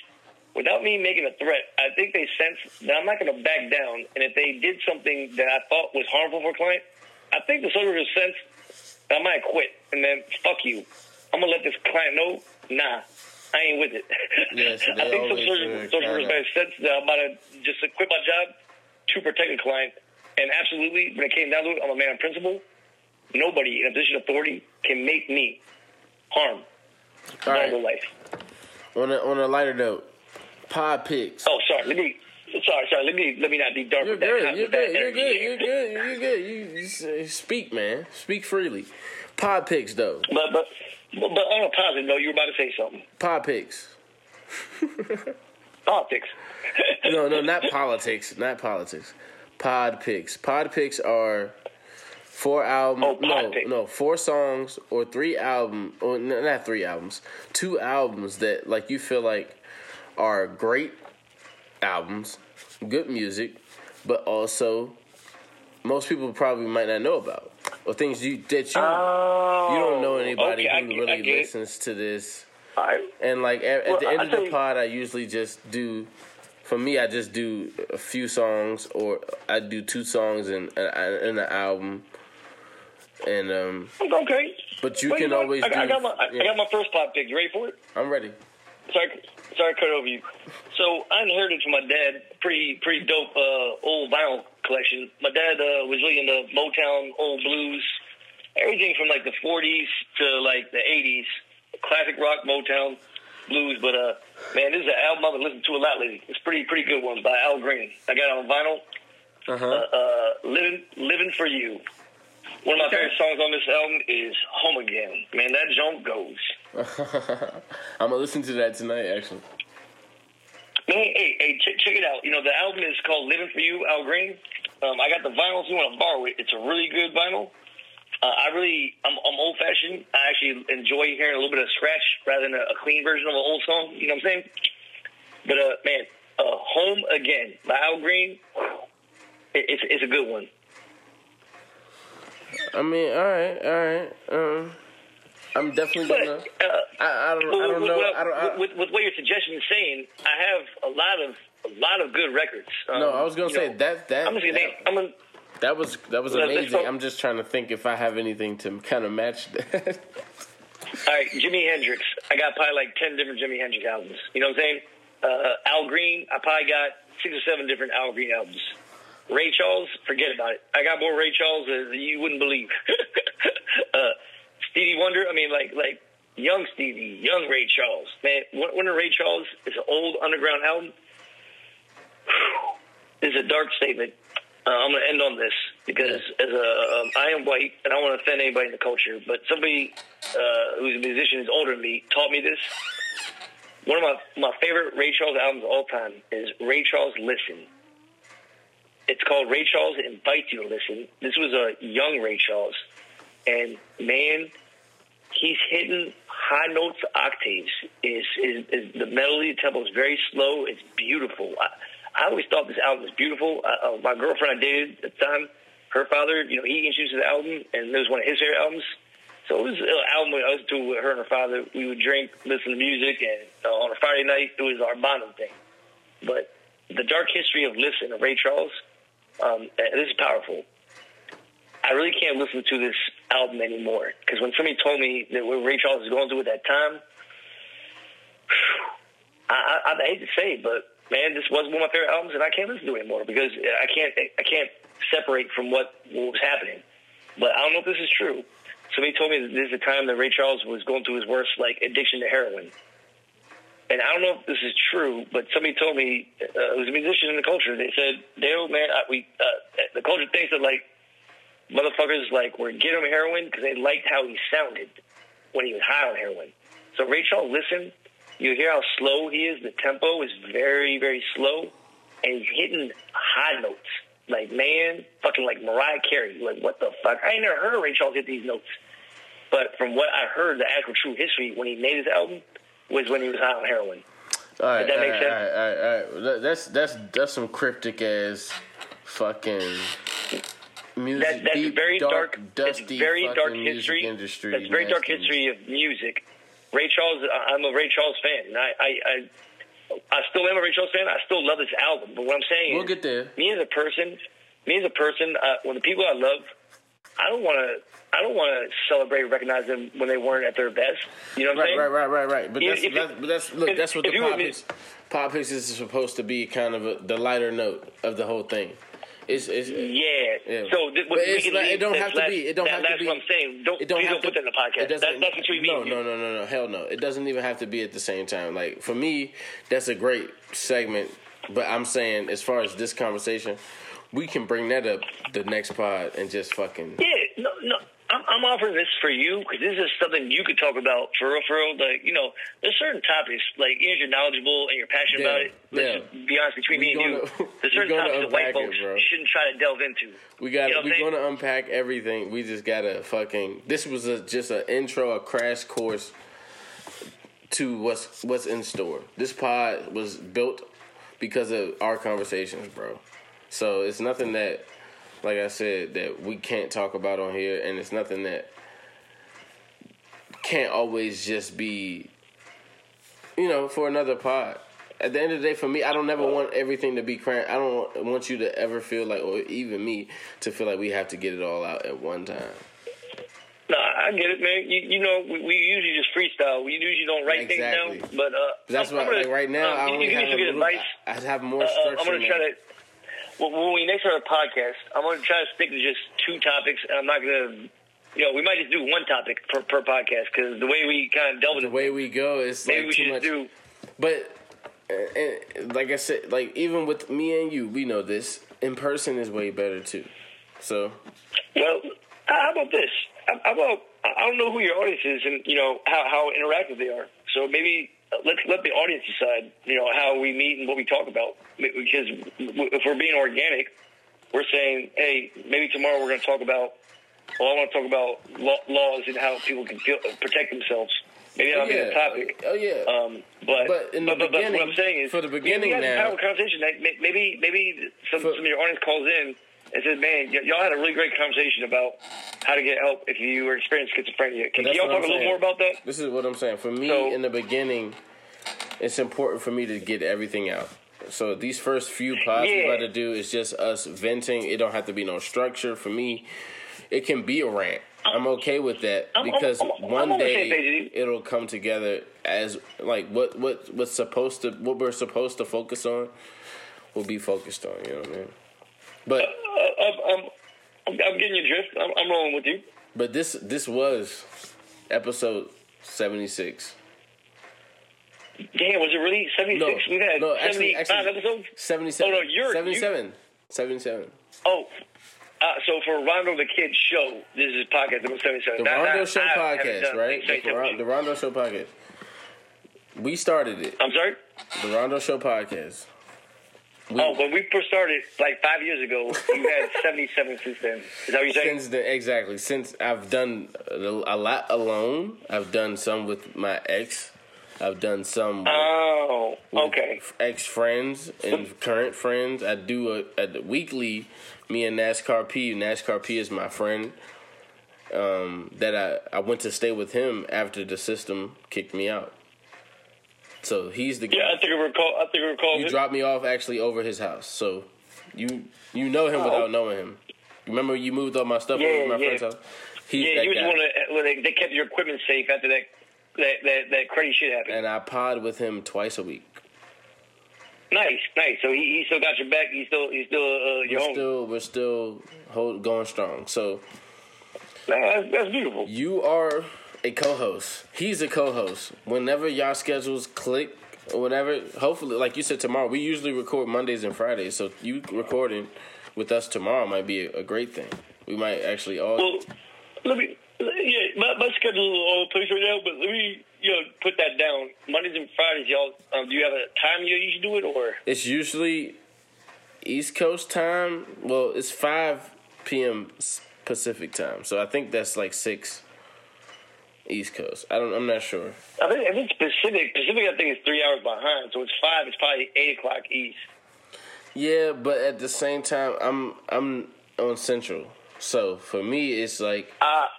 without me making a threat. I think they sense that I'm not going to back down, and if they did something that I thought was harmful for a client, I think the soldiers sense that I might quit and then fuck you. I'm gonna let this client know, nah, I ain't with it. I think some always soldiers, gonna respect sense that I'm about to just quit my job to protect a client. And absolutely, when it came down to it, I'm a man of principle. Nobody in a position of authority can make me harm All right. life. On a on a lighter note, pod picks. Oh, sorry. Let me. Sorry, sorry. Let me let me not be dark You're good. You're with that good. You're good. You're good. You're good. You, speak, man. Speak freely. Pod picks, though. But but but, but on a positive note, you were about to say something. Pod picks. Politics. No, no, not politics. Not politics. Pod picks. Pod picks are four album. Oh, no, picks. no, four songs or three album. Or not three albums. Two albums that like you feel like are great albums, good music, but also most people probably might not know about or things you that you Oh, you don't know oh, anybody okay, who get- really it. listens to this. Right. And like at, Well, at the end I of the you- pod, I usually just do. For me, I just do a few songs, or I do two songs in in an album. And um, Okay. but you Well, can know always I, do. I got my I, yeah, I got my first pod pick. You ready for it? I'm ready. Sorry, sorry, I cut over you. So I inherited from my dad pretty pretty dope uh, old vinyl collection. My dad uh, was really into Motown, old blues, everything from like the 40s to like the 80s, classic rock, Motown, blues. But uh, man, this is an album I've been listening to a lot lately. It's pretty pretty good one by Al Green. I got it on vinyl. Uh huh. Uh, living living for you. One of my favorite songs on this album is "Home Again." Man, that jump goes. I'm gonna listen to that tonight. Actually, Man, hey, hey, check, check it out. You know, the album is called Living for You, Al Green. Um, I got the vinyl if you want to borrow it. It's a really good vinyl. Uh, I really, I'm, I'm old fashioned. I actually enjoy hearing a little bit of scratch rather than a, a clean version of an old song. You know what I'm saying? But, uh, man, uh, Home Again by Al Green, it, it's, it's a good one. I mean, all right, all right. Um, I'm definitely But, gonna. uh, I, I don't. I don't know. with- I don't. I, with, with what your suggestion is saying, I have a lot of a lot of good records. Um, no, I was gonna say know, that. That. I'm just gonna that- I'm gonna That was that was amazing. I'm just trying to think if I have anything to kind of match that. All right, Jimi Hendrix. I got probably like ten different Jimi Hendrix albums. You know what I'm saying? Uh, Al Green. I probably got six or seven different Al Green albums. Ray Charles. Forget about it. I got more Ray Charles than you wouldn't believe. uh, Stevie Wonder. I mean, like like young Stevie, young Ray Charles. Man, when when Ray Charles is an old underground album. This is a dark statement. Uh, I'm going to end on this because as a um, I am white and I don't want to offend anybody in the culture, but somebody uh, who's a musician who's older than me taught me this. One of my, my favorite Ray Charles albums of all time is Ray Charles Listen. It's called Ray Charles Invites You to Listen. This was a young Ray Charles. And man, he's hitting high notes, octaves. Is is, is the melody the tempo is very slow. It's beautiful. I, I always thought this album was beautiful. Uh, my girlfriend I dated at the time, her father, you know, he introduced the album, and it was one of his favorite albums. So it was an album I was doing with her and her father. We would drink, listen to music, and uh, on a Friday night, it was our bonding thing. But the dark history of Listen of Ray Charles, um, this is powerful. I really can't listen to this album anymore because when somebody told me that what Ray Charles was going through at that time, I, I, I hate to say it, but man, this was one of my favorite albums, and I can't listen to it anymore because I can't I can't separate from what, was happening. But I don't know if this is true. Somebody told me this is the time that Ray Charles was going through his worst like addiction to heroin. And I don't know if this is true, but somebody told me uh, it was a musician in the culture. They said, "Dale, man, I, we uh, the culture thinks that like motherfuckers like were getting him heroin because they liked how he sounded when he was high on heroin. So Ray Charles, listen, you hear how slow he is. The tempo is very, very slow, and he's hitting high notes. Like man, fucking like Mariah Carey. Like what the fuck? I ain't never heard Ray Charles hit these notes. But from what I heard, the actual true history when he made his album was when he was high on heroin. All right, Does that make all right, sense? all right, all right. That's that's that's some cryptic ass fucking music. That, that's deep, very dark, dark, dusty, it's very dark history. Industry, that's very dark history of music. Ray Charles, I- I'm a Ray Charles fan. And I, I, I, I still am a Ray Charles fan. I still love this album. But what I'm saying We'll is, get there. me as a person, me as a person, uh, when the people I love, I don't want to. I don't want to celebrate recognize them when they weren't at their best. You know what I'm saying? right, right, right, right. But that's, if- that's, but that's look. if- that's what the pop is. Pop is supposed to be kind of a, the lighter note of the whole thing. It's, it's Yeah. Yeah. So th- it's like- it don't have to be- it don't that- have to that's be- what I'm saying. Don't, it don't have don't to put that in the podcast. It doesn't. That's, that's between me no, and no, no, no, no. Hell no. It doesn't even have to be at the same time. Like for me, that's a great segment. But I'm saying, as far as this conversation, we can bring that up the next pod and just fucking. Yeah. I'm, I'm offering this for you because this is something you could talk about for real, for real. Like, you know, there's certain topics, like, even if you're knowledgeable and you're passionate Yeah, about it, let's yeah. be honest between We me and you, there's certain topics that white unpack it, folks shouldn't try to delve into. We got, you know we're going to unpack everything. We just gotta fucking. This was a, just an intro, a crash course to what's what's in store. This pod was built because of our conversations, bro. So it's nothing that, like I said, that we can't talk about on here, and it's nothing that can't always just be, you know, for another pod. At the end of the day, for me, I don't never want everything to be cramped. I don't want you to ever feel like, or even me, to feel like we have to get it all out at one time. No, I get it, man. You, you know, we, we usually just freestyle. We usually don't write Exactly. things down. But uh, That's I'm, why, I'm gonna, like right now, um, I only have get a some little, advice. I I have more Uh, structure. I'm going to now. try to. Well, when we next start a podcast, I'm going to try to stick to just two topics, and I'm not going to. You know, we might just do one topic per, per podcast because the way we kind of delve into the way we go is maybe like we too should much. do. But and, and like I said, like even with me and you, we know this. In person is way better too. So Well, how about this? How how about I don't know who your audience is, and you know how how interactive they are. So maybe let's let the audience decide. You know how we meet and what we talk about. Because if we're being organic, we're saying, hey, maybe tomorrow we're going to talk about. Well, I want to talk about law, laws and how people can feel, protect themselves. Maybe that'll be the topic. Oh yeah. Um, but But in the but, but, but what I'm saying is, for the beginning we, we now- have a conversation. That maybe maybe some, For- some of your audience calls in and said, "Man, y- y'all had a really great conversation about how to get help if you were experiencing schizophrenia. Can, y'all talk a little more about that?" This is what I'm saying. For me, So- in the beginning, it's important for me to get everything out. So these first few pods we're about to do is just us venting. It don't have to be no structure. For me, it can be a rant. I'm oh. okay with that I'm- because I'm- I'm one on the day page as you. it'll come together as like what what what's supposed to what we're supposed to focus on will be focused on. You know what I mean? But Uh, I'm, I'm, I'm, getting your drift. I'm, I'm rolling with you. but this this was episode 76. Damn, was it really seventy No, six? We've had no, seventy actually, actually, episodes. 77. Oh, no, you're- 77. 77. Oh, uh, so for Rondo the Kid show, this is podcast number seventy seven. The Rondo Show podcast, right? The, Ron- the Rondo Show podcast. We started it. I'm sorry. The Rondo Show podcast. We, Oh, when we first started, like five years ago, you had seventy seven since then. Is that what you're saying? since the exactly since I've done a, a lot alone. I've done some with my ex. I've done some with, Oh, okay. ex friends and current friends. I do a, a weekly. Me and NASCAR P. NASCAR P is my friend. Um, that I I went to stay with him after the system kicked me out. So he's the guy. Yeah, I think I recall. I think I recall. You it. dropped me off actually over his house, so you you know him without knowing him. Remember you moved all my stuff Yeah, over to my yeah. friend's house. He's yeah, that he was guy. one where they, they kept your equipment safe after that that that, that crazy shit happened. and I pod with him twice a week. nice, nice. So he, he still got your back. He's still he's still uh, your We're home. still we're still hold, going strong. So that's, that's beautiful. you are a co-host. He's a co-host. Whenever y'all schedules click or whatever, hopefully, like you said, tomorrow we usually record Mondays and Fridays. So you recording with us tomorrow might be a, great thing. We might actually all. Well, let me. Yeah, my, my schedule is all over the place right now, but let me you know put that down. Mondays and Fridays, y'all. Um, do you have a time you usually do it, or It's usually East Coast time. Well, it's 5 p.m. Pacific time. So I think that's like 6 East Coast. I don't I'm not sure. I think if it's Pacific, Pacific I think is three hours behind, so it's five. It's probably eight o'clock east. Yeah, but at the same time I'm I'm on Central. So for me it's like Ah,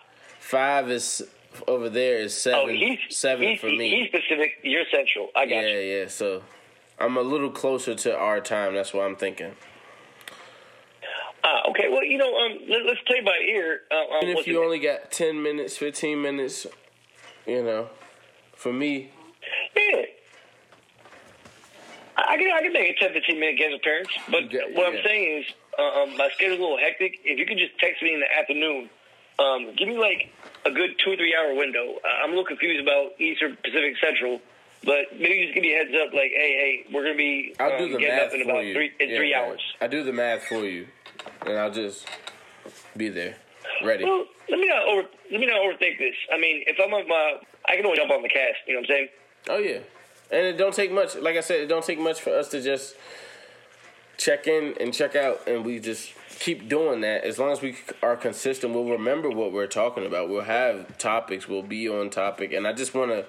5 is over there is 7 oh, he's 7 he's, for me. He's Pacific. You're Central. I got yeah, you. yeah. So I'm a little closer to our time. That's what I'm thinking. Ah, okay. Well, you know, um, let, let's play by ear. Uh, um, Even if you only got 10 minutes, 15 minutes, you know, for me, Yeah. I can I can make a 10, 15 minute guest appearance, but got- what yeah. I'm saying is uh, um, my schedule's a little hectic. If you could just text me in the afternoon, um, give me like a good two or three hour window. I'm a little confused about Eastern, Pacific, Central, but maybe just give me a heads up, like, hey, hey, we're gonna be I'll um, do the getting math up in about you. three in Yeah, three hours. I do the math for you, and I'll just be there, ready. Well, let me not over let me not overthink this. I mean, if I'm on my, I can always jump on the cast. You know what I'm saying? Oh yeah, and it don't take much. Like I said, it don't take much for us to just check in and check out, and we just keep doing that. As long as we are consistent, we'll remember what we're talking about. We'll have topics. We'll be on topic, and I just want to.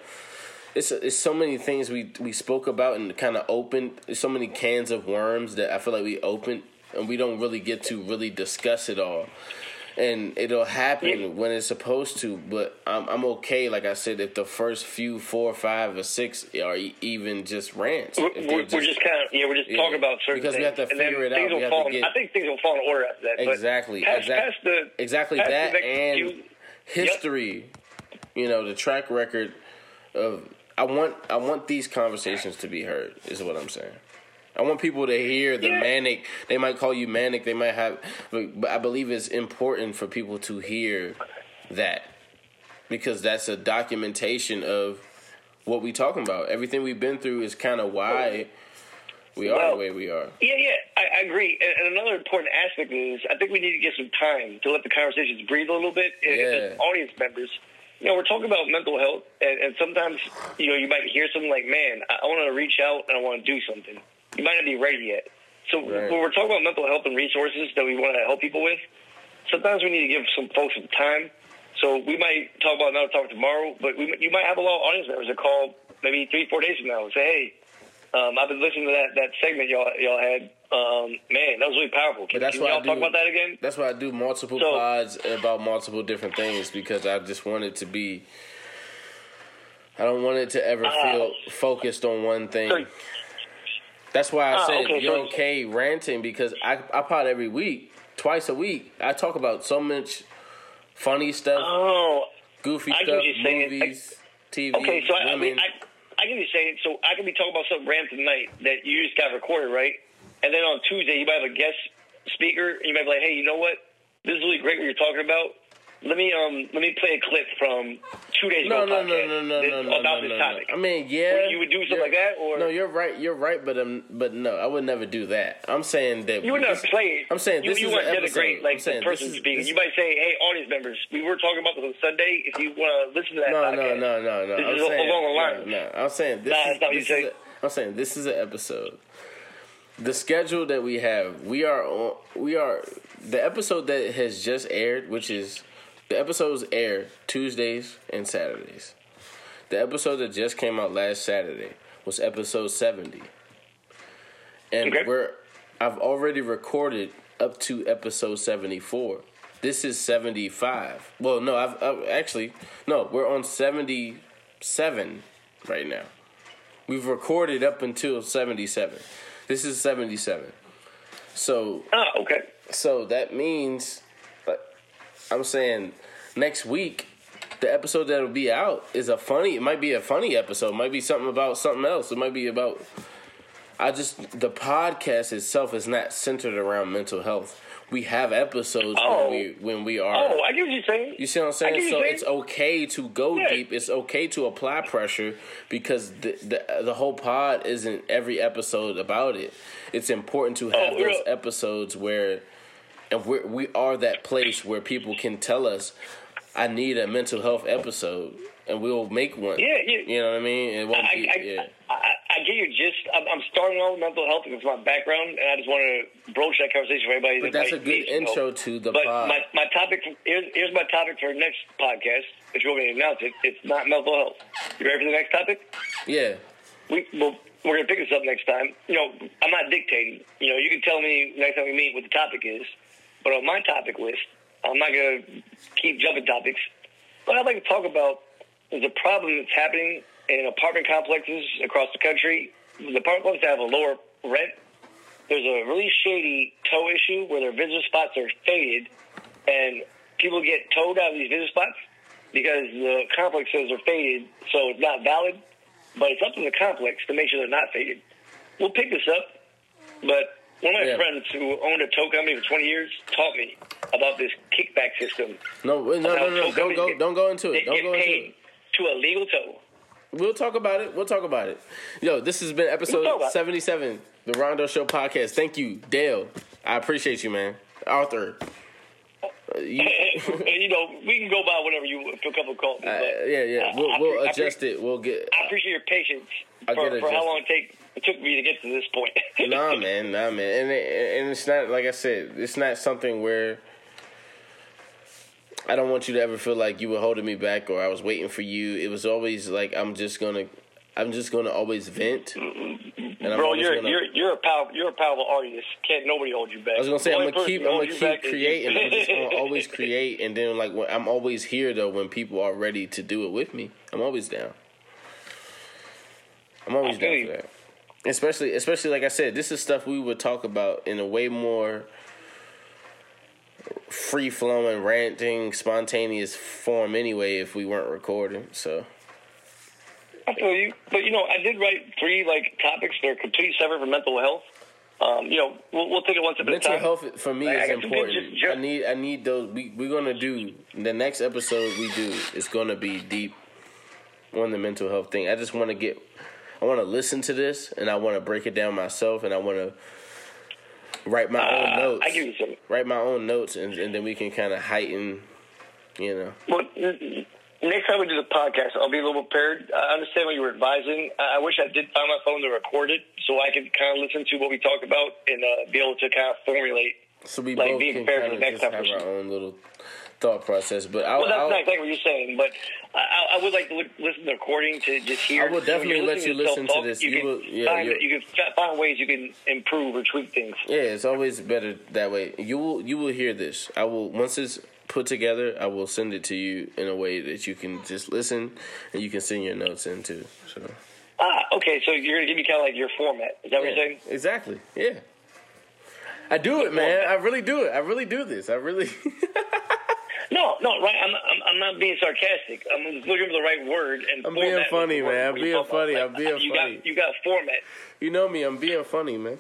It's, it's so many things we we spoke about and kind of opened. So many cans of worms that I feel like we opened, and we don't really get to really discuss it all. And it'll happen when it's supposed to, but I'm I'm okay. Like I said, if the first few four, five, or six are even just rants, We're, if we're, they're just kind of yeah, we're just Yeah. talking about certain Because we things. have to figure it out. Will We have fall to in- get- I think things will fall in order after that. Exactly, Past, exact- past the exactly that the and history you know the track record of i want i want these conversations to be heard is what i'm saying i want people to hear the Yeah. manic they might call you manic they might have but, but i believe it's important for people to hear that because that's a documentation of what we're talking about everything we've been through is kind of why we are the way we are Yeah, yeah, I, I agree. And, and another important aspect is I think we need to get some time to let the conversations breathe a little bit. And Yeah. As audience members, you know, we're talking about mental health, and, and sometimes you know you might hear something like, "Man, I, I want to reach out and I want to do something." You might not be ready yet. So Right. when we're talking about mental health and resources that we want to help people with, sometimes we need to give some folks some time. So we might talk about another topic tomorrow, but we, you might have a lot of audience members that call maybe three, four days from now and say, "Hey, um, I've been listening to that, that segment y'all y'all had. Um, man, that was really powerful. Can, But that's can why I y'all talk do- about that again?" That's why I do multiple So- pods about multiple different things because I just want it to be. I don't want it to ever Ah. feel focused on one thing. So- That's why I Ah, said okay, you're so- okay ranting because I I pod every week, twice a week. I talk about so much funny stuff, Oh, goofy I stuff, movies, TV, okay. So I, I mean, I I what you're saying. So I can be talking about something random tonight that you just got recorded, right? And then on Tuesday, you might have a guest speaker, and you might be like, "Hey, you know what? This is really great what you're talking about. Let me um let me play a clip from two days No, ago. no, no, podcast no, no, this- no, no, about no, this topic. no. I mean, yeah. You would do something like that, or no? You're right. You're right, but um, but no, I would never do that. I'm saying that you would this- play it. I'm saying you, this you is want an to episode. denigrate like the person is- speaking. this- you might say, "Hey, audience members, we were talking about this on Sunday. If you want to listen to that No, podcast, no, no, no, no. This I'm is saying, along the no, lines. no, I'm saying this Nah, is. not This you is a, I'm saying this is an episode. The schedule that we have, we are on. We are the episode that has just aired, which is the episodes air Tuesdays and Saturdays. The episode that just came out last Saturday was episode seventy, and Okay. we're. I've already recorded up to episode seventy four. This is seventy five. Well, no, I've, I've actually no. We're on seventy seven right now. We've recorded up until seventy seven. This is seventy seven. So Ah, okay. so that means, I'm saying, next week, the episode that'll be out is a funny. It might be a funny episode. It might be something about something else. It might be about. I just the podcast itself is not centered around mental health. We have episodes Oh. when we oh. when we are. Oh, I get what you're saying. You see what I'm saying? So you're it's okay to go Yeah. deep. It's okay to apply pressure because the, the the whole pod isn't every episode about it. It's important to oh, have Oh, those episodes where, and we we are that place where people can tell us, "I need a mental health episode," and we'll make one. Yeah, yeah. You know what I mean? It won't I, be. I, yeah. I, I, get your gist. I'm, I'm starting on mental health because it's my background, and I just want to broach that conversation for everybody. But that's a good intro to the But pod. my, my topic here's, here's my topic for next podcast. If you want me to announce it, it's not mental health. You ready for the next topic? yeah. We well, we're gonna pick this up next time. You know, I'm not dictating. You know, you can tell me next time we meet what the topic is. On my topic list, I'm not gonna keep jumping topics. What I'd like to talk about is a problem that's happening in apartment complexes across the country. The apartment complexes have a lower rent. There's a really shady tow issue where their visitor spots are faded, and people get towed out of these visitor spots because the complex says they're faded, so it's not valid. But it's up to the complex to make sure they're not faded. We'll pick this up, but one of my Yeah. friends who owned a tow company for 20 years taught me about this kickback system. No, no, no, no, Don't go. get- Don't go into it. Don't go into it. to a legal tow. We'll talk about it. We'll talk about it. Yo, this has been We'll episode 77, the Rondo Show podcast. Thank you, Dale. I appreciate you, man. Arthur. Uh, you- you know, we can go by whatever you feel comfortable calling me. uh, yeah, yeah. I- We'll, I we'll I adjust it. We'll get. I appreciate your patience I'll for, get for how long it, take, it took me to get to this point. nah, man, nah, man, and it, and it's not like I said. It's not something where I don't want you to ever feel like you were holding me back or I was waiting for you. It was always like I'm just gonna, I'm just gonna always vent. Mm-hmm. And I'm Bro, always you're gonna, you're you're a power you're a powerful artist. Can't nobody hold you back. I was gonna say I'm gonna keep I'm gonna keep back is you. creating. I'm just gonna always create, and then like when, I'm always here though when people are ready to do it with me. I'm always down. I'm always down for that. Especially, especially like I said, this is stuff we would talk about in a way more free flowing, ranting, spontaneous form anyway if we weren't recording. So I feel you, but you know, I did write three like topics that are completely separate from mental health. Um, you know, we'll, we'll take it one step at a mental time. health for me Like, is important. I need I need those. We we're gonna do the next episode we do is gonna be deep on the mental health thing. I just want to get. I want to listen to this and I want to break it down myself and I want to write my own Uh, notes. I give you some. write my own notes and, and then we can kind of heighten. You know, Well, next time we do the podcast, I'll be a little prepared. I understand what you were advising. I wish I did find my phone to record it so I could kind of listen to what we talked about and uh, be able to kind of formulate. so we Like, both be can prepared for kind the of next have our own little thought process. But I'll, Well, that's I'll, not exactly what you're saying, but I, I- I would like to look, listen to the recording to just hear. I will definitely let you listen to this. You, You can will- yeah, find, you're- can find ways you can improve or tweak things. Yeah, it's always better that way. You will you will hear this. I will once it's put together, I will send it to you in a way that you can just listen and you can send your notes in too. So Ah, okay. So you're gonna give me kind of like your format. Is that what you're saying? exactly. Yeah. I do it, man. I really do it. I really do this. I really. No, no, right. I'm, I'm, I'm not being sarcastic. I'm looking for the right word. And I'm being funny, is the word man. I'm being funny. like, I'm being you funny. Got, you got format. you know me. I'm being funny, man.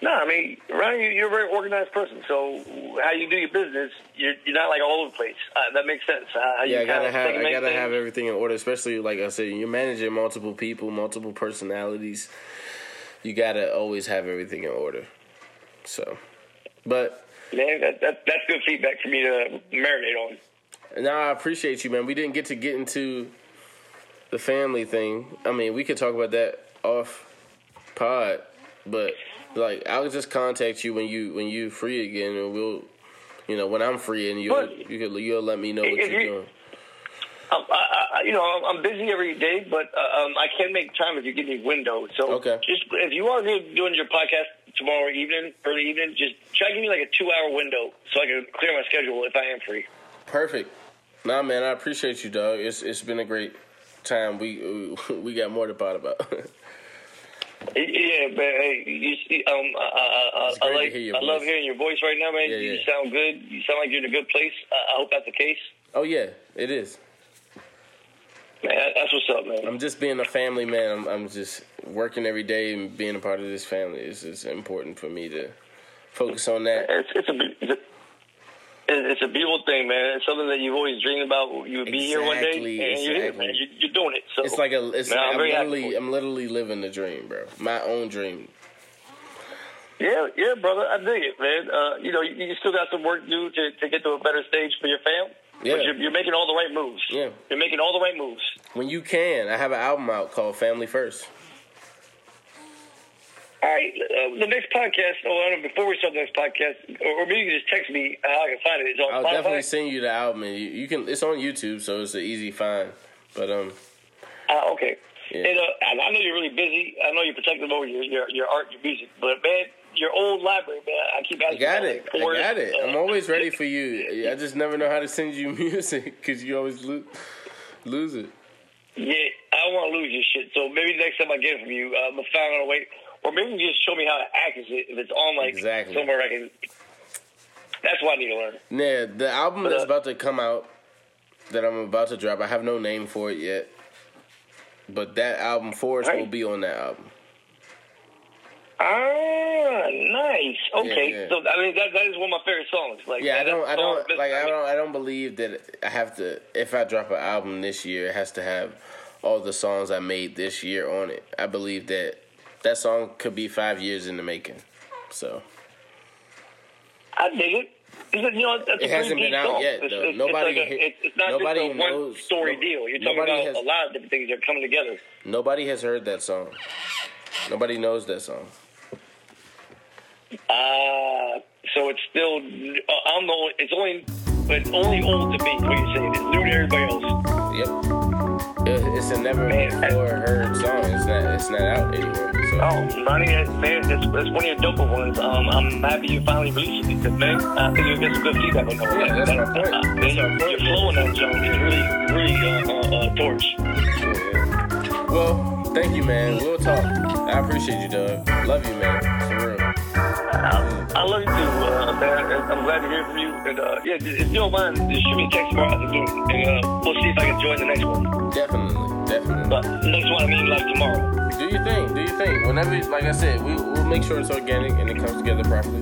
No, I mean, Ryan, you- you're a very organized person. So how you do your business, you're, you're not like all over the place. Uh, that makes sense. Uh, how Yeah, you I gotta have I gotta have everything in order, especially like I said, you're managing multiple people, multiple personalities. You gotta always have everything in order. So, but Man, that, that, that's good feedback for me to marinate on. now I appreciate you, man. We didn't get to get into the family thing. I mean, we could talk about that off pod, but like I'll just contact you when you when you free again, and we'll, you know, when I'm free, and you'll you could you'll let me know what you're you- doing. Um, I, I, you know, I'm- I'm busy every day, but uh, um, I can make time if you give me a window. So, Okay. just if you are doing your podcast tomorrow evening, early evening, just try to give me like a two-hour window so I can clear my schedule if I am free. Perfect. Nah, man, I appreciate you, dog. It's it's been a great time. We we got more to pot about. Yeah, but hey, you see, um, uh, uh, It's I like, I love hearing your voice right now, man. Yeah, you yeah. sound good. You sound like you're in a good place. Uh, I hope that's the case. oh yeah, it is. Man, that's what's up, man. I'm just being a family man. I'm I'm just working every day and being a part of this family. It's it's important for me to focus on that. It's it's a it's a- beautiful thing, man. It's something that you've always dreamed about. You would be here one day, Exactly, and you're here, man. You're, you're doing it. So It's like a it's man, like I'm I'm very happy for literally. I'm literally living the dream, bro. My own dream. Yeah, yeah, brother. I dig it, man. Uh, you know, you, you still got some work to do to, to get to a better stage for your fam. Yeah. But you're, you're making all the right moves. Yeah. You're making all the right moves. When you can, I have an album out called Family First. All right, uh, the next podcast, oh, I don't know, before we start the next podcast, or, or maybe you can just text me how I can find it. It's on I'll Spotify. definitely send you the album, and you, you can. It's on YouTube, so it's an easy find. But um, Uh, okay. Yeah. And, uh, I I know you're really busy. I know you're protective over your, your, your art, your music. But, man, your old library, man, I keep asking. I got it. I got it. uh, I'm always ready for you. I just never know how to send you music because you always lose lose it. Yeah, I don't want to lose your shit. So maybe next time I get it from you, uh, I'm gonna find out a way, or maybe you just show me how to access it if it's on like Exactly. somewhere I can. That's what I need to learn. Yeah, the album But, that's uh, about to come out, that I'm about to drop, I have no name for it yet. But that album, Forest, Right. will be on that album. Ah, nice. Okay, Yeah, yeah. so I mean that that is one of my favorite songs. Like Yeah, I don't, I don't, like, I don't, I don't believe that I have to. If I drop an album this year, it has to have all the songs I made this year on it. I believe that that song could be five years in the making. So I dig it. You know, It hasn't been out song. yet, though. it's, Nobody it's, like a, it's, it's not nobody just a one story no- deal. You're talking about has- a lot of different things that are coming together. nobody has heard that song. Nobody knows that song. Uh, so it's still, uh, I'm the only, it's only, it's only old to me, what you're saying. It's new to everybody else. Yep. It- It's a never Man, before heard song. It's not. It's not out anywhere. So. Oh, Money, that, man, that's, that's one of your doper ones. Um, I'm happy you finally released it because, man, I think you'll get some good feedback on that. Yeah, that's my point. Uh, man, your, your flow in that zone is really, really uh, uh, uh, torch. Yeah, yeah. Well, thank you, man. We'll talk. I appreciate you, Doug. Love you, man. For real. Uh, I love you too, uh, man. I'm glad to hear from you. And uh, yeah, if you don't mind, just shoot me a text tomorrow Zoom, and uh, we'll see if I can join the next one. Definitely, definitely. But next one, I mean, like tomorrow. Do you think? Do you think? Whenever, like I said, we, we'll make sure it's organic and it comes together properly.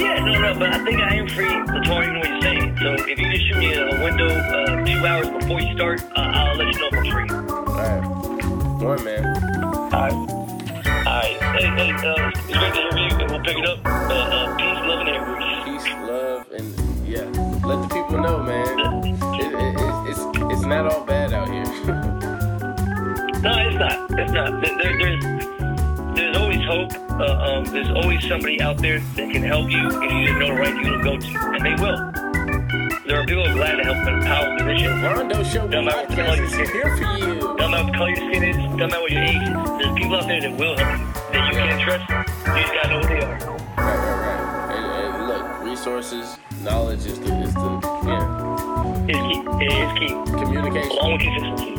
Yeah, no, no, but I think I am free tomorrow, even what you're saying. So if you just shoot me a window uh, two hours before you start, uh, I'll let you know if I'm free. All right. One man. All right. Right. Hey, hey, uh, it's great to hear you, and we'll pick it up. Uh, uh, peace, love, and. Peace, love, and yeah. Let the people know, man. It, it, it, it's it's not all bad out here. No, it's not. It's not. There, there- there's there's always hope. Uh, um, there's always somebody out there that can help you if you just know the right people to go to, and they will. There are people glad to help in power positions. Rondo Show Don't matter what color podcast your is skin here for you. Doesn't matter what color your skin is. Doesn't matter what your age is. There's people out there that will help you, that you can trust. You just gotta know who they are. Right, right, right. And, and look, resources, knowledge is the is the yeah. It's key. It is key. Communication. Along with consistency.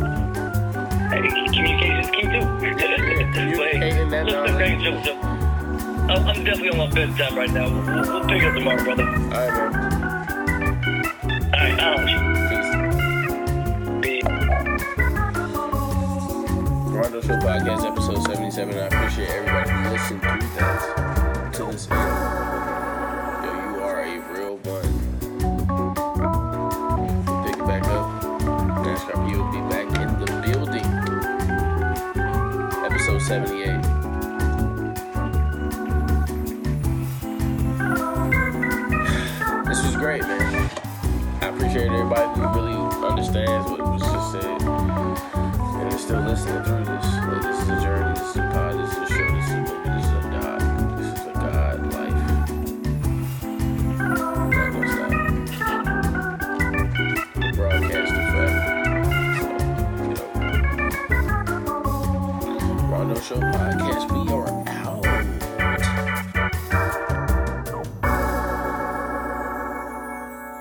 Hey, communication is key too. Communicating that knowledge. Craig, so- so- I'm definitely on my bedtime right now. We'll, we'll pick it up tomorrow, brother. All right, man. Rondo Show Podcast, episode 77. I appreciate everybody who listened to that to this end. Yo, you are a real one. Pick it back up. NASCAR will be back in the building. Episode 78. This was great, man. Appreciate everybody who really understands what was just said and is still listening through this. Like, this is a journey, this is a pod, this is a show, this is a movie, this is a God, this is a God life. Stop. Forever. Rondo Show Podcast,